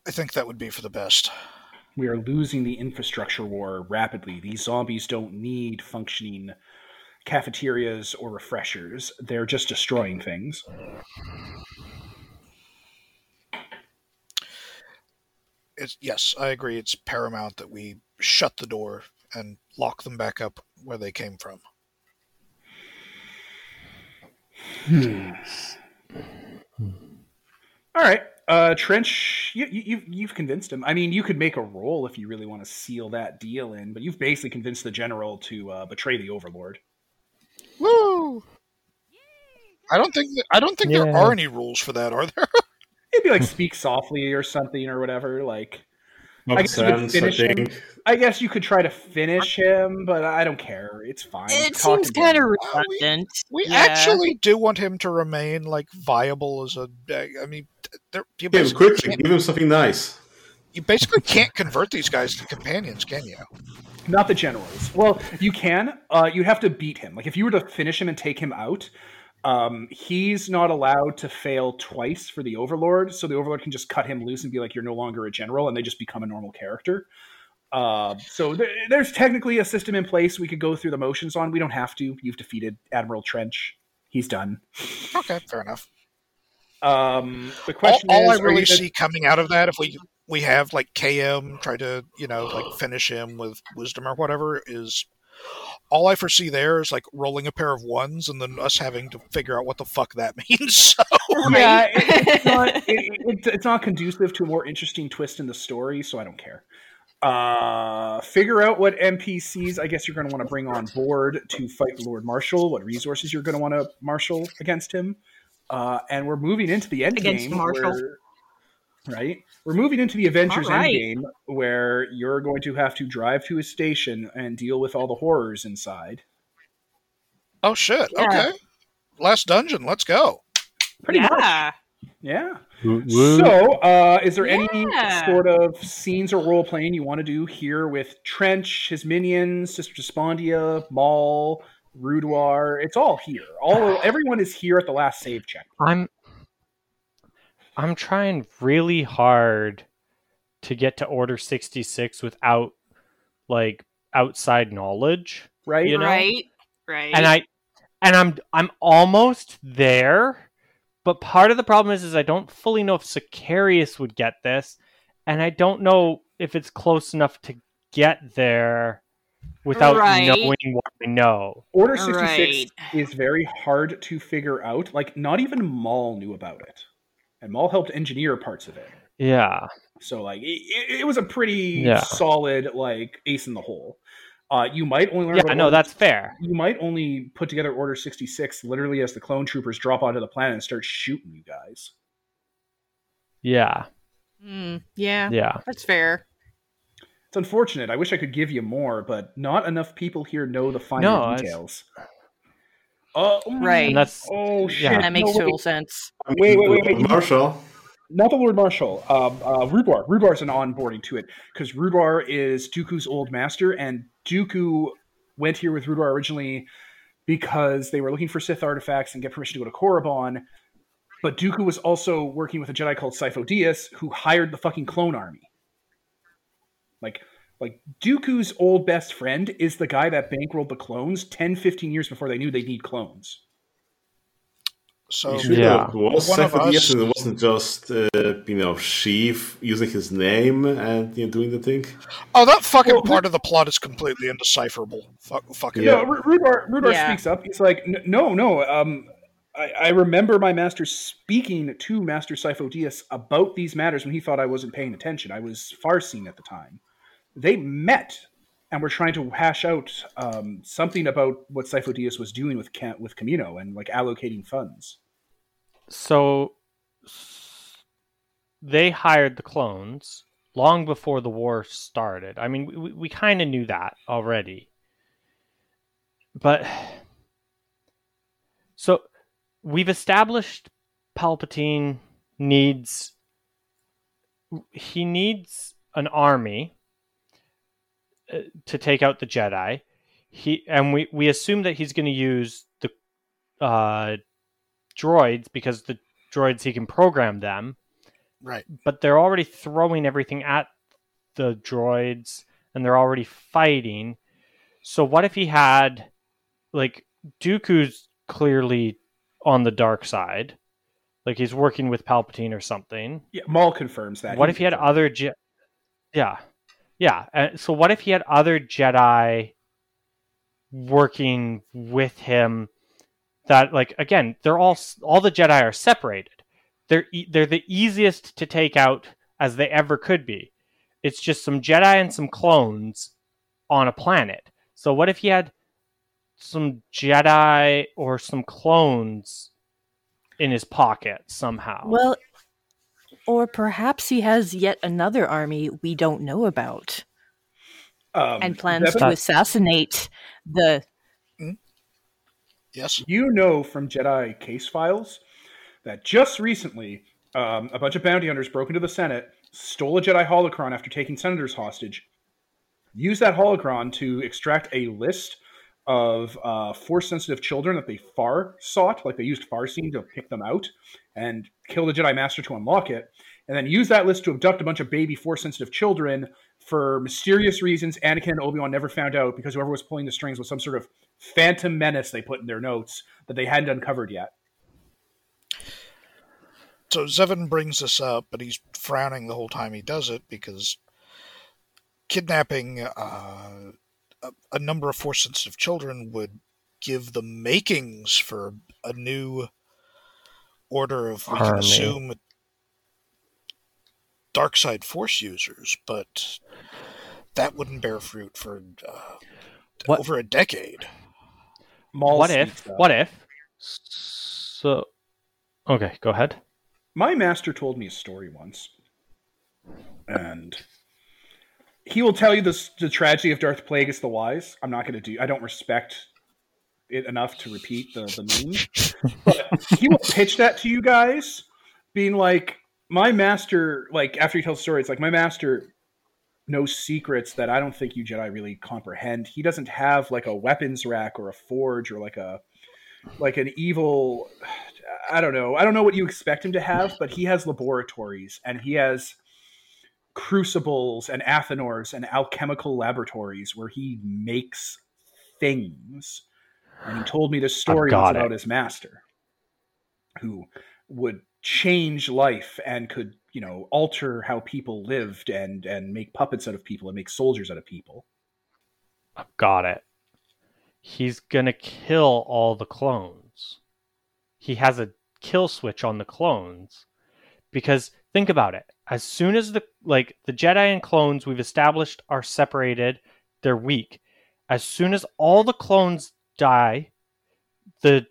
I think that would be for the best. We are losing the infrastructure war rapidly. These zombies don't need functioning cafeterias or refreshers. They're just destroying things. It's, yes, I agree. It's paramount that we shut the door and lock them back up where they came from. All right, uh, Trench, you, you, you've you've convinced him. I mean, you could make a roll if you really want to seal that deal in, but you've basically convinced the general to uh, betray the Overlord. Woo! I don't think that, I don't think there are any rules for that, are there? Maybe like speak softly or something or whatever. Like, Not I guess you could sense, I finish him. I guess you could try to finish him, but I don't care. It's fine. It Talk seems kind of him. redundant. We Yeah. actually do want him to remain like viable as a. Uh, I mean, there, you, Give him quickly. Give him something nice. you basically can't convert these guys to companions, can you? Not the generals. Well, you can. Uh, you have to beat him. Like if you were to finish him and take him out, um, he's not allowed to fail twice for the Overlord. So the Overlord can just cut him loose and be like, "You're no longer a general," and they just become a normal character. Uh, so there, there's technically a system in place we could go through the motions on. We don't have to. You've defeated Admiral Trench. He's done. Okay, fair enough. Um, the All, question all I really see coming out of that, if we we have like KM try to you know like finish him with wisdom or whatever, is all I foresee there is like rolling a pair of ones and then us having to figure out what the fuck that means. So, Yeah, it, it's not. It, it, it's not conducive to a more interesting twist in the story, so I don't care. Uh, figure out what NPCs I guess you're going to want to bring on board to fight the Lord Marshal. What resources you're going to want to marshal against him. Uh, and we're moving into the end Against game. Marshal. where- right? We're moving into the Avengers All right. end game where you're going to have to drive to a station and deal with all the horrors inside. oh shit. Yeah. Okay. Last dungeon. Let's go. Pretty much. yeah. Yeah. Woot woot. So, uh, is there any sort of scenes or role playing you want to do here with Trench, his minions, Sister Despondia, Maul, Broodwar? It's all here. All everyone is here at the last save check. I'm I'm trying really hard to get to order 66 without like outside knowledge. Right? You know? Right. Right. And I and I'm I'm almost there, but part of the problem is is I don't fully know if Sicarius would get this, and I don't know if it's close enough to get there without Right. knowing what I know. Order 66 Right. is very hard to figure out. Like, not even Maul knew about it. And Maul helped engineer parts of it. Yeah. So, like, it, it it was a pretty Yeah. solid, like, ace in the hole. Uh, you might only learn Yeah, about no, Order that's fair. you might only put together Order 66 literally as the clone troopers drop onto the planet and start shooting you guys. Yeah. Mm, yeah. Yeah. That's fair. It's unfortunate. I wish I could give you more, but not enough people here know the finer No, it's- details. Oh, Right. And that's Oh shit! Yeah. That makes no, wait. total sense. Wait, wait, wait, wait. Marshall. Not the Lord Marshall. Um, uh, Broodwar. Broodwar's an onboarding to it because Broodwar is Dooku's old master, and Dooku went here with Broodwar originally because they were looking for Sith artifacts and get permission to go to Korriban. But Dooku was also working with a Jedi called Sifo Dyas, who hired the fucking clone army. Like, like Dooku's old best friend is the guy that bankrolled the clones 10, 15 years before they knew they need clones. So Yeah. that was One of us- and it wasn't just uh, you know Sheev using his name and you know, doing the thing. Oh, that fucking Well, part of the plot is completely indecipherable. Fuck, fucking Yeah. No, Ru- Broodwar, Broodwar Yeah. speaks up. He's like, no, no. Um, I, I remember my master speaking to Master Sifo Dyas about these matters when he thought I wasn't paying attention. I was far seen at the time. They met and were trying to hash out um, something about what Dyas was doing with Cam- with Kamino and like allocating funds. so they hired the clones long before the war started. I mean, we, we kind of knew that already. But so we've established Palpatine needs he needs an army to take out the Jedi. He and we we assume that he's going to use the uh droids because the droids he can program them right. but they're already throwing everything at the droids and they're already fighting so what if he had like dooku's clearly on the dark side like he's working with palpatine or something Yeah, Maul confirms that. what if he had other Je- yeah yeah uh, so what if he had other jedi working with him that like again they're all all the jedi are separated. They're e- they're the easiest to take out as they ever could be. It's just some jedi and some clones on a planet. So what if he had some jedi or some clones in his pocket somehow? Well, or perhaps he has yet another army we don't know about um, and plans Devin, to assassinate the. Yes. You know from Jedi case files that just recently um, a bunch of bounty hunters broke into the Senate, stole a Jedi holocron after taking senators hostage, used that holocron to extract a list of uh, force sensitive children that they far sought, like they used Farseeing to pick them out, and kill the Jedi Master to unlock it, and then use that list to abduct a bunch of baby force sensitive children for mysterious reasons. Anakin and Obi Wan never found out because whoever was pulling the strings was some sort of phantom menace they put in their notes that they hadn't uncovered yet. So Zevin brings this up, but he's frowning the whole time he does it because kidnapping uh, a, a number of force sensitive children would give the makings for a new order of we can assume dark side force users, but that wouldn't bear fruit for uh, What- over a decade. Maul what if? speaks up. What if? So, okay, go ahead. My master told me a story once, and he will tell you the tragedy of Darth Plagueis the Wise. I'm not going to do. I don't respect it enough to repeat the the meme, but he will pitch that to you guys, being like, "My master." Like after he tells the story, it's like my master knows secrets that I don't think you Jedi really comprehend. He doesn't have like a weapons rack or a forge or like a like an evil I don't know. I don't know what you expect him to have, but he has laboratories and he has crucibles and athanors and alchemical laboratories where he makes things. And he told me this story about his master who would change life and could, you know, alter how people lived and and make puppets out of people and make soldiers out of people. I've got it. He's gonna kill all the clones. He has a kill switch on the clones. Because think about it. As soon as the like the Jedi and clones we've established are separated, they're weak. As soon as all the clones die, the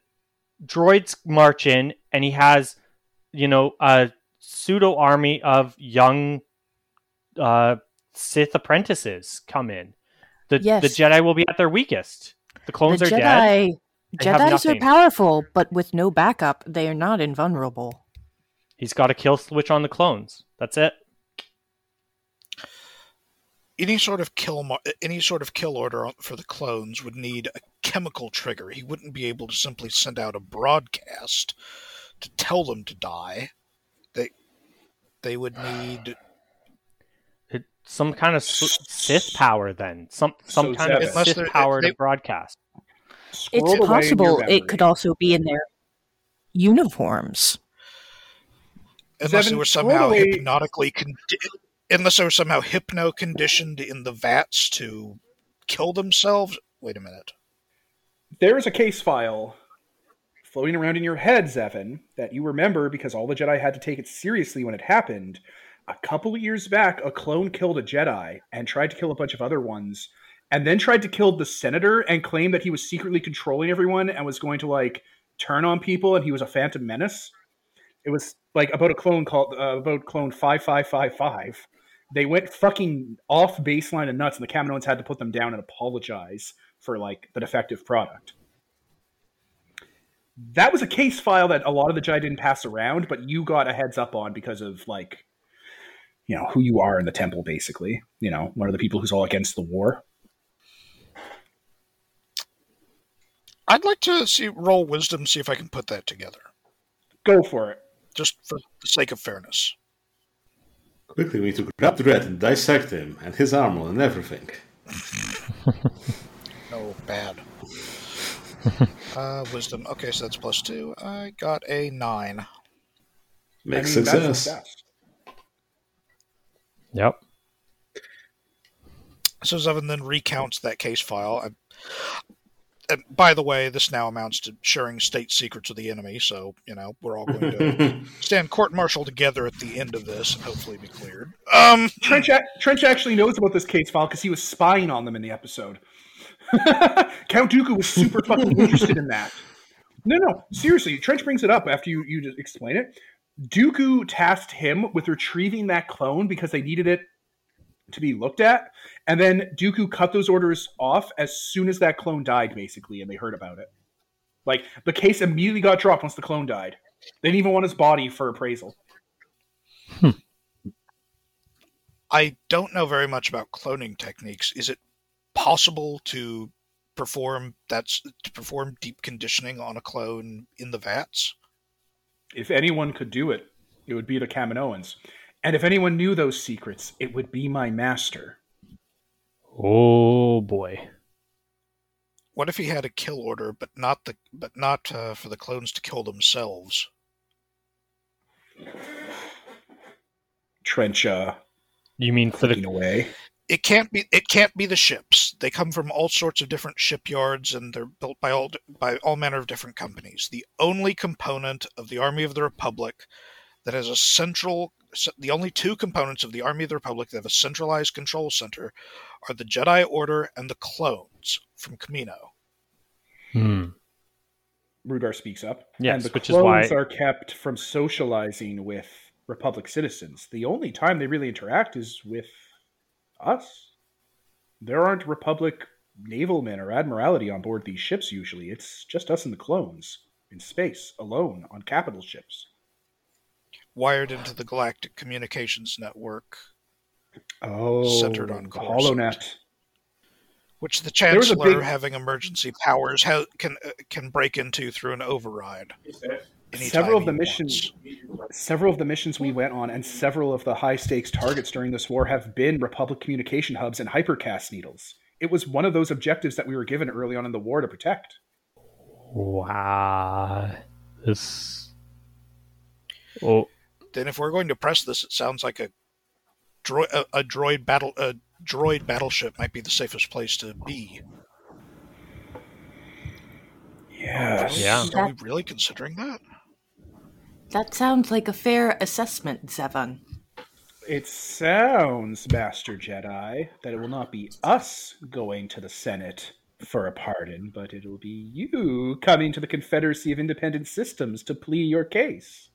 droids march in and he has, you know, a pseudo army of young uh Sith apprentices come in. The the Jedi will be at their weakest. The clones the are Jedi, dead. Jedi's are powerful, but with no backup, they are not invulnerable. He's got a kill switch on the clones. That's it. Any sort of kill, mo- any sort of kill order for the clones would need a chemical trigger. He wouldn't be able to simply send out a broadcast to tell them to die. They, they would need it some kind of s- Sith power. Then some some So kind of Zevin- Sith they're- power they- to broadcast. It's away in your possible it could also be in their uniforms. Unless they were somehow away- hypnotically condi- unless they were somehow hypno conditioned in the vats to kill themselves. Wait a minute. there is a case file floating around in your head, Zevin, that you remember because all the Jedi had to take it seriously when it happened. A couple of years back, a clone killed a Jedi and tried to kill a bunch of other ones, and then tried to kill the senator and claimed that he was secretly controlling everyone and was going to like turn on people and he was a phantom menace. It was like about a clone called uh, about clone five five five five. They went fucking off baseline and nuts, and the Kaminoans had to put them down and apologize for like the defective product. That was a case file that a lot of the Jedi didn't pass around, but you got a heads up on because of like, you know, who you are in the temple, basically. You know, one of the people who's all against the war. I'd like to see roll wisdom, see if I can put that together, Go for it. Just for the sake of fairness. Quickly, we need to grab the red and dissect him and his armor and everything. No, bad. uh, wisdom. Okay, so that's plus two. I got a nine. Make I mean, that's success. success. Yep. So Zevin then recounts that case file. I, and by the way, this now amounts to sharing state secrets with the enemy. So you know we're all going to stand court martial together at the end of this and hopefully be cleared. Um, Trench, ac- Trench actually knows about this case file because he was spying on them in the episode. Count Dooku was super fucking interested in that. No, no, seriously. Trench brings it up after you, you explain it. Dooku tasked him with retrieving that clone because they needed it to be looked at. And then Dooku cut those orders off as soon as that clone died, basically, and they heard about it. Like, the case immediately got dropped once the clone died. They didn't even want his body for appraisal. Hmm. I don't know very much about cloning techniques. Is it possible to perform that's to perform deep conditioning on a clone in the vats? If anyone could do it, it would be the Kaminoans. And if anyone knew those secrets, it would be my master. Oh boy. What if he had a kill order, but not the but not uh, for the clones to kill themselves? Trench uh, You mean for the away. it can't be it can't be the ships. They come from all sorts of different shipyards and they're built by all by all manner of different companies. The only component of the Army of the Republic that has a central the only two components of the Army of the Republic that have a centralized control center are the Jedi Order and the clones from Kamino. Hmm. Rudar speaks up. Yes, and the which is why- clones are kept from socializing with Republic citizens. The only time they really interact is with us. There aren't Republic navalmen or admiralty on board these ships usually. It's just us and the clones in space, alone, on capital ships. Wired into the Galactic Communications Network, Oh, Centered on the Coruscant. HoloNet. which the There was a Chancellor, big- having emergency powers, ha- can uh, can break into through an override. Several of the missions, wants. several of the missions we went on, and several of the high stakes targets during this war have been Republic communication hubs and hypercast needles. It was one of those objectives that we were given early on in the war to protect. Wow. This. Oh, Then, if we're going to press this, it sounds like a droid a, a droid battle a droid battleship might be the safest place to be. Yes. Yeah. Are we really considering that? That sounds like a fair assessment, Zevin. It sounds, Master Jedi, that it will not be us going to the Senate for a pardon, but it'll be you coming to the Confederacy of Independent Systems to plea your case.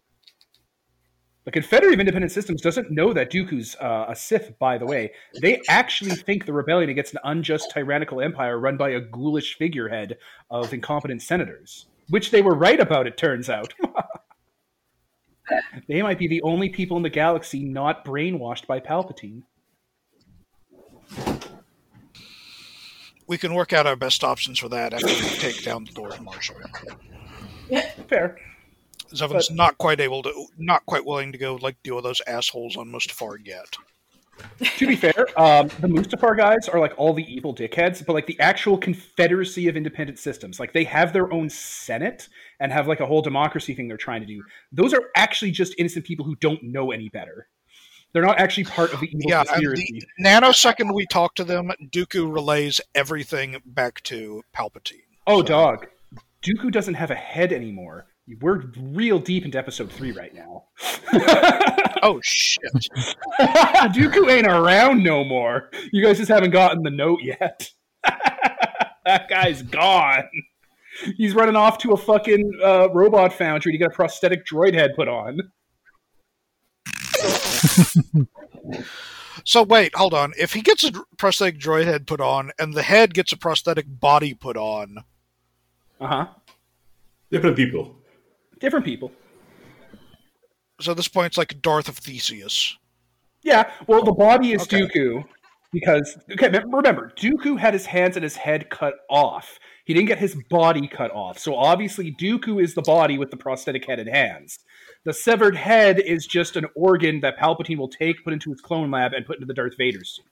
The Confederacy of Independent Systems doesn't know that Dooku's uh, a Sith, by the way. They actually think the rebellion against an unjust tyrannical empire run by a ghoulish figurehead of incompetent senators, which they were right about, it turns out. They might be the only people in the galaxy not brainwashed by Palpatine. We can work out our best options for that after we take down the Lord Marshal. Fair. Zevin's But- not quite able to, not quite willing to go like deal with those assholes on Mustafar yet. To be fair, um, the Mustafar guys are like all the evil dickheads, but like the actual Confederacy of Independent Systems, like they have their own Senate and have like a whole democracy thing they're trying to do. Those are actually just innocent people who don't know any better. They're not actually part of the evil Yeah, conspiracy. the nanosecond we talk to them, Dooku relays everything back to Palpatine. Oh, So- dog. Dooku doesn't have a head anymore. We're real deep into episode three right now. Oh shit! Dooku ain't around no more. You guys just haven't gotten the note yet. that guy's gone. He's running off to a fucking uh, robot foundry to get a prosthetic droid head put on. So wait, hold on. If he gets a prosthetic droid head put on, and the head gets a prosthetic body put on, Uh huh. Different people. Different people. so at this point it's like Darth of Theseus. Yeah. Well, the body is Okay. Dooku because okay. Remember, Dooku had his hands and his head cut off. He didn't get his body cut off. So obviously, Dooku is the body with the prosthetic head and hands. The severed head is just an organ that Palpatine will take, put into his clone lab, and put into the Darth Vader suit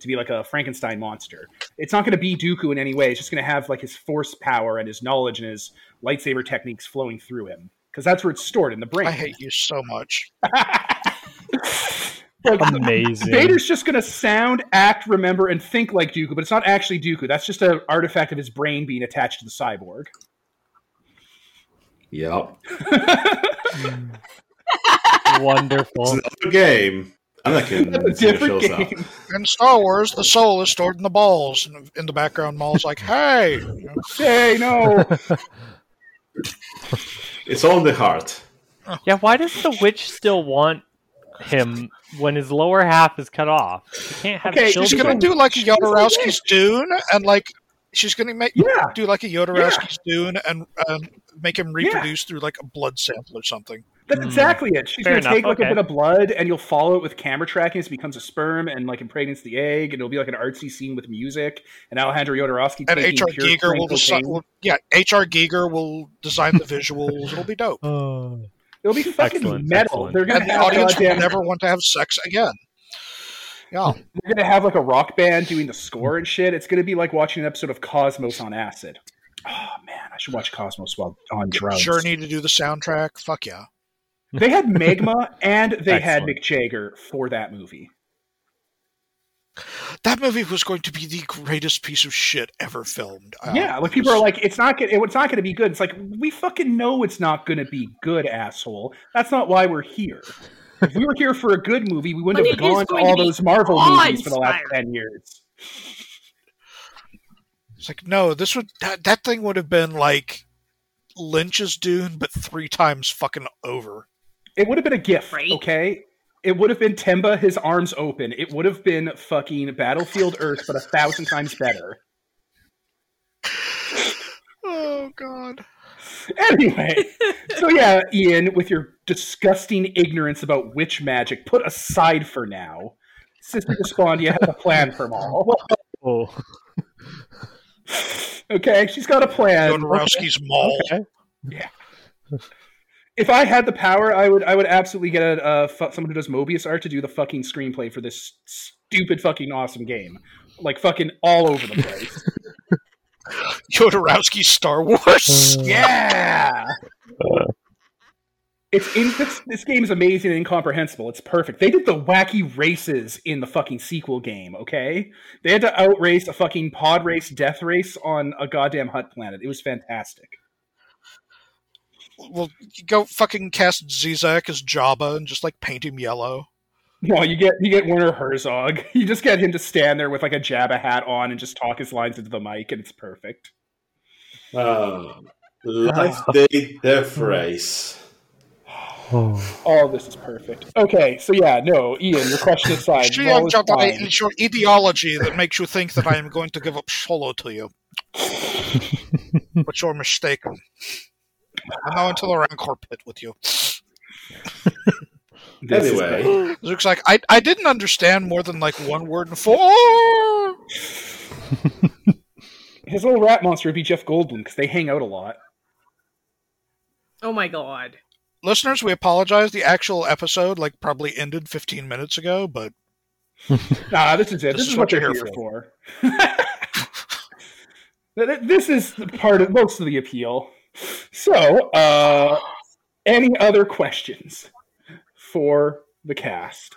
to be like a Frankenstein monster. It's not going to be Dooku in any way. It's just going to have like his force power and his knowledge and his lightsaber techniques flowing through him because that's where it's stored in the brain. I hate you so much. Like, amazing. Vader's just going to sound, act, remember, and think like Dooku, but it's not actually Dooku. That's just an artifact of his brain being attached to the cyborg. Yep. Wonderful. It's another game. Anakin That's a different shows up. game. In Star Wars, the soul is stored in the balls. And in the background, Maul's like, "Hey, Hey, no. It's all in the heart. Yeah, why does the witch still want him when his lower half is cut off? He can't have Okay, she's she's gonna do like a Jodorowsky's Dune, and like she's gonna make Yeah. do like a Jodorowsky's Dune, and um, make him reproduce through like a blood sample or something." That's Hmm. exactly it. She's Fair going to enough, take like okay. a bit of blood, and you'll follow it with camera tracking. So it becomes a sperm and like impregnates the egg, and it'll be like an artsy scene with music. And Alejandro Jodorowsky And taking H.R. pure Giger will crack decide. cocaine. Will, yeah, H.R. Giger will design the visuals. It'll be dope. Oh. It'll be fucking Excellent, metal. excellent. They're going And to the have audience will never want to have sex again. Yeah, They're gonna have like a rock band doing the score and shit. It's gonna be like watching an episode of Cosmos on acid. Oh man, I should watch Cosmos while on drugs. Journey to do the soundtrack. Fuck yeah. They had Magma and they had Excellent. Mick Jagger for that movie. That movie was going to be the greatest piece of shit ever filmed. Uh, yeah, like people are like, it's not gonna, it's not going to be good. It's like we fucking know it's not going to be good, asshole. That's not why we're here. If we were here for a good movie, we wouldn't But have gone to going to all those Marvel movies for the last ten years. It's like no, this would that, that thing would have been like Lynch's Dune, but three times fucking over. It would have been a gift, Right? okay? It would have been Temba, his arms open. It would have been fucking Battlefield Earth, but a thousand times better. Oh god. Anyway, so yeah, Ian, with your disgusting ignorance about witch magic put aside for now, Sister Despondia has a plan for Maul. Oh, Okay, she's got a plan. Jodorowsky's Maul. okay. If I had the power, I would I would absolutely get a, uh, fu- someone who does Moebius art to do the fucking screenplay for this stupid fucking awesome game, like fucking all over the place. Jodorowsky's Star Wars. yeah. It's in this, this game is amazing and incomprehensible. It's perfect. They did the wacky races in the fucking sequel game, okay? They had to outrace a fucking pod race, death race on a goddamn Hutt planet. It was fantastic. Well, you go fucking cast Zizek as Jabba and just like paint him yellow. No, you get you get Werner Herzog. You just get him to stand there with like a Jabba hat on and just talk his lines into the mic, and it's perfect. Uh, life day death race. All of this is perfect. Okay, so yeah, no, Ian, your question aside, She Maul is Jedi, fine. it's your ideology that makes you think that I am going to give up Solo to you. but you're mistaken. I'm now into the Rancor pit with you. Anyway. great. It looks like I, I didn't understand more than like one word in four. his little rat monster would be Jeff Goldblum because they hang out a lot. Oh my god. Listeners, we apologize. The actual episode like probably ended 15 minutes ago, but Nah, this is it. This, is, what you're here for. Th- th- this is the part of most of the appeal. So, uh, any other questions for the cast?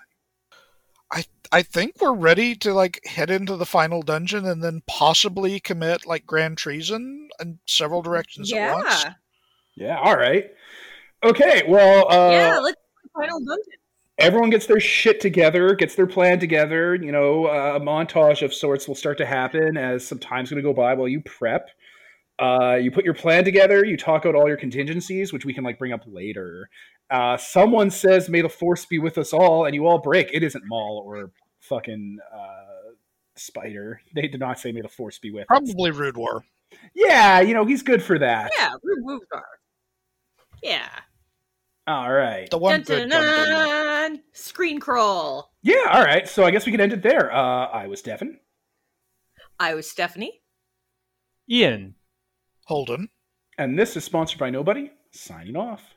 I I think we're ready to like head into the final dungeon and then possibly commit like grand treason in several directions at once. Yeah. Yeah, all right. Okay, well, uh, yeah, let's the final dungeon. everyone gets their shit together, gets their plan together. You know, uh, a montage of sorts will start to happen as some time's going to go by while you prep. Uh, you put your plan together. You talk out all your contingencies, which we can like bring up later. Uh, someone says, "May the force be with us all," and you all break. It isn't Maul or fucking uh, Spider. They did not say, "May the force be with." us." Probably Rudar. Yeah, you know he's good for that. Yeah, we moved on. Yeah. All right. The one Dun, good dun, gun gun. dun. Screen crawl. Yeah. All right. So I guess we can end it there. Uh, I was Devin. I was Stephanie. Ian. Holden. And this is sponsored by Nobody. Signing off.